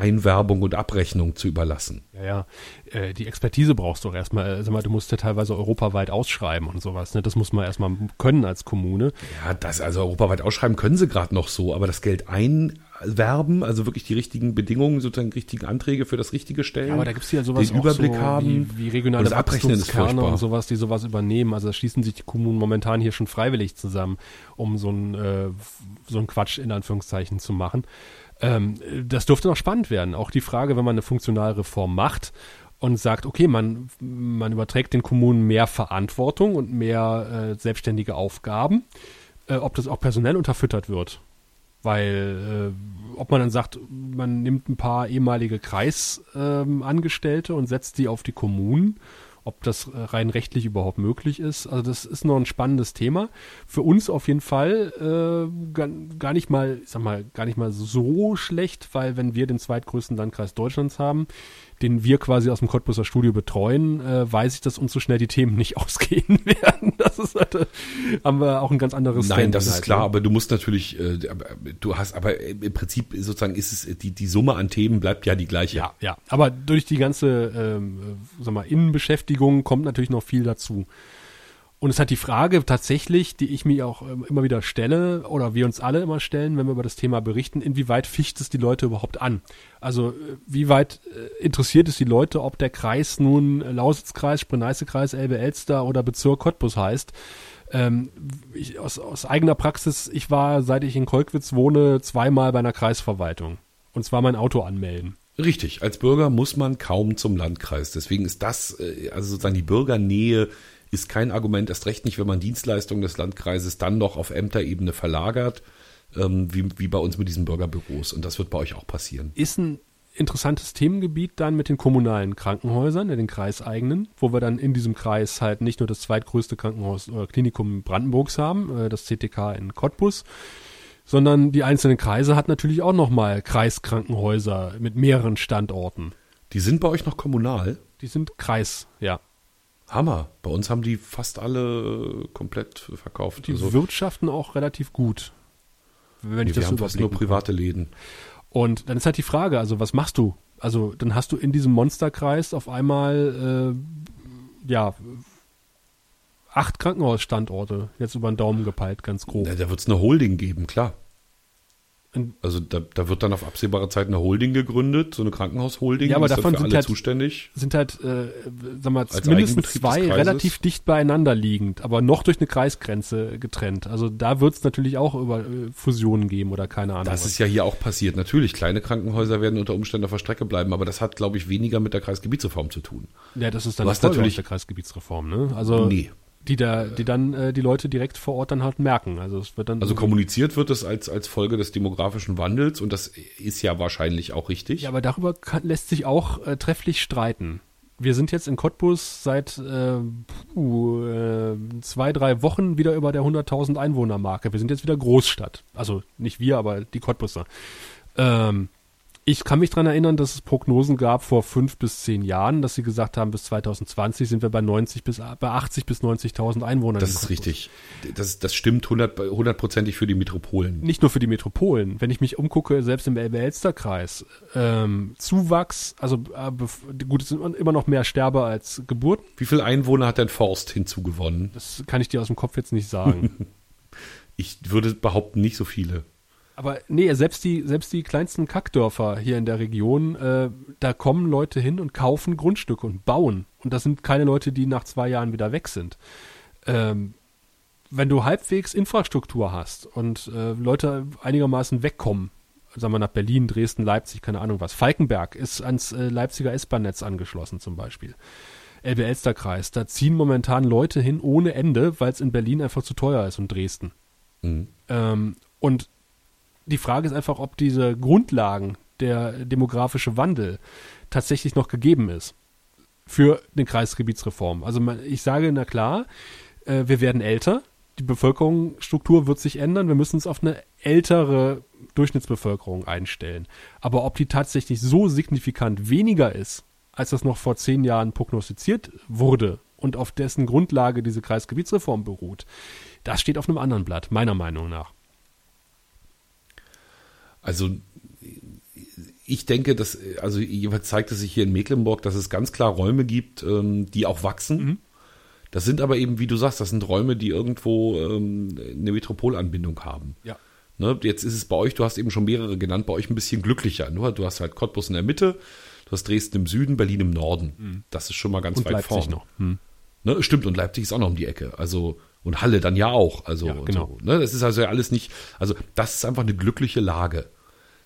Einwerbung und Abrechnung zu überlassen. Ja, ja. Äh, die Expertise brauchst du auch erstmal. Äh, sag mal, du musst ja teilweise europaweit ausschreiben und sowas. Ne? Das muss man erstmal können als Kommune. Ja, das also europaweit ausschreiben können sie gerade noch so, aber das Geld einwerben, also wirklich die richtigen Bedingungen, sozusagen richtigen Anträge für das Richtige stellen. Ja, aber da gibt's ja sowas den Überblick so haben. wie, wie regionale Und das Abrechnen ist Wachstumskerne furchtbar. und sowas, die sowas übernehmen. Also da schließen sich die Kommunen momentan hier schon freiwillig zusammen, um so ein äh, so ein Quatsch in Anführungszeichen zu machen. Ähm, das dürfte noch spannend werden. Auch die Frage, wenn man eine Funktionalreform macht und sagt, okay, man, man überträgt den Kommunen mehr Verantwortung und mehr äh, selbstständige Aufgaben, äh, ob das auch personell unterfüttert wird. Weil, äh, ob man dann sagt, man nimmt ein paar ehemalige Kreisangestellte ähm, und setzt die auf die Kommunen, ob das rein rechtlich überhaupt möglich ist. Also das ist noch ein spannendes Thema. Für uns auf jeden Fall äh, gar, gar nicht mal, ich sag mal, gar nicht mal so schlecht, weil wenn wir den zweitgrößten Landkreis Deutschlands haben, den wir quasi aus dem Cottbuser Studio betreuen, äh, weiß ich, dass uns so schnell die Themen nicht ausgehen werden. Das ist halt, äh, haben wir auch ein ganz anderes Nein, Standing das ist halt, klar, ne? aber du musst natürlich, äh, aber du hast, aber im Prinzip sozusagen ist es, die, die Summe an Themen bleibt ja die gleiche. Ja, ja. Aber durch die ganze, ähm, äh, sag mal, Innenbeschäftigung kommt natürlich noch viel dazu. Und es hat die Frage tatsächlich, die ich mir auch ähm, immer wieder stelle, oder wir uns alle immer stellen, wenn wir über das Thema berichten, inwieweit ficht es die Leute überhaupt an? Also, äh, wie weit äh, interessiert es die Leute, ob der Kreis nun äh, Lausitzkreis, Spree-Neiße-Kreis, Elbe-Elster oder Bezirk Cottbus heißt? Ähm, ich, aus, aus eigener Praxis, ich war, seit ich in Kolkwitz wohne, zweimal bei einer Kreisverwaltung. Und zwar mein Auto anmelden. Richtig, als Bürger muss man kaum zum Landkreis. Deswegen ist das, also sozusagen die Bürgernähe ist kein Argument, erst recht nicht, wenn man Dienstleistungen des Landkreises dann noch auf Ämterebene verlagert, ähm, wie, wie bei uns mit diesen Bürgerbüros. Und das wird bei euch auch passieren. ist ein interessantes Themengebiet dann mit den kommunalen Krankenhäusern, den kreiseigenen, wo wir dann in diesem Kreis halt nicht nur das zweitgrößte Krankenhaus oder Klinikum Brandenburgs haben, äh, das CTK in Cottbus, sondern die einzelnen Kreise hat natürlich auch nochmal Kreiskrankenhäuser mit mehreren Standorten. Die sind bei euch noch kommunal? Die sind Kreis, ja. Hammer. Bei uns haben die fast alle äh, komplett verkauft. Die Also, wirtschaften auch relativ gut. wenn ich wir das haben so fast nur private Läden. Und dann ist halt die Frage, also was machst du? Also dann hast du in diesem Monsterkreis auf einmal äh, ja acht Krankenhausstandorte jetzt über den Daumen gepeilt, ganz grob. Na, da wird es eine Holding geben, klar. Also da, da wird dann auf absehbare Zeit eine Holding gegründet, so eine Krankenhausholding, Ja, aber ist davon sind halt- zuständig. sind halt, äh, sag mal, mindestens zwei relativ dicht beieinander liegend, aber noch durch eine Kreisgrenze getrennt. Also da wird es natürlich auch über äh, Fusionen geben oder keine Ahnung. Das was. ist ja hier auch passiert. Natürlich, kleine Krankenhäuser werden unter Umständen auf der Strecke bleiben, aber das hat, glaube ich, weniger mit der Kreisgebietsreform zu tun. ja, das ist dann Folge natürlich- der Kreisgebietsreform, ne? Also Nee. Die da, die dann äh, die Leute direkt vor Ort dann halt merken. Also es wird dann Also kommuniziert wird es als, als Folge des demografischen Wandels und das ist ja wahrscheinlich auch richtig. Ja, aber darüber kann, lässt sich auch äh, trefflich streiten. Wir sind jetzt in Cottbus seit äh, puh, äh, zwei, drei Wochen wieder über der 100.000 Einwohnermarke. Wir sind jetzt wieder Großstadt. Also nicht wir, aber die Cottbuser. Ähm, ich kann mich dran erinnern, dass es Prognosen gab vor fünf bis zehn Jahren, dass sie gesagt haben, bis 2020 sind wir bei 90 bis bei 80 bis 90.000 Einwohnern. das ist richtig. Das, das stimmt hundert- hundertprozentig für die Metropolen. nicht nur für die Metropolen. Wenn ich mich umgucke, selbst im Elbe-Elster-Kreis, ähm, Zuwachs, also äh, gut, es sind immer noch mehr Sterbe als Geburten. Wie viele Einwohner hat denn Forst hinzugewonnen? Das kann ich dir aus dem Kopf jetzt nicht sagen. Ich würde behaupten, nicht so viele. Aber nee, selbst die, selbst die kleinsten Kackdörfer hier in der Region, äh, da kommen Leute hin und kaufen Grundstücke und bauen. Und das sind keine Leute, die nach zwei Jahren wieder weg sind. Ähm, wenn du halbwegs Infrastruktur hast und äh, Leute einigermaßen wegkommen, sagen wir nach Berlin, Dresden, Leipzig, keine Ahnung was. Falkenberg ist ans äh, Leipziger S-Bahn-Netz angeschlossen zum Beispiel. Elbe-Elster-Kreis, da ziehen momentan Leute hin ohne Ende, weil es in Berlin einfach zu teuer ist und Dresden. Mhm. Ähm, und die Frage ist einfach, ob diese Grundlagen, der demografische Wandel tatsächlich noch gegeben ist für eine Kreisgebietsreform. Also ich sage, na klar, äh, wir werden älter, die Bevölkerungsstruktur wird sich ändern, wir müssen uns auf eine ältere Durchschnittsbevölkerung einstellen. Aber ob die tatsächlich so signifikant weniger ist, als das noch vor zehn Jahren prognostiziert wurde und auf dessen Grundlage diese Kreisgebietsreform beruht, das steht auf einem anderen Blatt, meiner Meinung nach. Also ich denke, dass, also jeweils zeigt es sich hier in Mecklenburg, dass es ganz klar Räume gibt, ähm, die auch wachsen. Mhm. Das sind aber eben, wie du sagst, das sind Räume, die irgendwo ähm, eine Metropolanbindung haben. Ja. Ne, jetzt ist es bei euch, du hast eben schon mehrere genannt, bei euch ein bisschen glücklicher. Nur du hast halt Cottbus in der Mitte, du hast Dresden im Süden, Berlin im Norden. Das ist schon mal ganz Mhm. Und weit Leipzig vorne. noch. Hm. Ne, stimmt, und Leipzig ist auch noch um die Ecke. Also, und Halle dann ja auch. Also, Ja, genau. so, ne, das ist also ja alles nicht, also, das ist einfach eine glückliche Lage.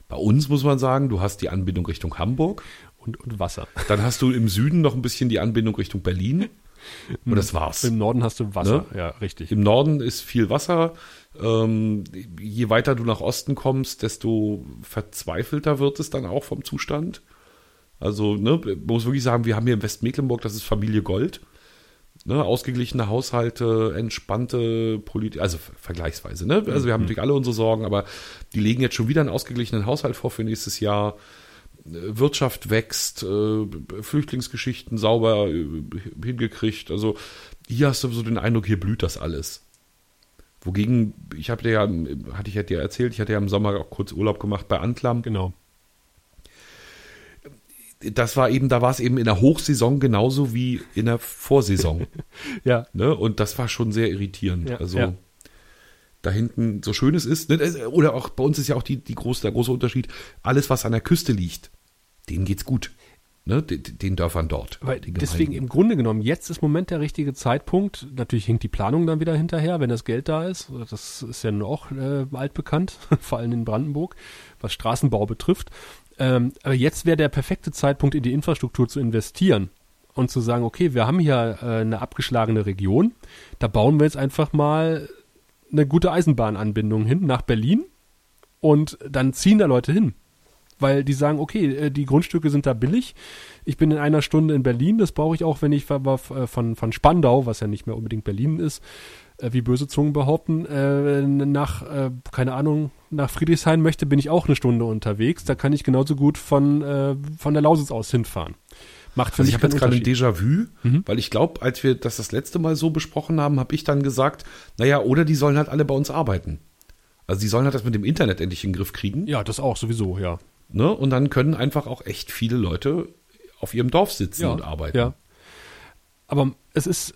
Bei uns muss man sagen, du hast die Anbindung Richtung Hamburg, Und, und Wasser. dann hast du im Süden noch ein bisschen die Anbindung Richtung Berlin. Und das war's. Im Norden hast du Wasser. Ne? Ja, richtig. Im Norden ist viel Wasser. Ähm, je weiter du nach Osten kommst, desto verzweifelter wird es dann auch vom Zustand. Also, ne, man muss wirklich sagen, wir haben hier in Westmecklenburg, das ist Familie Gold. Ne, ausgeglichene Haushalte, entspannte Politik, also ver- vergleichsweise. Ne? Also wir haben natürlich alle unsere Sorgen, aber die legen jetzt schon wieder einen ausgeglichenen Haushalt vor für nächstes Jahr. Wirtschaft wächst, äh, Flüchtlingsgeschichten sauber äh, hingekriegt. Also hier hast du so den Eindruck, hier blüht das alles. Wogegen, ich habe dir ja, hatte ich ja dir erzählt, ich hatte ja im Sommer auch kurz Urlaub gemacht bei Anklam. Genau. Das war eben, da war es eben in der Hochsaison genauso wie in der Vorsaison. Ja. ne? Und das war schon sehr irritierend. Ja, also ja. da hinten, so schön es ist, ne? oder auch bei uns ist ja auch die, die große, der große Unterschied, alles, was an der Küste liegt, denen geht's gut. Ne? Den, den Dörfern dort. Weil deswegen im Grunde genommen, jetzt ist im Moment der richtige Zeitpunkt. Natürlich hinkt die Planung dann wieder hinterher, wenn das Geld da ist. Das ist ja nun auch äh, altbekannt, vor allem in Brandenburg, was Straßenbau betrifft. Ähm, aber jetzt wäre der perfekte Zeitpunkt, in die Infrastruktur zu investieren und zu sagen, okay, wir haben hier äh, eine abgeschlagene Region, da bauen wir jetzt einfach mal eine gute Eisenbahnanbindung hin nach Berlin und dann ziehen da Leute hin. Weil die sagen, okay, äh, die Grundstücke sind da billig. Ich bin in einer Stunde in Berlin. Das brauche ich auch, wenn ich von, von, von Spandau, was ja nicht mehr unbedingt Berlin ist, äh, wie böse Zungen behaupten, äh, nach, äh, keine Ahnung, nach Friedrichshain möchte, bin ich auch eine Stunde unterwegs. Da kann ich genauso gut von, äh, von der Lausitz aus hinfahren. Macht für Also ich mich habe jetzt gerade ein. Déjà-vu, weil ich glaube, als wir das das letzte Mal so besprochen haben, habe ich dann gesagt, naja, oder die sollen halt alle bei uns arbeiten. Also die sollen halt das mit dem Internet endlich in den Griff kriegen. Ja, das auch sowieso, ja. Ne? Und dann können einfach auch echt viele Leute auf ihrem Dorf sitzen ja, und arbeiten. Ja. Aber es ist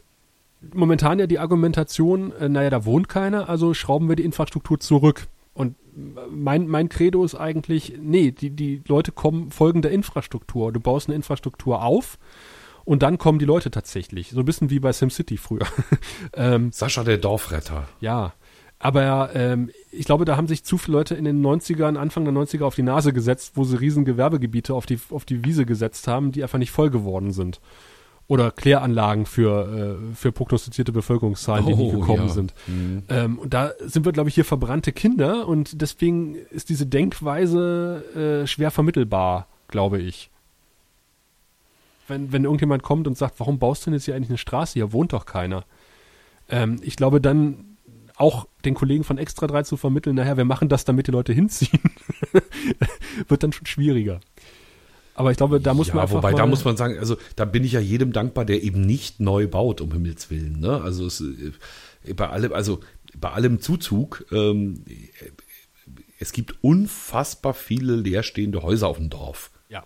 momentan ja die Argumentation, äh, naja, da wohnt keiner, also schrauben wir die Infrastruktur zurück. Und mein, mein Credo ist eigentlich, nee, die, die Leute kommen folgen der Infrastruktur. Du baust eine Infrastruktur auf und dann kommen die Leute tatsächlich. So ein bisschen wie bei SimCity früher. ähm, Sascha der Dorfretter. Ja. Aber ähm, ich glaube, da haben sich zu viele Leute in den 90ern, Anfang der 90er auf die Nase gesetzt, wo sie riesen Gewerbegebiete auf die, auf die Wiese gesetzt haben, die einfach nicht voll geworden sind oder Kläranlagen für, äh, für prognostizierte Bevölkerungszahlen, die nie Oh, gekommen ja. sind. Mhm. Ähm, und da sind wir, glaube ich, hier verbrannte Kinder und deswegen ist diese Denkweise äh, schwer vermittelbar, glaube ich. Wenn, wenn irgendjemand kommt und sagt, warum baust du denn jetzt hier eigentlich eine Straße? Hier wohnt doch keiner. Ähm, ich glaube, dann auch den Kollegen von Extra 3 zu vermitteln, naja, wir machen das, damit die Leute hinziehen, wird dann schon schwieriger. Aber ich glaube, da muss ja, man einfach wobei da muss man sagen, also da bin ich ja jedem dankbar, der eben nicht neu baut, um Himmels Willen. Ne? Also es, äh, bei allem, also bei allem Zuzug, ähm, äh, es gibt unfassbar viele leerstehende Häuser auf dem Dorf. ja.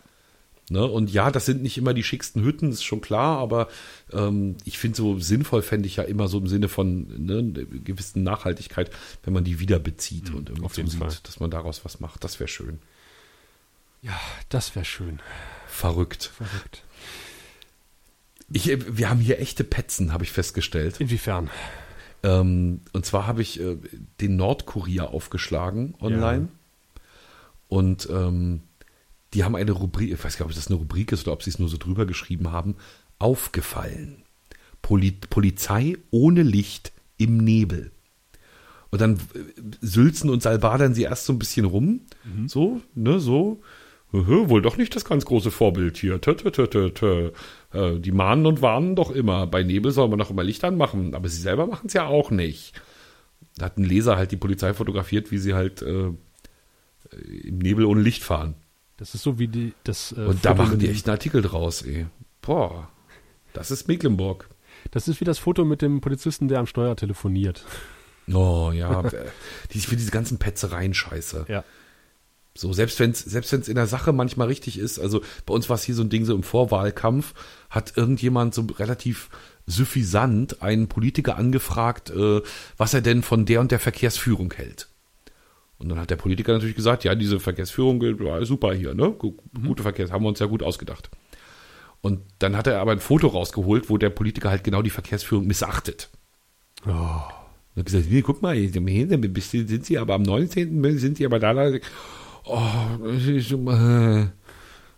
Ne? Und ja, das sind nicht immer die schicksten Hütten, ist schon klar, aber ähm, ich finde so sinnvoll fände ich ja immer so im Sinne von ne, einer gewissen Nachhaltigkeit, wenn man die wieder bezieht und irgendwie Mhm, so sieht, Fall. dass man daraus was macht. Das wäre schön. Ja, das wäre schön. Verrückt. Verrückt. Ich, äh, wir haben hier echte Petzen, habe ich festgestellt. Inwiefern? Ähm, und zwar habe ich äh, den Nordkurier aufgeschlagen online. Und ähm, die haben eine Rubrik, ich weiß gar nicht, ob das eine Rubrik ist oder ob sie es nur so drüber geschrieben haben, aufgefallen. Poli Polizei ohne Licht im Nebel. Und dann äh, sülzen und salbadern sie erst so ein bisschen rum. So, ne, so. Wohl doch nicht das ganz große Vorbild hier. Tö, tö, tö, tö, tö. Äh, Die mahnen und warnen doch immer. Bei Nebel soll man doch immer Licht anmachen. Aber sie selber machen es ja auch nicht. Da hat ein Leser halt die Polizei fotografiert, wie sie halt äh, im Nebel ohne Licht fahren. Das ist so wie die, das. Äh, Und da machen die echt einen Artikel draus, ey. Boah, das ist Mecklenburg. Das ist wie das Foto mit dem Polizisten, der am Steuer telefoniert. Oh ja, die, ich finde diese ganzen Petzereien scheiße. Ja. So, selbst wenn es selbst wenn's in der Sache manchmal richtig ist, also bei uns war es hier so ein Ding, so im Vorwahlkampf, hat irgendjemand so relativ suffisant einen Politiker angefragt, äh, was er denn von der und der Verkehrsführung hält. Und dann hat der Politiker natürlich gesagt, ja, diese Verkehrsführung war super hier, ne? Gu- Gute Verkehrs, haben wir uns ja gut ausgedacht. Und dann hat er aber ein Foto rausgeholt, wo der Politiker halt genau die Verkehrsführung missachtet. Oh. Und hat gesagt, nee, guck mal, sind Sie aber am 19. sind Sie aber da. da oh, es ist, äh,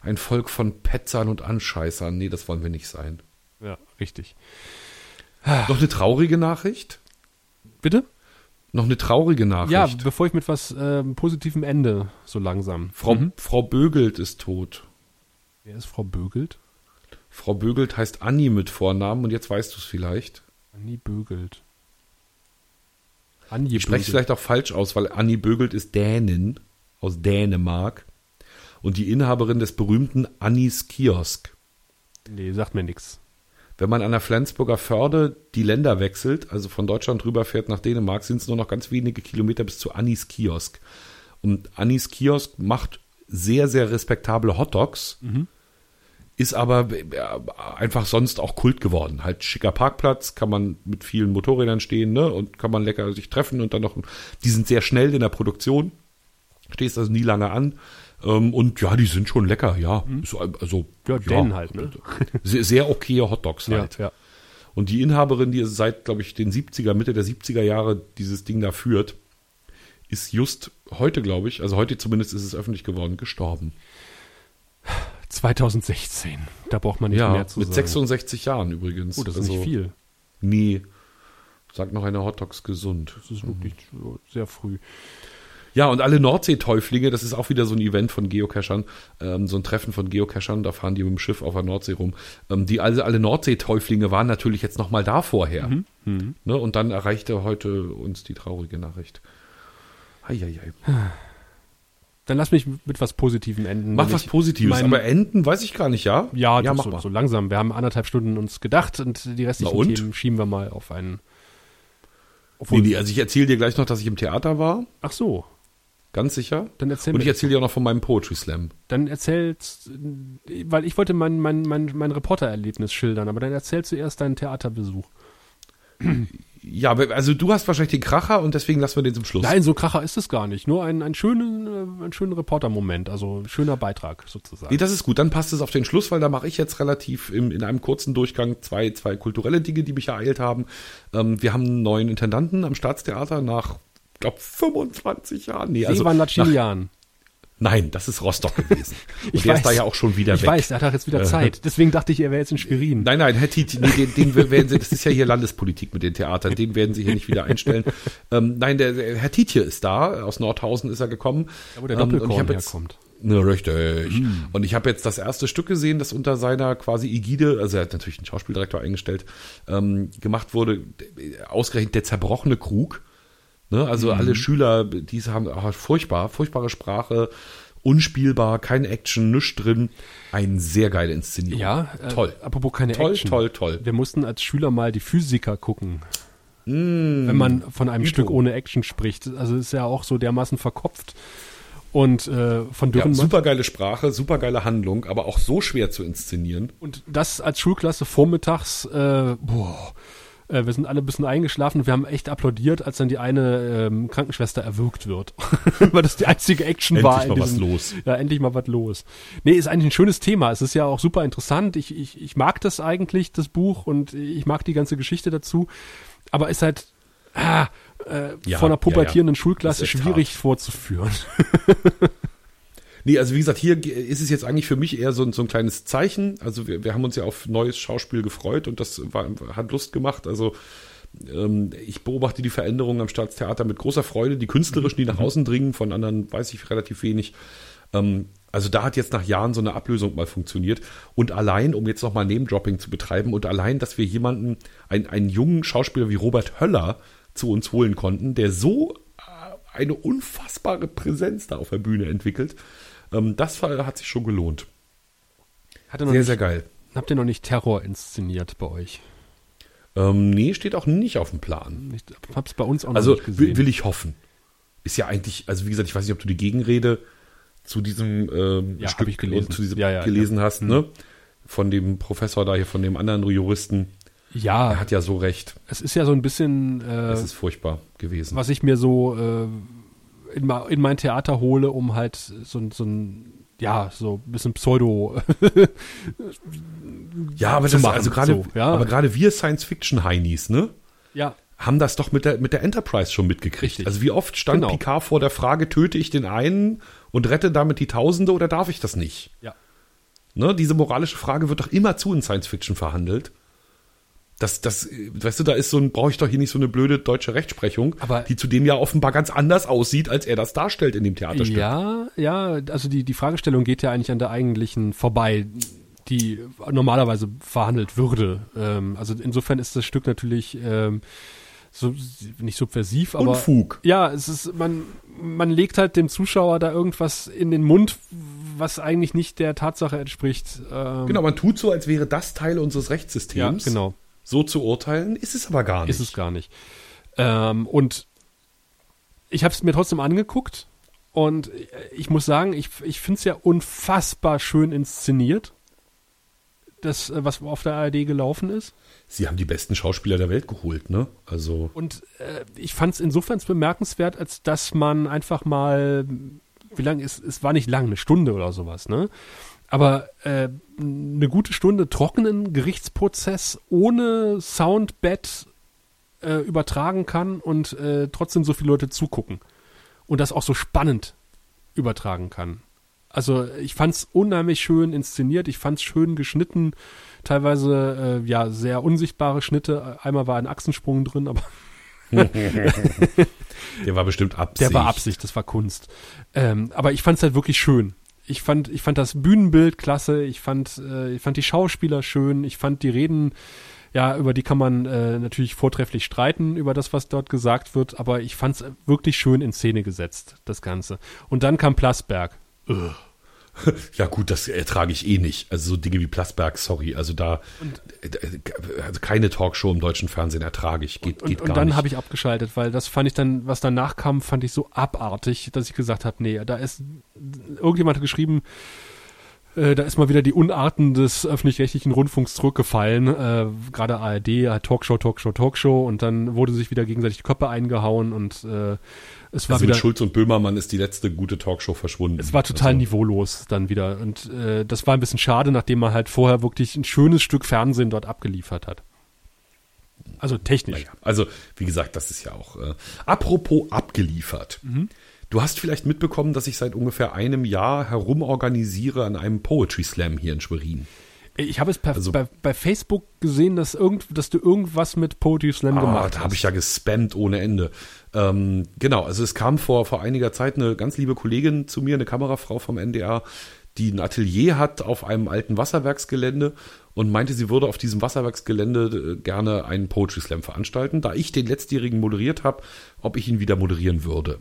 ein Volk von Petzern und Anscheißern. Nee, das wollen wir nicht sein. Ja, richtig. Noch eine traurige Nachricht? Bitte? Noch eine traurige Ja, Nachricht. bevor ich mit was ähm, positivem Ende so langsam. Frau, Mhm. Frau Bögelt ist tot. Wer ist Frau Bögelt? Frau Bögelt heißt Anni mit Vornamen und jetzt weißt du es vielleicht. Anni Bögelt. Anni Ich spreche es vielleicht auch falsch aus, weil Anni Bögelt ist Dänin aus Dänemark und die Inhaberin des berühmten Annis Kiosk. Nee, sagt mir nix. Wenn man an der Flensburger Förde die Länder wechselt, also von Deutschland rüber fährt nach Dänemark, sind es nur noch ganz wenige Kilometer bis zu Annis Kiosk. Und Annis Kiosk macht sehr, sehr respektable Hotdogs, ist aber einfach sonst auch Kult geworden. Halt schicker Parkplatz, kann man mit vielen Motorrädern stehen, ne? Und kann man lecker sich treffen und dann noch, die sind sehr schnell in der Produktion. Stehst also nie lange an. Ähm, und ja, die sind schon lecker, ja. Ist also, Ja, Dänen halt, ne? Sehr, sehr okaye Hotdogs Ja, halt. ja. Und die Inhaberin, die seit, glaube ich, den 70er, Mitte der 70er Jahre dieses Ding da führt, ist just heute, glaube ich, also heute zumindest ist es öffentlich geworden, gestorben. 2016. Da braucht man nicht ja, mehr zu mit sagen. 66 Jahren übrigens. Oh, das ist Also, nicht viel. Nee. Sagt noch eine Hotdogs gesund. Das ist wirklich so sehr früh. Ja, und alle Nordseetäuflinge, das ist auch wieder so ein Event von Geocachern, ähm, so ein Treffen von Geocachern, da fahren die mit dem Schiff auf der Nordsee rum. Ähm, die also alle Nordseetäuflinge waren natürlich jetzt nochmal da vorher. Mhm. Ne? Und dann erreichte heute uns die traurige Nachricht. Eieiei. Dann lass mich mit was Positivem enden. Mach was Positives, aber enden weiß ich gar nicht, ja? Ja, ja mach so, mal. so langsam. Wir haben anderthalb Stunden uns gedacht und die restlichen und? Themen schieben wir mal auf einen Obwohl, Nee, nee, also ich erzähle dir gleich noch, dass ich im Theater war, Ach so, ganz sicher. dann erzähl Und ich erzähle dir auch noch von meinem Poetry Slam. Dann erzählst, weil ich wollte mein, mein, mein, mein Reportererlebnis schildern, aber dann erzähl zuerst deinen Theaterbesuch. Ja, also du hast wahrscheinlich den Kracher und deswegen lassen wir den zum Schluss. Nein, so kracher ist es gar nicht. Nur ein, ein schönen, äh, ein schönen Reportermoment, also ein schöner Beitrag sozusagen. Nee, das ist gut. Dann passt es auf den Schluss, weil da mache ich jetzt relativ im, in einem kurzen Durchgang zwei, zwei kulturelle Dinge, die mich ereilt haben. Ähm, wir haben einen neuen Intendanten am Staatstheater nach, glaube 25 Jahren. Nee, also Lacinian. Nein, das ist Rostock gewesen. Und Ich der weiß. ist da ja auch schon wieder Ich weg. weiß, er hat doch jetzt wieder Zeit. Deswegen dachte ich, er wäre jetzt in Schwerin. Nein, nein, Herr Titi, nee, den, den werden Sie, das ist ja hier Landespolitik mit den Theatern, den werden Sie hier nicht wieder einstellen. ähm, nein, der, der Herr Tietje ist da, aus Nordhausen ist er gekommen. Da, wo der Ähm, und ich Doppelkorn jetzt, herkommt. Ne, richtig. Und ich habe jetzt das erste Stück gesehen, das unter seiner quasi Ägide, also er hat natürlich einen Schauspieldirektor eingestellt, ähm, gemacht wurde, ausgerechnet der zerbrochene Krug. Ne? Also alle Schüler, die haben ah, furchtbar, furchtbare Sprache, unspielbar, keine Action, nichts drin. Ein sehr geile Inszenierung. Ja, äh, toll. Apropos keine Toll, Action. toll, toll. Wir mussten als Schüler mal die Physiker gucken. wenn man von einem Hypo. Stück ohne Action spricht. Also ist ja auch so dermaßen verkopft. Und äh, von Ja, Dürrenmatt. super geile Sprache, super geile Handlung, aber auch so schwer zu inszenieren. Und das als Schulklasse vormittags, äh, boah, äh, wir sind alle ein bisschen eingeschlafen. Wir haben echt applaudiert, als dann die eine ähm, Krankenschwester erwürgt wird. Weil das die einzige Action Endlich war. in mal was diesem- los. Ja, endlich mal was los. Nee, ist eigentlich ein schönes Thema. Es ist ja auch super interessant. Ich, ich, ich mag das eigentlich, das Buch, und ich mag die ganze Geschichte dazu. Aber ist halt ah, äh, Ja, von einer pubertierenden ja, ja. Schulklasse schwierig vorzuführen. Nee, also wie gesagt, hier ist es jetzt eigentlich für mich eher so, ein- so ein kleines Zeichen. Also wir, wir haben uns ja auf neues Schauspiel gefreut und das war, hat Lust gemacht. Also ähm, ich beobachte die Veränderungen am Staatstheater mit großer Freude. Die künstlerischen, die nach außen dringen, von anderen weiß ich relativ wenig. Ähm, also da hat jetzt nach Jahren so eine Ablösung mal funktioniert. Und allein, um jetzt nochmal Name-Dropping zu betreiben, und allein, dass wir jemanden, einen, einen jungen Schauspieler wie Robert Höller zu uns holen konnten, der so äh, eine unfassbare Präsenz da auf der Bühne entwickelt, ähm, das hat sich schon gelohnt. Sehr, nicht, sehr geil. Habt ihr noch nicht Terror inszeniert bei euch? Ähm, nee, steht auch nicht auf dem Plan. Ich hab's bei uns auch noch Also nicht gesehen. will, will ich hoffen. Ist ja eigentlich, also wie gesagt, ich weiß nicht, ob du die Gegenrede zu diesem ähm, Ja, Stück gelesen. zu diesem Ja, ja, gelesen hast, ne? Von dem Professor da hier, von dem anderen Juristen. ja, Er hat ja so recht. es ist ja so ein bisschen, äh, Es ist furchtbar gewesen. was ich mir so äh, in, in mein Theater hole, um halt so, ein- so ein, ja, so ein bisschen Pseudo. ja, aber zu das, machen, also gerade, so, ja. aber gerade wir Science-Fiction-Heinis, ne? ja, haben das doch mit der, mit der Enterprise schon mitgekriegt. Richtig. Also wie oft stand Genau. Picard vor der Frage, töte ich den einen und rette damit die Tausende oder darf ich das nicht? ja. Ne? Diese moralische Frage wird doch immer zu in Science Fiction verhandelt. Das, das, weißt du, da ist so ein, brauche ich doch hier nicht so eine blöde deutsche Rechtsprechung, Aber- die zudem ja offenbar ganz anders aussieht, als er das darstellt in dem Theaterstück. Ja, ja, also die, die Fragestellung geht ja eigentlich an der eigentlichen vorbei, die normalerweise verhandelt würde. Ähm, also insofern ist das Stück natürlich ähm, so, nicht subversiv, aber Unfug. ja, es ist, man, man legt halt dem Zuschauer da irgendwas in den Mund, was eigentlich nicht der Tatsache entspricht. Ähm, Genau, man tut so, als wäre das Teil unseres ja, Rechtssystems. genau. So zu urteilen, ist es aber gar nicht. Ist es gar nicht. Ähm, und ich habe es mir trotzdem angeguckt und ich muss sagen, ich, ich finde es ja unfassbar schön inszeniert, das, äh, was auf der ARD gelaufen ist. Sie haben die besten Schauspieler der Welt geholt, ne? Also. Und äh, ich fand es insofern bemerkenswert, als dass man einfach mal, wie lange ist, es war nicht lang, eine Stunde oder sowas, ne? Aber äh, eine gute Stunde trockenen Gerichtsprozess ohne Soundbed äh, übertragen kann und äh, trotzdem so viele Leute zugucken. Und das auch so spannend übertragen kann. Also ich fand es unheimlich schön inszeniert, ich fand es schön geschnitten, teilweise äh, ja sehr unsichtbare Schnitte. Einmal war ein Achsensprung drin, aber Der war bestimmt Absicht. der war Absicht, das war Kunst. Ähm, aber ich fand es halt wirklich schön. Ich fand, ich fand das Bühnenbild klasse, ich fand, äh, ich fand die Schauspieler schön, ich fand die Reden, ja, über die kann man äh, natürlich vortrefflich streiten, über das, was dort gesagt wird, aber ich fand es wirklich schön in Szene gesetzt, das Ganze. Und dann kam Plasberg. Ugh. Ja gut, das ertrage ich eh nicht. Also so Dinge wie Plasberg, sorry. Also da äh, also keine Talkshow im deutschen Fernsehen ertrage ich. Geht, und, geht und gar dann nicht. habe ich abgeschaltet, weil das fand ich dann, was danach kam, fand ich so abartig, dass ich gesagt habe, nee, da ist irgendjemand hat geschrieben, äh, da ist mal wieder die Unarten des öffentlich-rechtlichen Rundfunks zurückgefallen. Äh, Gerade ARD, Talkshow, Talkshow, Talkshow und dann wurde sich wieder gegenseitig die Köpfe eingehauen und äh, es war also wieder mit Schulz und Böhmermann ist die letzte gute Talkshow verschwunden. es war total also, niveaulos dann wieder und äh, das war ein bisschen schade, nachdem man halt vorher wirklich ein schönes Stück Fernsehen dort abgeliefert hat. Also technisch. Naja, also wie gesagt, das ist ja auch. Äh, apropos abgeliefert. Mhm. Du hast vielleicht mitbekommen, dass ich seit ungefähr einem Jahr herumorganisiere an einem Poetry Slam hier in Schwerin. Ich habe es per, Also- bei, bei Facebook gesehen, dass, irgend, dass du irgendwas mit Poetry Slam Ah, gemacht da hast. habe ich ja gespammt ohne Ende. Ähm, genau, also es kam vor, vor einiger Zeit eine ganz liebe Kollegin zu mir, eine Kamerafrau vom NDR, die ein Atelier hat auf einem alten Wasserwerksgelände und meinte, sie würde auf diesem Wasserwerksgelände äh, gerne einen Poetry Slam veranstalten, da ich den letztjährigen moderiert habe, ob ich ihn wieder moderieren würde.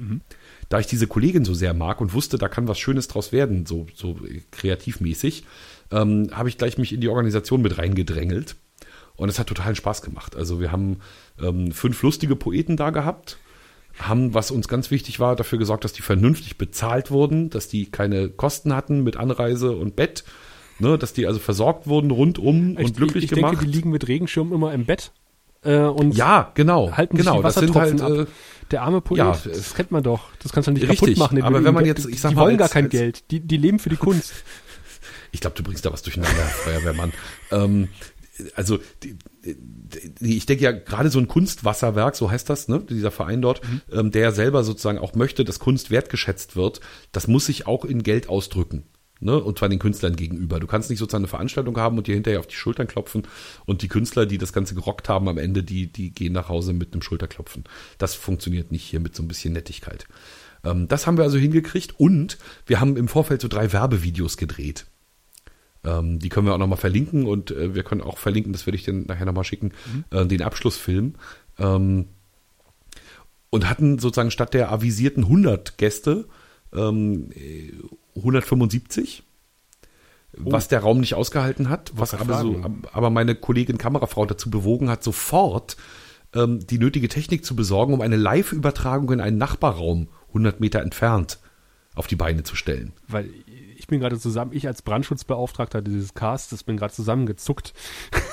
Da ich diese Kollegin so sehr mag und wusste, da kann was Schönes draus werden, so, so kreativmäßig, ähm, habe ich gleich mich in die Organisation mit reingedrängelt. Und es hat totalen Spaß gemacht. Also wir haben ähm, fünf lustige Poeten da gehabt, haben, was uns ganz wichtig war, dafür gesorgt, dass die vernünftig bezahlt wurden, dass die keine Kosten hatten mit Anreise und Bett, ne, dass die also versorgt wurden rundum Ich- und glücklich ich gemacht. denke, die liegen mit Regenschirm immer im Bett äh, und ja, genau, halten genau. sich die Das sind halt, Wassertropfen äh, ab. Der arme Poet, ja, das kennt man doch. Das kannst du nicht Richtig, kaputt machen. aber wenn man jetzt, ich sag die mal, wollen gar als- kein als- Geld. Die, die leben für die Kunst. Ich glaube, du bringst da was durcheinander, Feuerwehrmann. ähm, also, die, die, ich denke ja, gerade so ein Kunstwasserwerk, so heißt das, ne, dieser Verein dort, ähm, der selber sozusagen auch möchte, dass Kunst wertgeschätzt wird, das muss sich auch in Geld ausdrücken. Ne, und zwar den Künstlern gegenüber. Du kannst nicht sozusagen eine Veranstaltung haben und dir hinterher auf die Schultern klopfen und die Künstler, die das Ganze gerockt haben am Ende, die, die gehen nach Hause mit einem Schulterklopfen. Das funktioniert nicht hier mit so ein bisschen Nettigkeit. Ähm, das haben wir also hingekriegt und wir haben im Vorfeld so drei Werbevideos gedreht. Ähm, die können wir auch nochmal verlinken und äh, wir können auch verlinken, das werde ich dir nachher nochmal schicken, äh, den Abschlussfilm. Ähm, und hatten sozusagen statt der avisierten 100 Gäste ähm, äh, 175, was der Raum nicht ausgehalten hat, was grad aber, so, aber meine Kollegin Kamerafrau dazu bewogen hat, sofort ähm, die nötige Technik zu besorgen, um eine Live-Übertragung in einen Nachbarraum 100 Meter entfernt auf die Beine zu stellen. Weil ich bin gerade zusammen, ich als Brandschutzbeauftragter dieses Casts, bin gerade zusammengezuckt.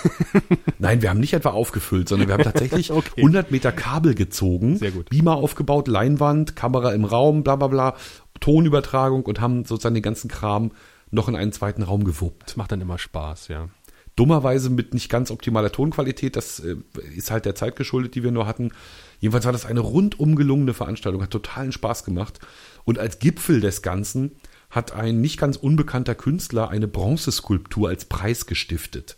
Nein, wir haben nicht etwa aufgefüllt, sondern wir haben tatsächlich Okay. 100 Meter Kabel gezogen, Sehr gut. Beamer aufgebaut, Leinwand, Kamera im Raum, bla bla bla, Tonübertragung und haben sozusagen den ganzen Kram noch in einen zweiten Raum gewuppt. Das macht dann immer Spaß, ja. Dummerweise mit nicht ganz optimaler Tonqualität, das äh, ist halt der Zeit geschuldet, die wir nur hatten. Jedenfalls war das eine rundum gelungene Veranstaltung, hat totalen Spaß gemacht. Und als Gipfel des Ganzen hat ein nicht ganz unbekannter Künstler eine Bronzeskulptur als Preis gestiftet.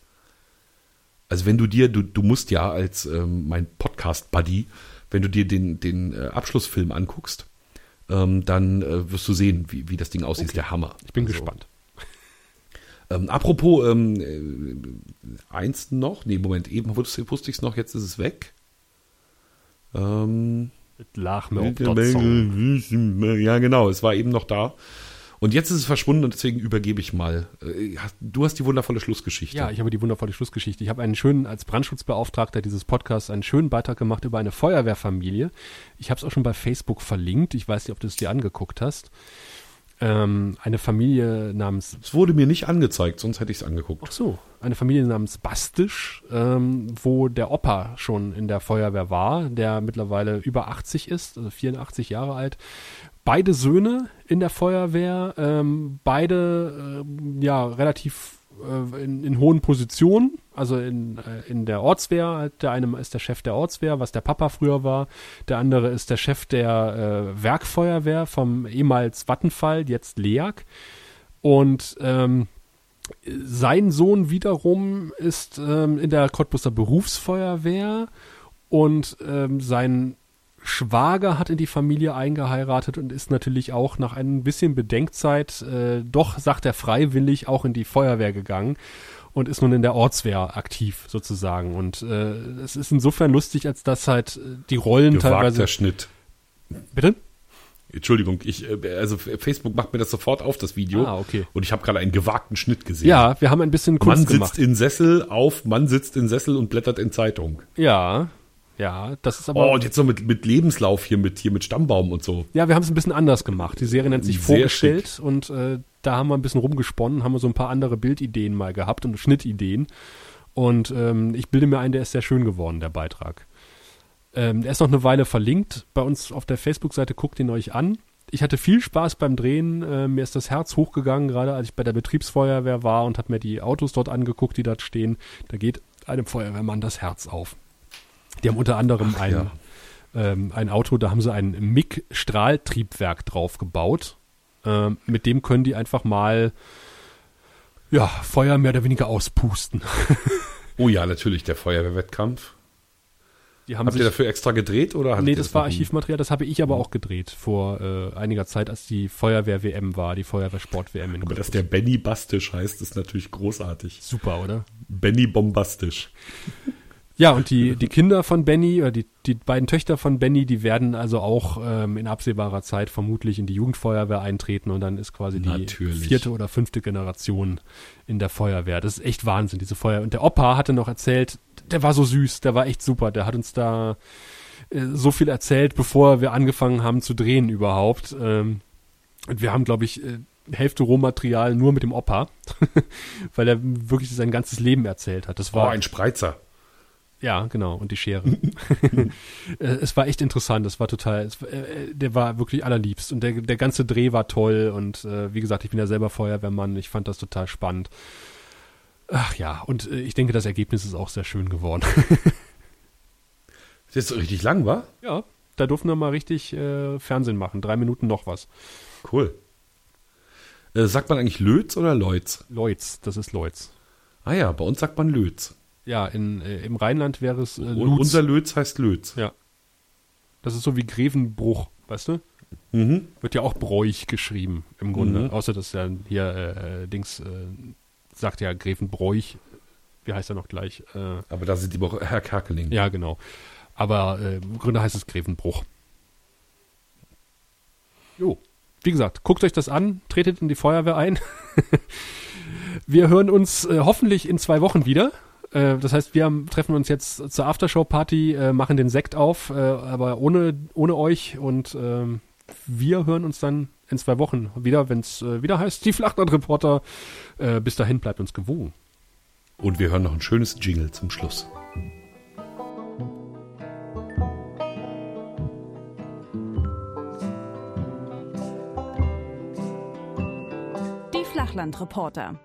Also wenn du dir, du, du musst ja als ähm, mein Podcast-Buddy, wenn du dir den, den äh, Abschlussfilm anguckst, ähm, dann äh, wirst du sehen, wie, wie das Ding aussieht. Ist der Hammer. Ich bin Also, gespannt. Ähm, apropos, ähm, äh, eins noch, nee, Moment, eben wusste, wusste ich es noch, jetzt ist es weg. Ähm, Lach mir ja, genau, es war eben noch da. Und jetzt ist es verschwunden und deswegen übergebe ich mal. Äh, Du hast die wundervolle Schlussgeschichte. Ja, ich habe die wundervolle Schlussgeschichte. Ich habe einen schönen, als Brandschutzbeauftragter dieses Podcasts, einen schönen Beitrag gemacht über eine Feuerwehrfamilie. Ich habe es auch schon bei Facebook verlinkt. Ich weiß nicht, ob du es dir angeguckt hast. Ähm, eine Familie namens es wurde mir nicht angezeigt, sonst hätte ich es angeguckt. Ach so, eine Familie namens Bastisch, ähm, wo der Opa schon in der Feuerwehr war, der mittlerweile über 80 ist, also 84 Jahre alt. Beide Söhne in der Feuerwehr, ähm, beide ähm, ja relativ äh, in, in hohen Positionen, also in, äh, in der Ortswehr. Halt Der eine ist der Chef der Ortswehr, was der Papa früher war. Der andere ist der Chef der äh, Werkfeuerwehr vom ehemals Vattenfall, jetzt LEAG. Und ähm, sein Sohn wiederum ist ähm, in der Cottbuser Berufsfeuerwehr und ähm, sein Schwager hat in die Familie eingeheiratet und ist natürlich auch nach ein bisschen Bedenkzeit äh, doch, sagt er freiwillig, auch in die Feuerwehr gegangen und ist nun in der Ortswehr aktiv sozusagen. Und äh, es ist insofern lustig, als dass halt äh, die Rollen Gewagter teilweise. Schnitt. Bitte? Entschuldigung, ich, äh, also Facebook macht mir das sofort auf, das Video. Ah, okay. Und ich habe gerade einen gewagten Schnitt gesehen. Ja, wir haben ein bisschen Kunst Mann gemacht. sitzt in Sessel auf, Mann sitzt in Sessel und blättert in Zeitung. Ja, ja, das ist aber. Oh, und jetzt so mit, mit Lebenslauf hier, mit, hier mit Stammbaum und so. Ja, wir haben es ein bisschen anders gemacht. Die Serie nennt sich Sehr Vorgestellt und äh, da haben wir ein bisschen rumgesponnen, haben wir so ein paar andere Bildideen mal gehabt und Schnittideen. Und ähm, ich bilde mir ein, der ist sehr schön geworden, der Beitrag. Ähm, der ist noch eine Weile verlinkt bei uns auf der Facebook-Seite, guckt ihn euch an. Ich hatte viel Spaß beim Drehen, äh, mir ist das Herz hochgegangen, gerade als ich bei der Betriebsfeuerwehr war und habe mir die Autos dort angeguckt, die dort stehen. Da geht einem Feuerwehrmann das Herz auf. Die haben unter anderem ein, ja. ähm, ein Auto, da haben sie ein MIG-Strahltriebwerk drauf gebaut. Ähm, mit dem können die einfach mal ja, Feuer mehr oder weniger auspusten. Oh ja, natürlich, der Feuerwehrwettkampf. Habt ihr dafür extra gedreht oder? nee, das war? Archivmaterial, das habe ich aber auch gedreht vor äh, einiger Zeit, als die Feuerwehr-WM war, die Feuerwehr-Sport-WM in Aber dass der Benny Bastisch heißt, ist natürlich großartig. Super, oder? Benny Bombastisch. Ja, und die, die Kinder von Benny, oder die, die beiden Töchter von Benny, die werden also auch ähm, in absehbarer Zeit vermutlich in die Jugendfeuerwehr eintreten und dann ist quasi die Natürlich. vierte oder fünfte Generation in der Feuerwehr. Das ist echt Wahnsinn, diese Feuerwehr. Und der Opa hatte noch erzählt, der war so süß, der war echt super, der hat uns da äh, so viel erzählt, bevor wir angefangen haben zu drehen überhaupt. Ähm, und wir haben, glaube ich, äh, Hälfte Rohmaterial nur mit dem Opa, weil er wirklich sein ganzes Leben erzählt hat. Das Oh, war ein Spreizer. Ja, genau, und die Schere. Äh, es war echt interessant, es war total, es, war- äh, der war wirklich allerliebst und der, der ganze Dreh war toll und äh, wie gesagt, ich bin ja selber Feuerwehrmann, ich fand das total spannend. Ach ja, und äh, ich denke, das Ergebnis ist auch sehr schön geworden. Das ist so richtig lang, war? ja, da durften wir mal richtig äh, Fernsehen machen, drei Minuten noch was. Cool. Äh, sagt man eigentlich Lötz oder Leutz? Leutz, das ist Leutz. Ah ja, bei uns sagt man Lötz. Ja, in, äh, im Rheinland wäre es äh, Lutz. unser Lötz heißt Lötz. Ja. Das ist so wie Grevenbruch, weißt du? Mhm. Wird ja auch Bräuch geschrieben, im Grunde. Mhm. Außer dass ja hier, äh, äh, Dings, äh, sagt ja Grevenbräuch. Wie heißt er noch gleich? Äh, Aber da sind die auch Herr Kerkeling. ja, genau. Aber äh, im Grunde heißt es Grevenbruch. Jo. Wie gesagt, guckt euch das an, tretet in die Feuerwehr ein. wir hören uns äh, hoffentlich in zwei Wochen wieder. Äh, das heißt, wir haben, treffen uns jetzt zur Aftershow-Party, äh, machen den Sekt auf, äh, aber ohne, ohne euch und ähm, wir hören uns dann in zwei Wochen wieder, wenn es äh, wieder heißt, die Flachland-Reporter. Äh, bis dahin bleibt uns gewogen. Und wir hören noch ein schönes Jingle zum Schluss. Die Flachlandreporter.